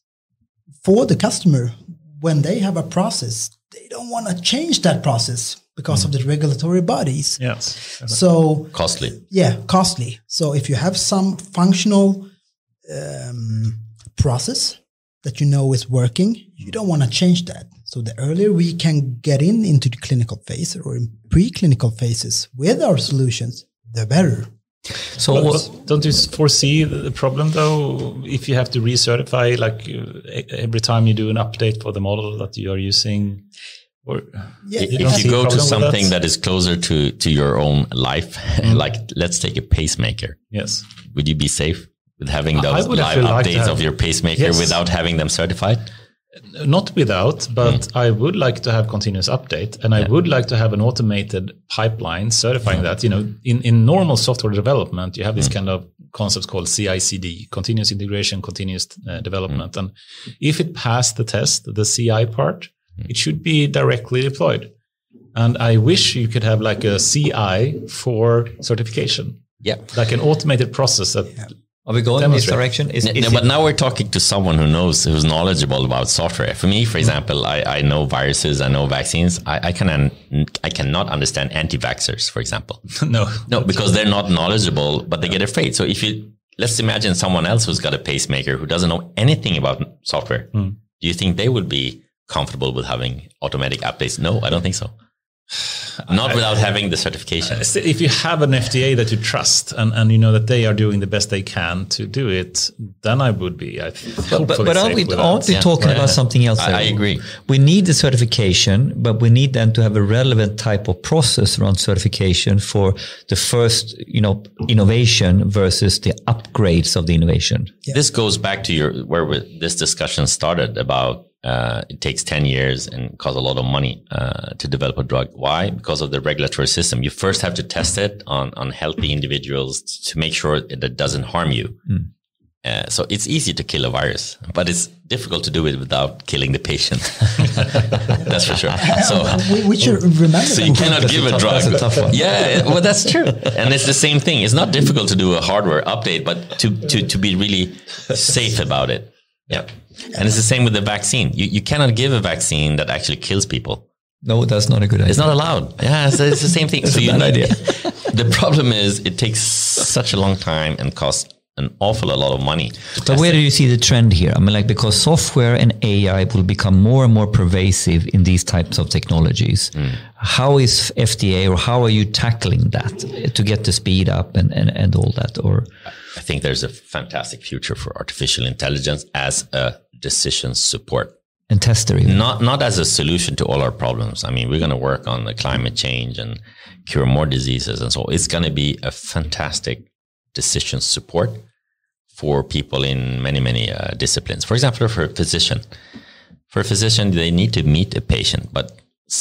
for the customer when they have a process, they don't want to change that process because mm. of the regulatory bodies. Yes. So costly. Yeah, costly. So if you have some functional um, process that you know is working, you don't want to change that. So the earlier we can get in into the clinical phase or in preclinical phases with our solutions, the better. So but, but don't you foresee the problem though if you have to recertify like every time you do an update for the model that you are using? Or yeah, you if you go to something that? that is closer to to your own life, mm. like let's take a pacemaker. Yes. Would you be safe with having those live updates like of your pacemaker yes. without having them certified? Not without, but mm. I would like to have continuous update, and yeah. I would like to have an automated pipeline certifying mm. that. You know, in in normal software development, you have this mm. kind of concepts called CI/CD, continuous integration, continuous uh, development, mm. and if it passed the test, the CI part it should be directly deployed. And I wish you could have like a CI for certification. Yeah. Like an automated process that yeah. Are we going in this direction? Is, is but now we're talking to someone who knows, who's knowledgeable about software. For me, for example, I, I know viruses, I know vaccines. I, I can, I cannot understand anti-vaxxers, for example. no, no, because they're not knowledgeable, but they get afraid. So if you, let's imagine someone else who's got a pacemaker who doesn't know anything about software. Mm. Do you think they would be comfortable with having automatic updates? No, I don't think so. Not without having the certification. Uh, if you have an FDA that you trust and, and you know that they are doing the best they can to do it, then I would be. I but, but, but aren't we, aren't we yeah. talking yeah. about something else? I, I, agree. We need the certification, but we need then to have a relevant type of process around certification for the first, you know, innovation versus the upgrades of the innovation. Yeah. This goes back to your where this discussion started about uh, it takes 10 years and costs a lot of money uh, to develop a drug. Why? Because of the regulatory system. You first have to test it on, on healthy individuals to make sure that it doesn't harm you. Mm. Uh, so it's easy to kill a virus, but it's difficult to do it without killing the patient. that's for sure. So we, we should remember. So you cannot give a, a drug. That's a tough one. Yeah, well, that's true. And it's the same thing. It's not difficult to do a hardware update, but to to to be really safe about it. Yeah. And it's the same with the vaccine. You, you cannot give a vaccine that actually kills people. No, that's not a good idea. It's not allowed. Yeah, it's, it's the same thing. it's so a bad idea. the problem is it takes such a long time and costs an awful lot of money. But where it. do you see the trend here? I mean, like because software and AI will become more and more pervasive in these types of technologies. Mm. How is FDA or how are you tackling that to get the speed up and, and, and all that? Or I think there's a fantastic future for artificial intelligence as a decision support and tester even. not not as a solution to all our problems i mean we're going to work on the climate change and cure more diseases and so it's going to be a fantastic decision support for people in many many uh, disciplines for example for a physician for a physician they need to meet a patient but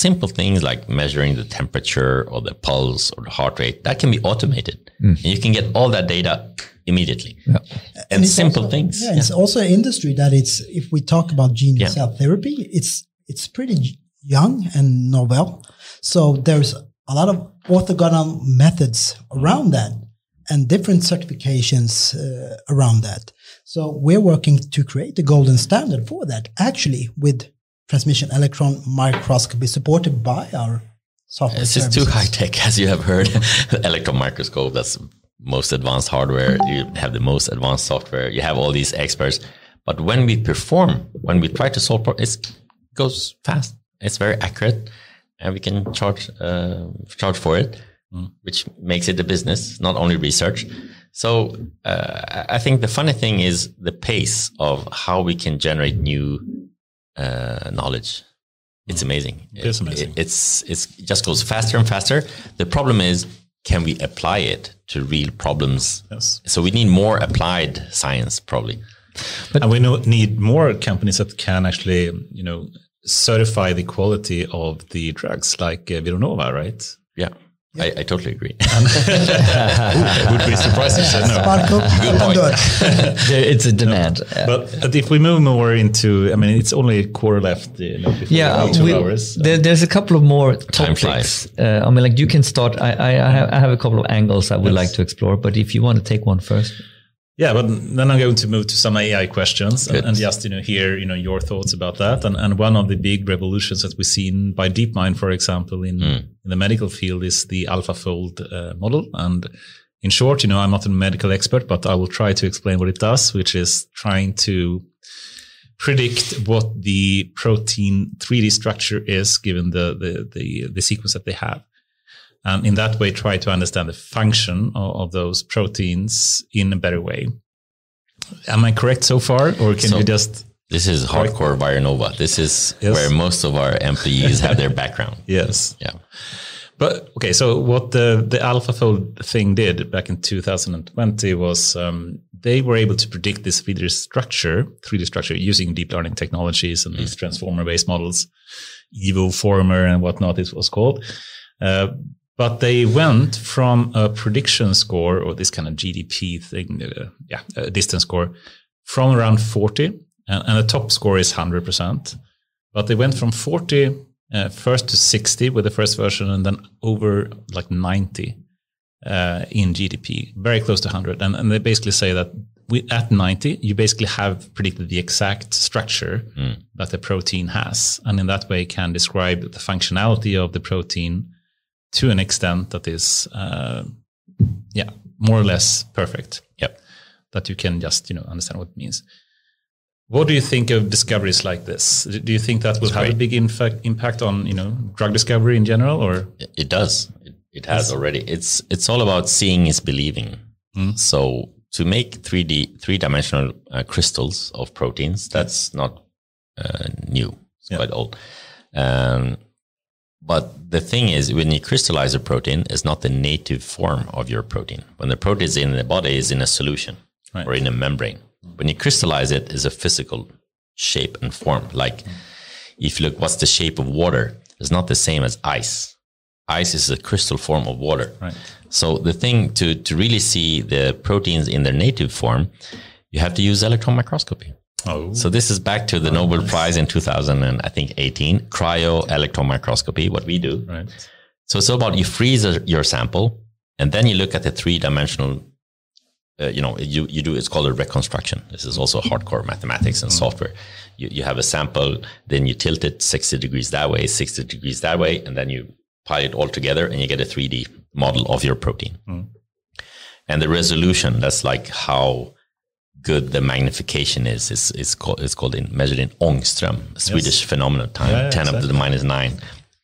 simple things like measuring the temperature or the pulse or the heart rate that can be automated mm. and you can get all that data immediately. Yeah. And, and simple also, things. Yeah, yeah, it's also an industry that it's, if we talk about gene yeah. cell therapy, it's, it's pretty young and novel. So there's a lot of orthogonal methods around that and different certifications uh, around that. So we're working to create the golden standard for that actually with transmission electron microscopy supported by our software. This is too high tech, as you have heard. electron microscope, that's most advanced hardware, you have the most advanced software, you have all these experts. But when we perform, when we try to solve problems, it goes fast. It's very accurate, and we can charge uh, charge for it, mm. which makes it a business, not only research. So uh, I think the funny thing is the pace of how we can generate new uh, knowledge. It's mm. amazing. It's amazing. It, it's it's it just goes faster and faster. The problem is can we apply it to real problems? Yes. So we need more applied science, probably. But and we need more companies that can actually, you know, certify the quality of the drugs, like uh, Vironova, right? Yeah. I, I, totally agree. would be surprised if said no. Good point. it's a demand. No, but if we move more into, I mean, it's only a quarter left. You know, yeah, two we, hours. So. There, there's a couple of more topics. Uh, I mean, like you can start. I, I, I, have, I have a couple of angles I would yes. like to explore, but if you want to take one first. Yeah, but then I'm going to move to some AI questions and, and, just you know hear you know your thoughts about that. And and one of the big revolutions that we've seen by DeepMind, for example, in mm. in the medical field is the AlphaFold uh, model. And in short, you know, I'm not a medical expert, but I will try to explain what it does, which is trying to predict what the protein 3D structure is given the the the, the sequence that they have. And in that way try to understand the function of, of those proteins in a better way. Am I correct so far, or can so you just? This is hardcore Vironova. This is yes. where most of our employees have their background. Yes. Yeah. But okay, so what the the AlphaFold thing did back in 2020 was um, they were able to predict this 3D structure, 3D structure using deep learning technologies and mm. these transformer based models, Evoformer and whatnot it was called. Uh, but they went from a prediction score or this kind of GDT thing, uh, yeah, a distance score from around 40 and, and the top score is 100%. But they went from 40 uh, first to 60 with the first version and then over like 90 uh, in GDT, very close to 100. And, and they basically say that we, at 90, you basically have predicted the exact structure mm. that the protein has. And in that way, can describe the functionality of the protein to an extent that is, uh, yeah, more or less perfect. Yep. That you can just, you know, understand what it means. What do you think of discoveries like this? Do you think that will That's have great. a big infa- impact on you know drug discovery in general, or it does? It, it has yes. already. It's it's all about seeing is believing. Mm. So to make three D three dimensional uh, crystals of proteins, that's not uh, new. It's yeah. quite old. Um, but the thing is, when you crystallize a protein, it's not the native form of your protein. When the protein is in the body, is in a solution right. or in a membrane when you crystallize it is a physical shape and form. Like if you look, what's the shape of water? It's not the same as ice. Ice is a crystal form of water. Right. So the thing to, to really see the proteins in their native form, you have to use electron microscopy. Oh. So this is back to the oh, Nobel. Prize in 2000 and I think 18, cryo electron microscopy, what we do. Right. So it's about you freeze a, your sample and then you look at the three dimensional uh, you know, you, you do, it's called a reconstruction. This is also hardcore mathematics and mm-hmm. software. You, you have a sample, then you tilt it 60 degrees that way, 60 degrees that way, and then you pile it all together and you get a 3D model of your protein. Mm. And the resolution, that's like how good the magnification is, is, is called, it's called in, measured in ångström, Swedish yes. phenomenon time, yeah, 10 exactly. up to the minus nine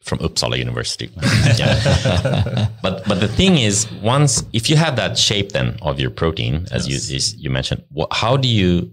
from Uppsala University. but but the thing is, once if you have that shape then of your protein, as yes. you as you mentioned, what, how do you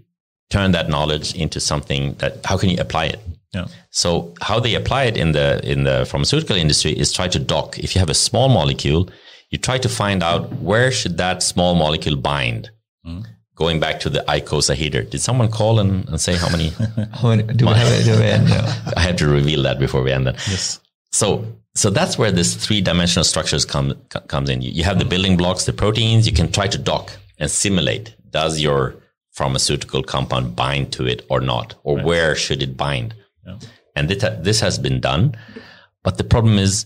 turn that knowledge into something that? How can you apply it? Yeah. So how they apply it in the in the pharmaceutical industry is try to dock. If you have a small molecule, you try to find out where should that small molecule bind. Mm. Going back to the icosahedral, did someone call and, and say how many? do we have it? Do we end? I have to reveal that before we end. Then. Yes. So so that's where this three dimensional structures come comes in. You, you have the building blocks, the proteins. You can try to dock and simulate. Does your pharmaceutical compound bind to it or not, or right. where should it bind? Yeah. And this, this has been done, but the problem is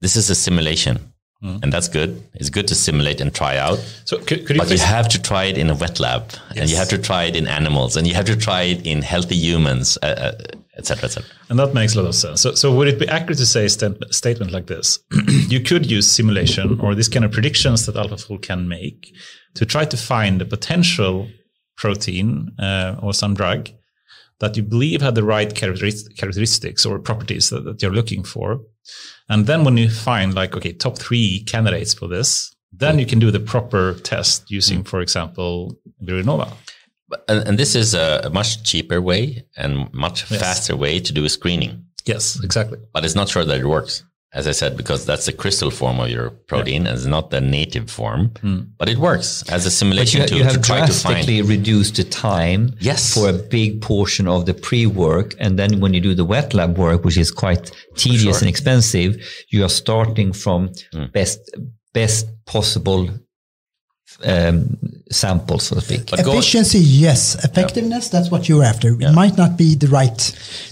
this is a simulation. Mm. And that's good. It's good to simulate and try out. So, could, could you but you have to try it in a wet lab, yes. and you have to try it in animals, and you have to try it in healthy humans. Uh, uh, etc., etc. And that makes a lot of sense. So, so would it be accurate to say a st- statement like this? you could use simulation or this kind of predictions that AlphaFold can make to try to find a potential protein uh, or some drug that you believe had the right characteristics or properties that, that, you're looking for. And then when you find like, okay, top three candidates for this, then you can do the proper test using, mm. for example, Vironova and, and, this is a, much cheaper way and much yes. faster way to do a screening. Yes, exactly. But it's not sure that it works, as I said, because that's the crystal form of your protein yeah. and it's not the native form. Mm. But it works as a simulation but you, tool you have to try to find. reduced the time yes. for a big portion of the pre-work. And then when you do the wet lab work, which is quite tedious sure. and expensive, you are starting from mm. best best possible um, sample, so to speak. But Efficiency, yes. Effectiveness, yeah. that's what you're after. Yeah. It might not be the right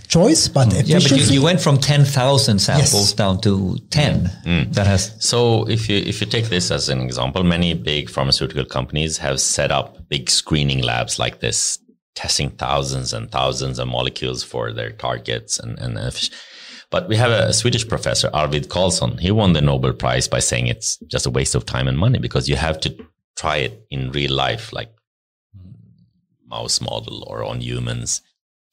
choice, but mm. efficiency. Yeah, but you, you went from 10,000 samples yes. down to 10. Mm. That has. So if you, if you take this as an example, many big pharmaceutical companies have set up big screening labs like this, testing thousands and thousands of molecules for their targets and, and but we have a Swedish professor, Arvid Carlsson. He won the Nobel Prize by saying it's just a waste of time and money because you have to try it in real life, like mouse model or on humans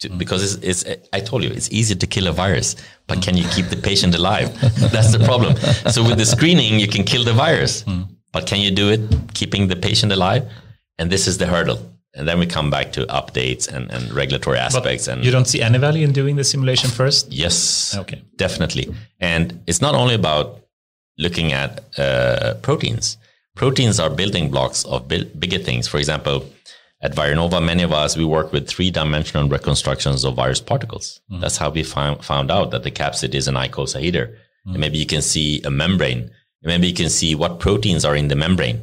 to, because it's, it's, I told you, it's easy to kill a virus, but can you keep the patient alive? That's the problem. So with the screening, you can kill the virus, mm. but can you do it keeping the patient alive? And this is the hurdle. And then we come back to updates and, and regulatory aspects. But and you don't see any value in doing the simulation first? Yes. Okay. Definitely. And it's not only about looking at uh, proteins. Proteins are building blocks of bigger things. For example, at Vironova, many of us, we work with three dimensional reconstructions of virus particles. Mm. That's how we found, found out that the capsid is an icosahedron. Mm. And maybe you can see a membrane. Maybe you can see what proteins are in the membrane.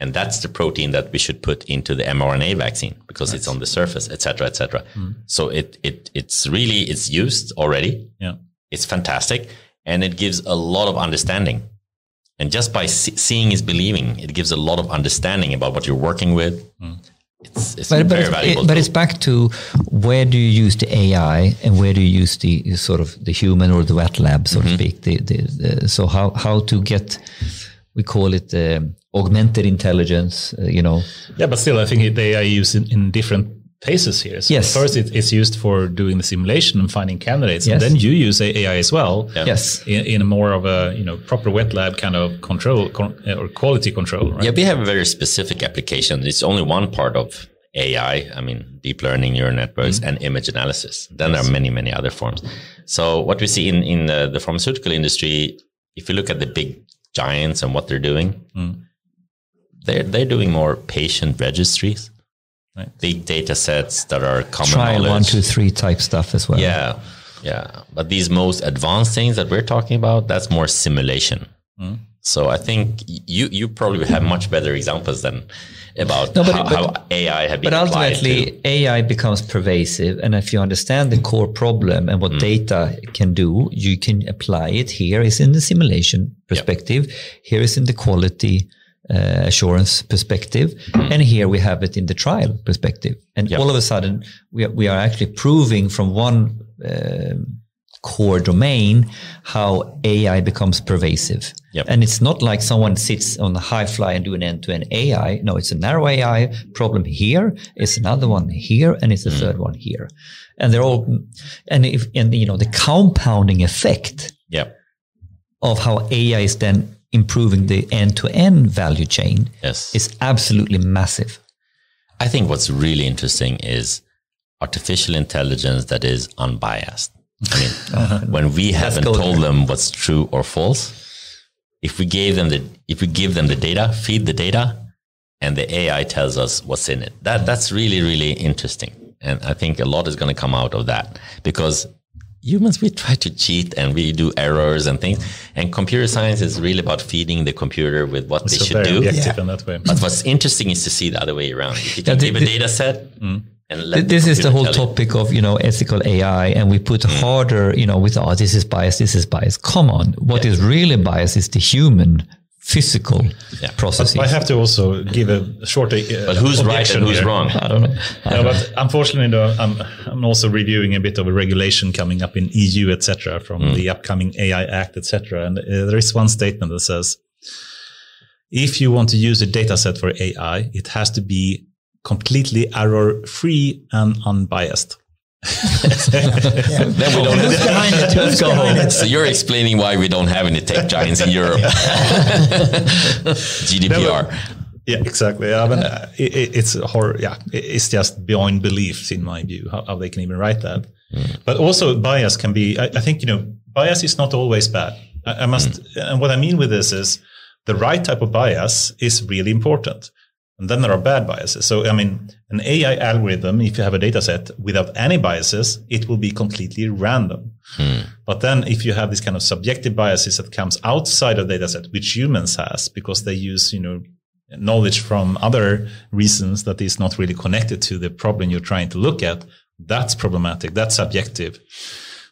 And that's the protein that we should put into the mRNA vaccine because it's on the surface, et cetera, et cetera. Mm. So it, it, it's really, it's used already. Yeah. It's fantastic. And it gives a lot of understanding. And just by see- seeing is believing, it gives a lot of understanding about what you're working with. Mm it's, it's but, but, it's, but it's back to where do you use the AI and where do you use the sort of the human or the wet lab, so mm-hmm. to speak. The, the, the, so how how to get we call it uh, augmented intelligence, uh, you know. Yeah, but still, I think the AI used in, in different phases here. So yes. First, it, it's used for doing the simulation and finding candidates, yes. and then you use AI as well. Yeah. Yes. In, in more of a you know proper wet lab kind of control con, or quality control. Right? Yeah, we have a very specific application. It's only one part of AI. I mean, deep learning, neural networks, mm and image analysis. Then yes. there are many, many other forms. So what we see in in the, the pharmaceutical industry, if you look at the big giants and what they're doing, mm. they're they're doing more patient registries right. big data sets that are common Trial knowledge. one, two, three type stuff as well. Yeah, yeah. But these most advanced things that we're talking about, that's more simulation. Mm. So I think you you probably have much better examples than about no, but, how, but, how, AI have been. But ultimately, AI becomes pervasive, and if you understand the core problem and what mm. data can do, you can apply it. Here is in the simulation perspective. Yep. Here is in the quality uh, assurance perspective. Mm. And here we have it in the trial perspective. And yep. all of a sudden, we are, we are actually proving from one uh, core domain how AI becomes pervasive. Yep. And it's not like someone sits on the high fly and do an end to end AI. No, it's a narrow AI problem here. It's another one here, and it's a mm. third one here. And they're all, and if, and you know, the compounding effect yep. of how AI is then improving the end to end value chain yes. is absolutely massive. I think what's really interesting is artificial intelligence that is unbiased. I mean, uh-huh. when we haven't told there. them what's true or false, if we gave them the if we give them the data, feed the data, and the AI tells us what's in it, that that's really really interesting. And I think a lot is going to come out of that because humans we try to cheat and we do errors and things and computer science is really about feeding the computer with what it's they should do yeah. but what's interesting is to see the other way around if you can yeah, give a data set mm. this is the whole topic of you know ethical AI, and we put mm. harder you know with oh this is bias, this is bias. Come on, what yeah. is really bias is the human physical yeah. processes. But I have to also give a short. Uh, but who's right and who's here. wrong? I don't know. no, but unfortunately, though, I'm I'm also reviewing a bit of a regulation coming up in EU, etc., from mm. the upcoming AI Act, etc. And uh, there is one statement that says, if you want to use a data set for AI, it has to be completely error free and unbiased yeah. Then we don't Who's behind it? Who's behind it? So you're explaining why we don't have any tech giants in Europe. GDPR. Yeah, exactly. I mean, uh, it, it's horror. Yeah, it's just beyond beliefs in my view how, how they can even write that. Mm. But also bias can be. I, I, think you know bias is not always bad. I, I must, mm. and what I mean with this is the right type of bias is really important. And then there are bad biases. So, I mean, an AI algorithm, if you have a data set without any biases, it will be completely random. Hmm. But then if you have this kind of subjective biases that comes outside of data set, which humans has, because they use, you know, knowledge from other reasons that is not really connected to the problem you're trying to look at, that's problematic. That's subjective.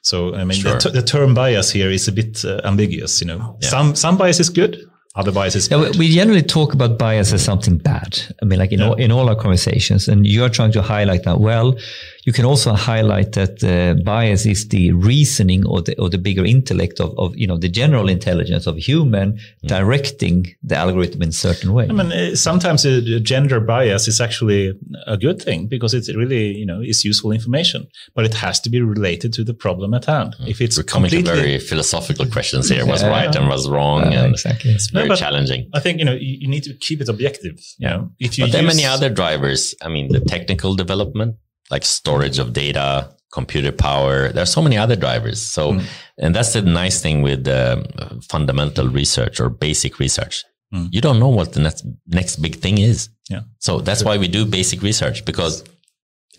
So, I mean, sure. the, t- the, term bias here is a bit uh, ambiguous, you know. Yeah. Some, some bias is good other biases. Yeah, we generally talk about bias as something bad. I mean, like in, yeah. all, in all our conversations, and you're trying to highlight that. Well, you can also highlight that uh, bias is the reasoning or the, or the bigger intellect of, of, you know, the general intelligence of human mm. directing the algorithm in certain way. I mean, uh, sometimes a gender bias is actually a good thing because it really, you know, is useful information, but it has to be related to the problem at hand. Mm. If it's We're coming to very philosophical questions here. What's yeah. right and what's wrong? Uh, and exactly. It's very no, challenging. I think, you know, you, you, need to keep it objective. You know, if you but there are many other drivers. I mean, the technical development, like storage of data, computer power. There are so many other drivers. So, mm. and that's the nice thing with uh, fundamental research or basic research. Mm. You don't know what the next next big thing is. Yeah. So that's why we do basic research because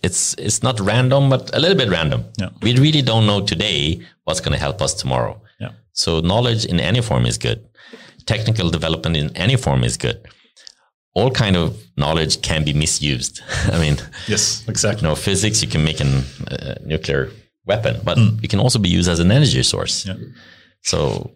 it's it's not random, but a little bit random. Yeah. We really don't know today what's going to help us tomorrow. Yeah. So knowledge in any form is good. Technical development in any form is good all kind of knowledge can be misused. I mean, yes, exactly. You know, physics, you can make a uh, nuclear weapon, but mm. it can also be used as an energy source. Yeah. So,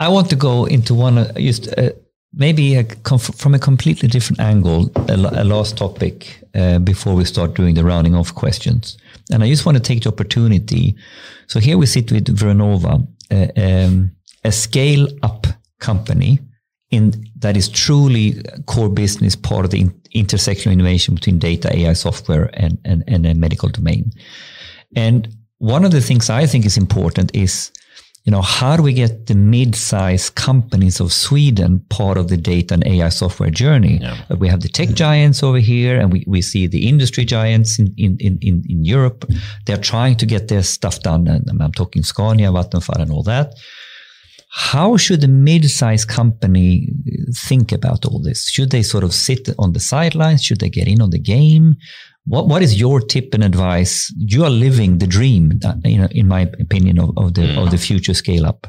I want to go into one uh, just uh, maybe a, from a completely different angle, a, a last topic uh, before we start doing the rounding off questions. And I just want to take the opportunity. So here we sit with Vironova, uh, um, a scale up company in that is truly core business part of the intersectional innovation between data, AI, software, and, and, and a medical domain. And one of the things I think is important is, you know, how do we get the mid-sized companies of Sweden part of the data and AI software journey? Yeah. Uh, we have the tech giants over here, and we, we see the industry giants in, in, in, in Europe. They're trying to get their stuff done. And I'm talking Scania, Vattenfall, and all that. How should a mid-sized company think about all this? Should they sort of sit on the sidelines? Should they get in on the game? What What is your tip and advice? You are living the dream, uh, you know, in my opinion, of, of the mm. of the future scale up.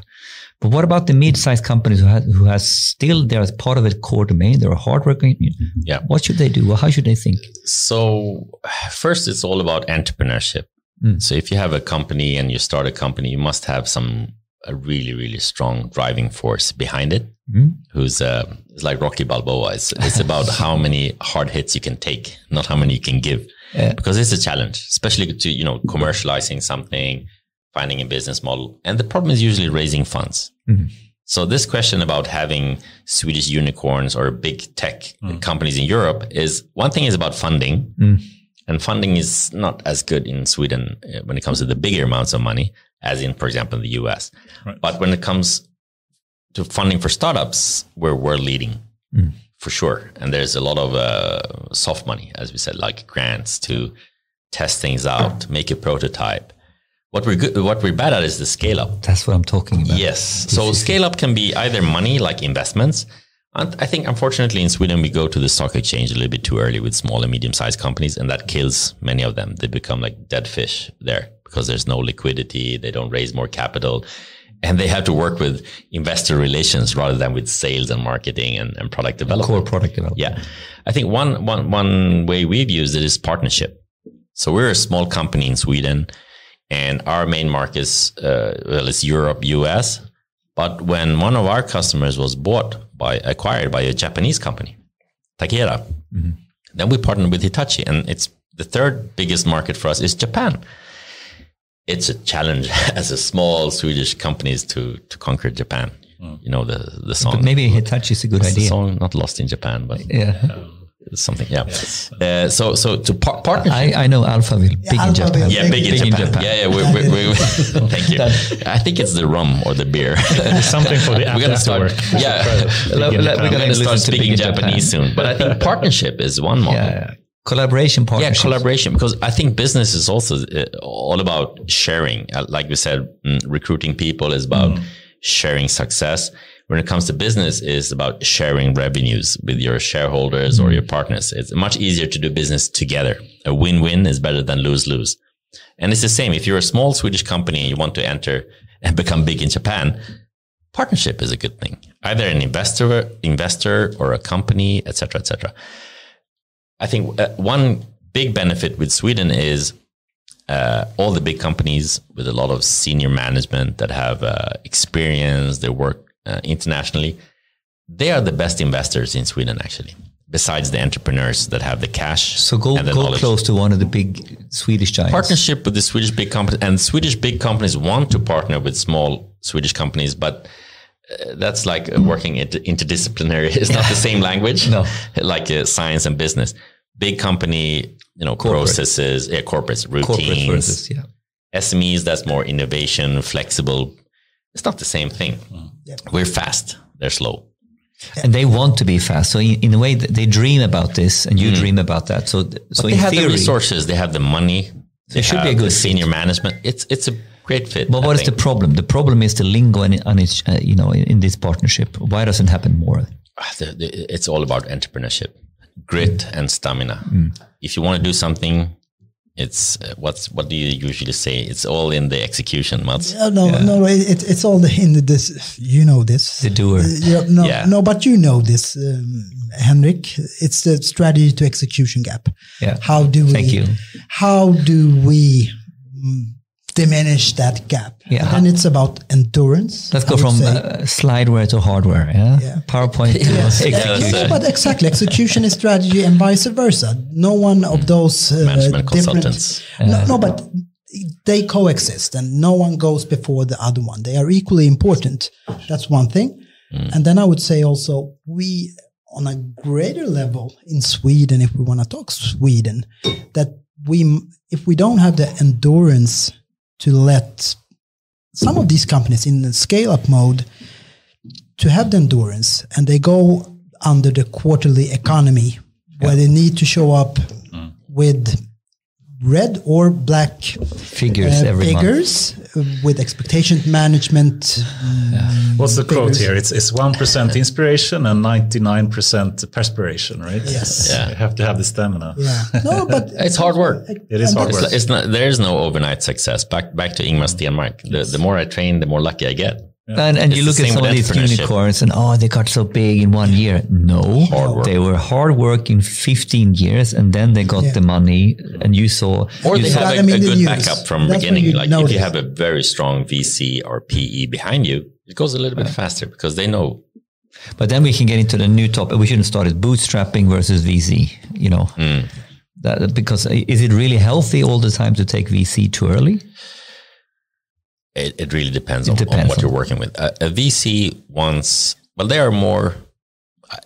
But what about the mid-sized companies who, have, who has still they're part of a core domain? They're hardworking. Yeah. What should they do? Well, how should they think? So first, it's all about entrepreneurship. Mm. So if you have a company and you start a company, you must have some a really really strong driving force behind it mm-hmm. who's uh, it's like rocky balboa it's, it's about how many hard hits you can take not how many you can give yeah. because it's a challenge especially to you know commercializing something finding a business model and the problem is usually raising funds mm-hmm. so this question about having swedish unicorns or big tech mm. companies in europe is one thing is about funding mm. and funding is not as good in sweden uh, when it comes to the bigger amounts of money as in, for example, in the US. Right. But when it comes to funding for startups, we're, we're leading mm. for sure. And there's a lot of uh, soft money, as we said, like grants to test things out, make a prototype. What we're good, what we're bad at is the scale up. That's what I'm talking about. Yes. So scale up can be either money, like investments. And I think, unfortunately, in Sweden, we go to the stock exchange a little bit too early with small and medium sized companies, and that kills many of them. They become like dead fish there because there's no liquidity. They don't raise more capital and they have to work with investor relations rather than with sales and marketing and, and product development. Core product development. Yeah. I think one, one, one way we've used it is partnership. So we're a small company in Sweden and our main markets, uh, well, it's Europe, US. But when one of our customers was bought by, acquired by a Japanese company, Takeda, mm-hmm. then we partnered with Hitachi and it's the third biggest market for us is Japan it's a challenge as a small Swedish companies to to conquer Japan. Mm. You know the the song. But maybe Hitachi is a good idea. The song not lost in Japan, but yeah. something, yeah. Yes. Uh, so, so to par- partnership. I, I know Alphaville, big yeah, in Japan. Yeah, big, big in, Japan. in, Japan. Yeah, yeah. We, we, we, thank you. I think it's the rum or the beer. something for the We're gonna start. Yeah, we're gonna start speaking Japanese soon. But I think partnership is one model. Yeah, collaboration partnership. Yeah, collaboration. Because I think business is also uh, all about sharing. Uh, like we said, mm, recruiting people is about mm. sharing success. When it comes to business, is about sharing revenues with your shareholders mm. or your partners. It's much easier to do business together. A win-win is better than lose-lose. And it's the same. If you're a small Swedish company and you want to enter and become big in Japan, partnership is a good thing. Either an investor, investor or a company, etc., etc. I think uh, one big benefit with Sweden is uh, all the big companies with a lot of senior management that have uh, experience, they work uh, internationally. they are the best investors in Sweden, actually. Besides the entrepreneurs that have the cash. So go, go close to one of the big Swedish giants. Partnership with the Swedish big companies and Swedish big companies want to partner with small Swedish companies, but that's like working interdisciplinary. It's not the same language. no, like uh, science and business. Big company, you know, Corporate. processes, yeah, corporates, routines. Corporate versus, yeah. SMEs, that's more innovation, flexible. It's not the same thing. Yeah. We're fast. They're slow and they want to be fast. So in, in a way, they dream about this, and you mm. dream about that. So, so they have theory, the resources, they have the money. They should be a good senior management. It's it's a great fit. But what is the problem? The problem is the lingo and, and it's, uh, you know in, in, this partnership. Why doesn't it happen more? Ah, the, the, it's all about entrepreneurship, grit, and stamina. Mm. If you want to do something, it's uh, what's what do you usually say? It's all in the execution, Mats. Yeah, no, yeah. no, it, it's all in the, this. You know this, the doer. Uh, no, yeah. no, but you know this, um, Henrik. It's the strategy to execution gap. Yeah. How do we? Thank you. How do we mm, diminish that gap. Yeah. And it's about endurance. Let's go from uh, slideware to hardware. Yeah. yeah. PowerPoint to yes. execution. Yeah, but exactly. Execution is strategy and vice versa. No one of those uh, management consultants. No, no, but they coexist and no one goes before the other one. They are equally important. That's one thing. Mm. And then I would say also we on a greater level in Sweden, if we want to talk Sweden, that we if we don't have the endurance to let some of these companies in the scale up mode to have the endurance and they go under the quarterly economy where they need to show up mm. with red or black figures uh, every figures month. with expectation management. Yeah. What's the figures. quote here? It's it's one percent inspiration and ninety nine percent perspiration, right? Yes. Yeah. You have to have the stamina. Yeah. No, but it's hard work. It is hard it's, work. It's not. There is no overnight success. Back back to Ingemar Stenmark. The the more I train, the more lucky I get. Yeah. And, and you look at some of these unicorns and oh, they got so big in one year. No, they were hard work in 15 years and then they got yeah. the money and you saw. Or you they saw, have a, a good backup from That's beginning. Like notice. if you have a very strong VC or PE behind you, it goes a little bit faster because they know. But then we can get into the new topic. We shouldn't start at bootstrapping versus VC, you know, mm. that, because is it really healthy all the time to take VC too early? It, it really depends, it on, depends on, what on. you're working with. A, a, VC wants, well, they are more.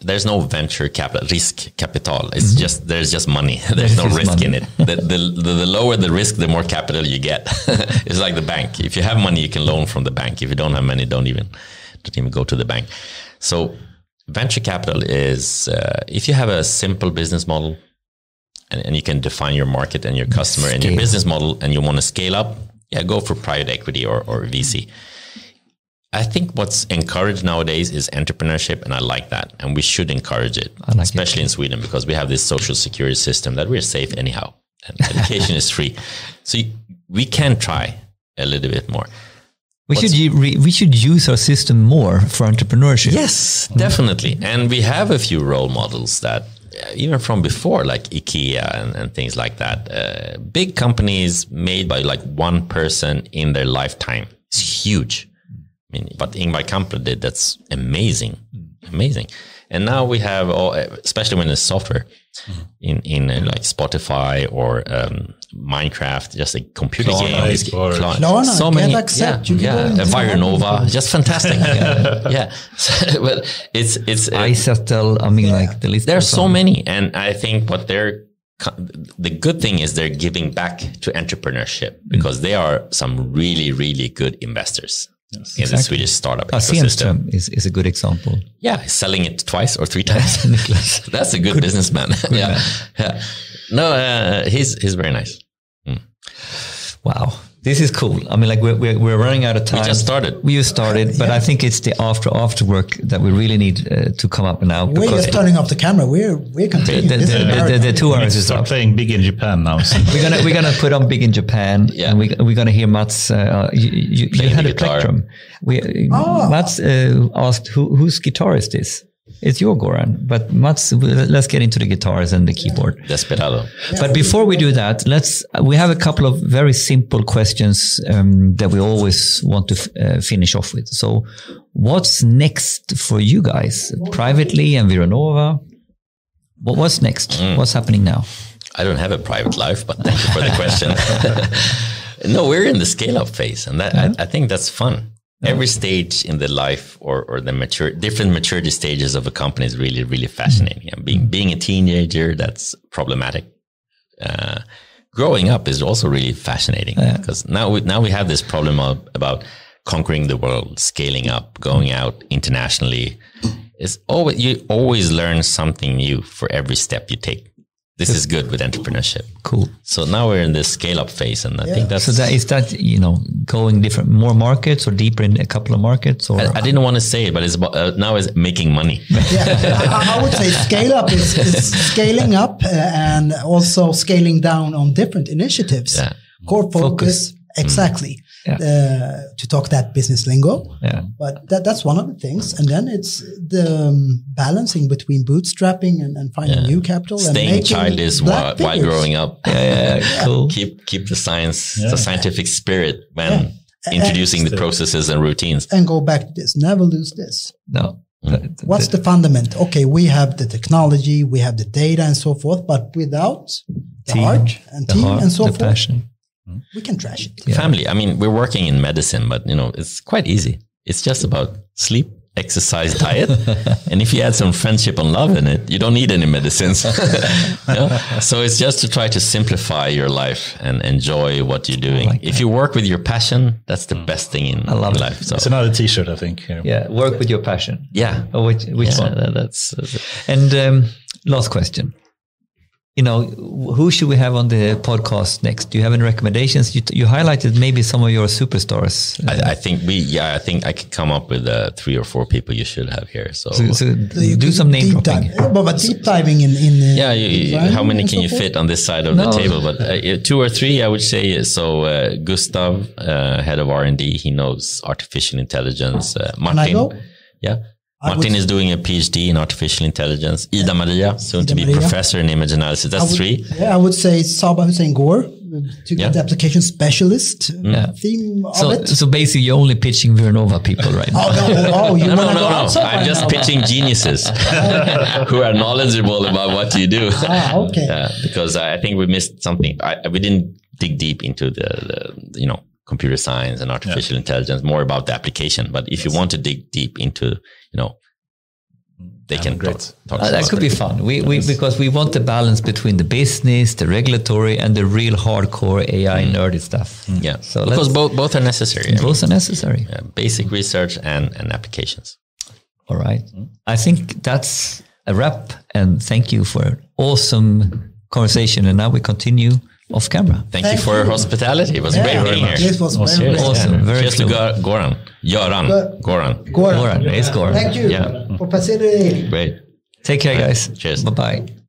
There's no venture capital risk capital. It's mm-hmm. just there's just money. There's no risk money. in it. The, the, the, the, lower the risk, the more capital you get. it's like the bank. If you have money, you can loan from the bank. If you don't have money, don't even don't even go to the bank. So venture capital is uh, if you have a simple business model and, and, you can define your market and your customer scale. and your business model and you want to scale up yeah, go for private equity or, or VC. I think what's encouraged nowadays is entrepreneurship, and I like that. And we should encourage it, like especially it. in Sweden, because we have this social security system that we're safe anyhow, and education is free. So we can try a little bit more. We what's, should we should use our system more for entrepreneurship. Yes, definitely. And we have a few role models that even from before, like IKEA and, and things like that, uh, big companies made by like one person in their lifetime. It's huge. I mean, but Ingvar Kamprad did that's amazing, amazing. And now we have, all, especially when it's software, mm-hmm. in in uh, like Spotify or um, Minecraft, just a computer game. Or Klarna, so many, accept, yeah, yeah. Vironova, just fantastic. yeah, yeah. So, but it's it's uh, iZettle. I mean, yeah. like the list. There are so many, and I think what they're the good thing is they're giving back to entrepreneurship because mm. they are some really really good investors yes, in exactly. the Swedish startup ecosystem. Is, is a good example. Yeah, selling it twice or three times. That's a good, good businessman. Good yeah, yeah. No, uh, he's he's very nice. Mm. Wow. This is cool. I mean, like we're, we're, we're, running out of time. We just started. We just started, but yeah. I think it's the after after work that we really need uh, to come up now. We're just turning off the camera. We're we're continuing. The, the, the, the two hours is start playing big in Japan now. So. we're gonna we're gonna put on big in Japan. Yeah. And we we're gonna hear Mats. Uh, you, you, you had a plectrum. We oh. Mats uh, asked who whose guitar is this? It's your Goran, but Mats, let's get into the guitars and the keyboard. Desperado. But before we do that, let's, we have a couple of very simple questions um, that we always want to uh, finish off with. So What's next for you guys privately and Vironova? What, what's next? Mm. What's happening now? I don't have a private life, but thank you for the question. no, we're in the scale up phase, and that yeah. I, I, think that's fun. Yeah. Every stage in the life or, or the mature different maturity stages of a company is really really fascinating. And being being a teenager, that's problematic. Uh, growing up is also really fascinating yeah. because now we now we have this problem of, about conquering the world, scaling up, going out internationally. It's always you always learn something new for every step you take this is good with entrepreneurship. Cool. So now we're in this scale up phase, and I yeah. think that's so. That is that you know going different more markets or deeper in a couple of markets. Or I, I didn't want to say it, but it's about, uh, now is making money. Yeah, I, I, would say scale up is, is scaling up uh, and also scaling down on different initiatives. Yeah. Core focus, focus. exactly yeah. uh, to talk that business lingo. Yeah. But that, that's one of the things. And then it's the um, balancing between bootstrapping and, and finding yeah. new capital Staying and childish while, while, growing up. Yeah, yeah, cool. Keep keep the science, the scientific spirit when introducing and, the processes and routines. And go back to this. Never lose this. No. Mm. What's the fundament? Okay, we have the technology, we have the data and so forth, but without the team, heart and team heart, and so forth, passion we can trash it. Yeah. Family. I mean, we're working in medicine, but you know, it's quite easy. It's just about sleep, exercise, diet, and if you add some friendship and love in it, you don't need any medicines. you know? So it's just to try to simplify your life and enjoy what you're doing. Like if you work with your passion, that's the best thing in, I love in life. So it's another T-shirt, I think. Here. Yeah, work with your passion. Yeah. Oh, which which yeah, one? That's, that's and um, last question you know, who should we have on the podcast next? Do you have any recommendations? You, you highlighted maybe some of your superstars. I, I, think we, yeah, I think I could come up with uh, three or four people you should have here. So, so, so do some name dropping. Dive, but, deep diving in, in uh, yeah, you, how many can you fit on this side of no. the table? But uh, two or three, I would say. So uh, Gustav, uh, head of R and D, he knows artificial intelligence. Uh, Martin, yeah. Martin is doing a PhD in artificial intelligence. Ida Maria, soon Ida to be Maria. professor in image analysis. That's would, three. Yeah, I would say Saba Hussein Gore, to yeah. the application specialist uh, yeah. theme so, of it. So basically, you're only pitching Vironova people right now. oh, no, oh, you no, no, no, no. I'm just pitching geniuses who are knowledgeable about what you do. Ah, okay. Yeah, because I think we missed something. I, we didn't dig deep into the, the you know computer science and artificial yeah. intelligence, more about the application. But if yes. you want to dig deep into, you know, they yeah, can great. Talk, talk uh, that could be fun. We, we because we want the balance between the business, the regulatory, and the real hardcore AI mm. nerdy stuff. Mm. Yeah, so because both both are necessary. Both I mean, are necessary. Yeah, basic research and and applications. All right, mm. I think that's a wrap. And thank you for an awesome conversation. And now we continue off camera. Thank, Thank you for you. your hospitality. It was yeah, great being here. This was very awesome. Yeah. Very Cheers cool. to Goran. Göran. Goran. Goran. Goran. It's Goran. Thank you yeah. for facilitating. Great. Take care, guys. Cheers. Bye bye.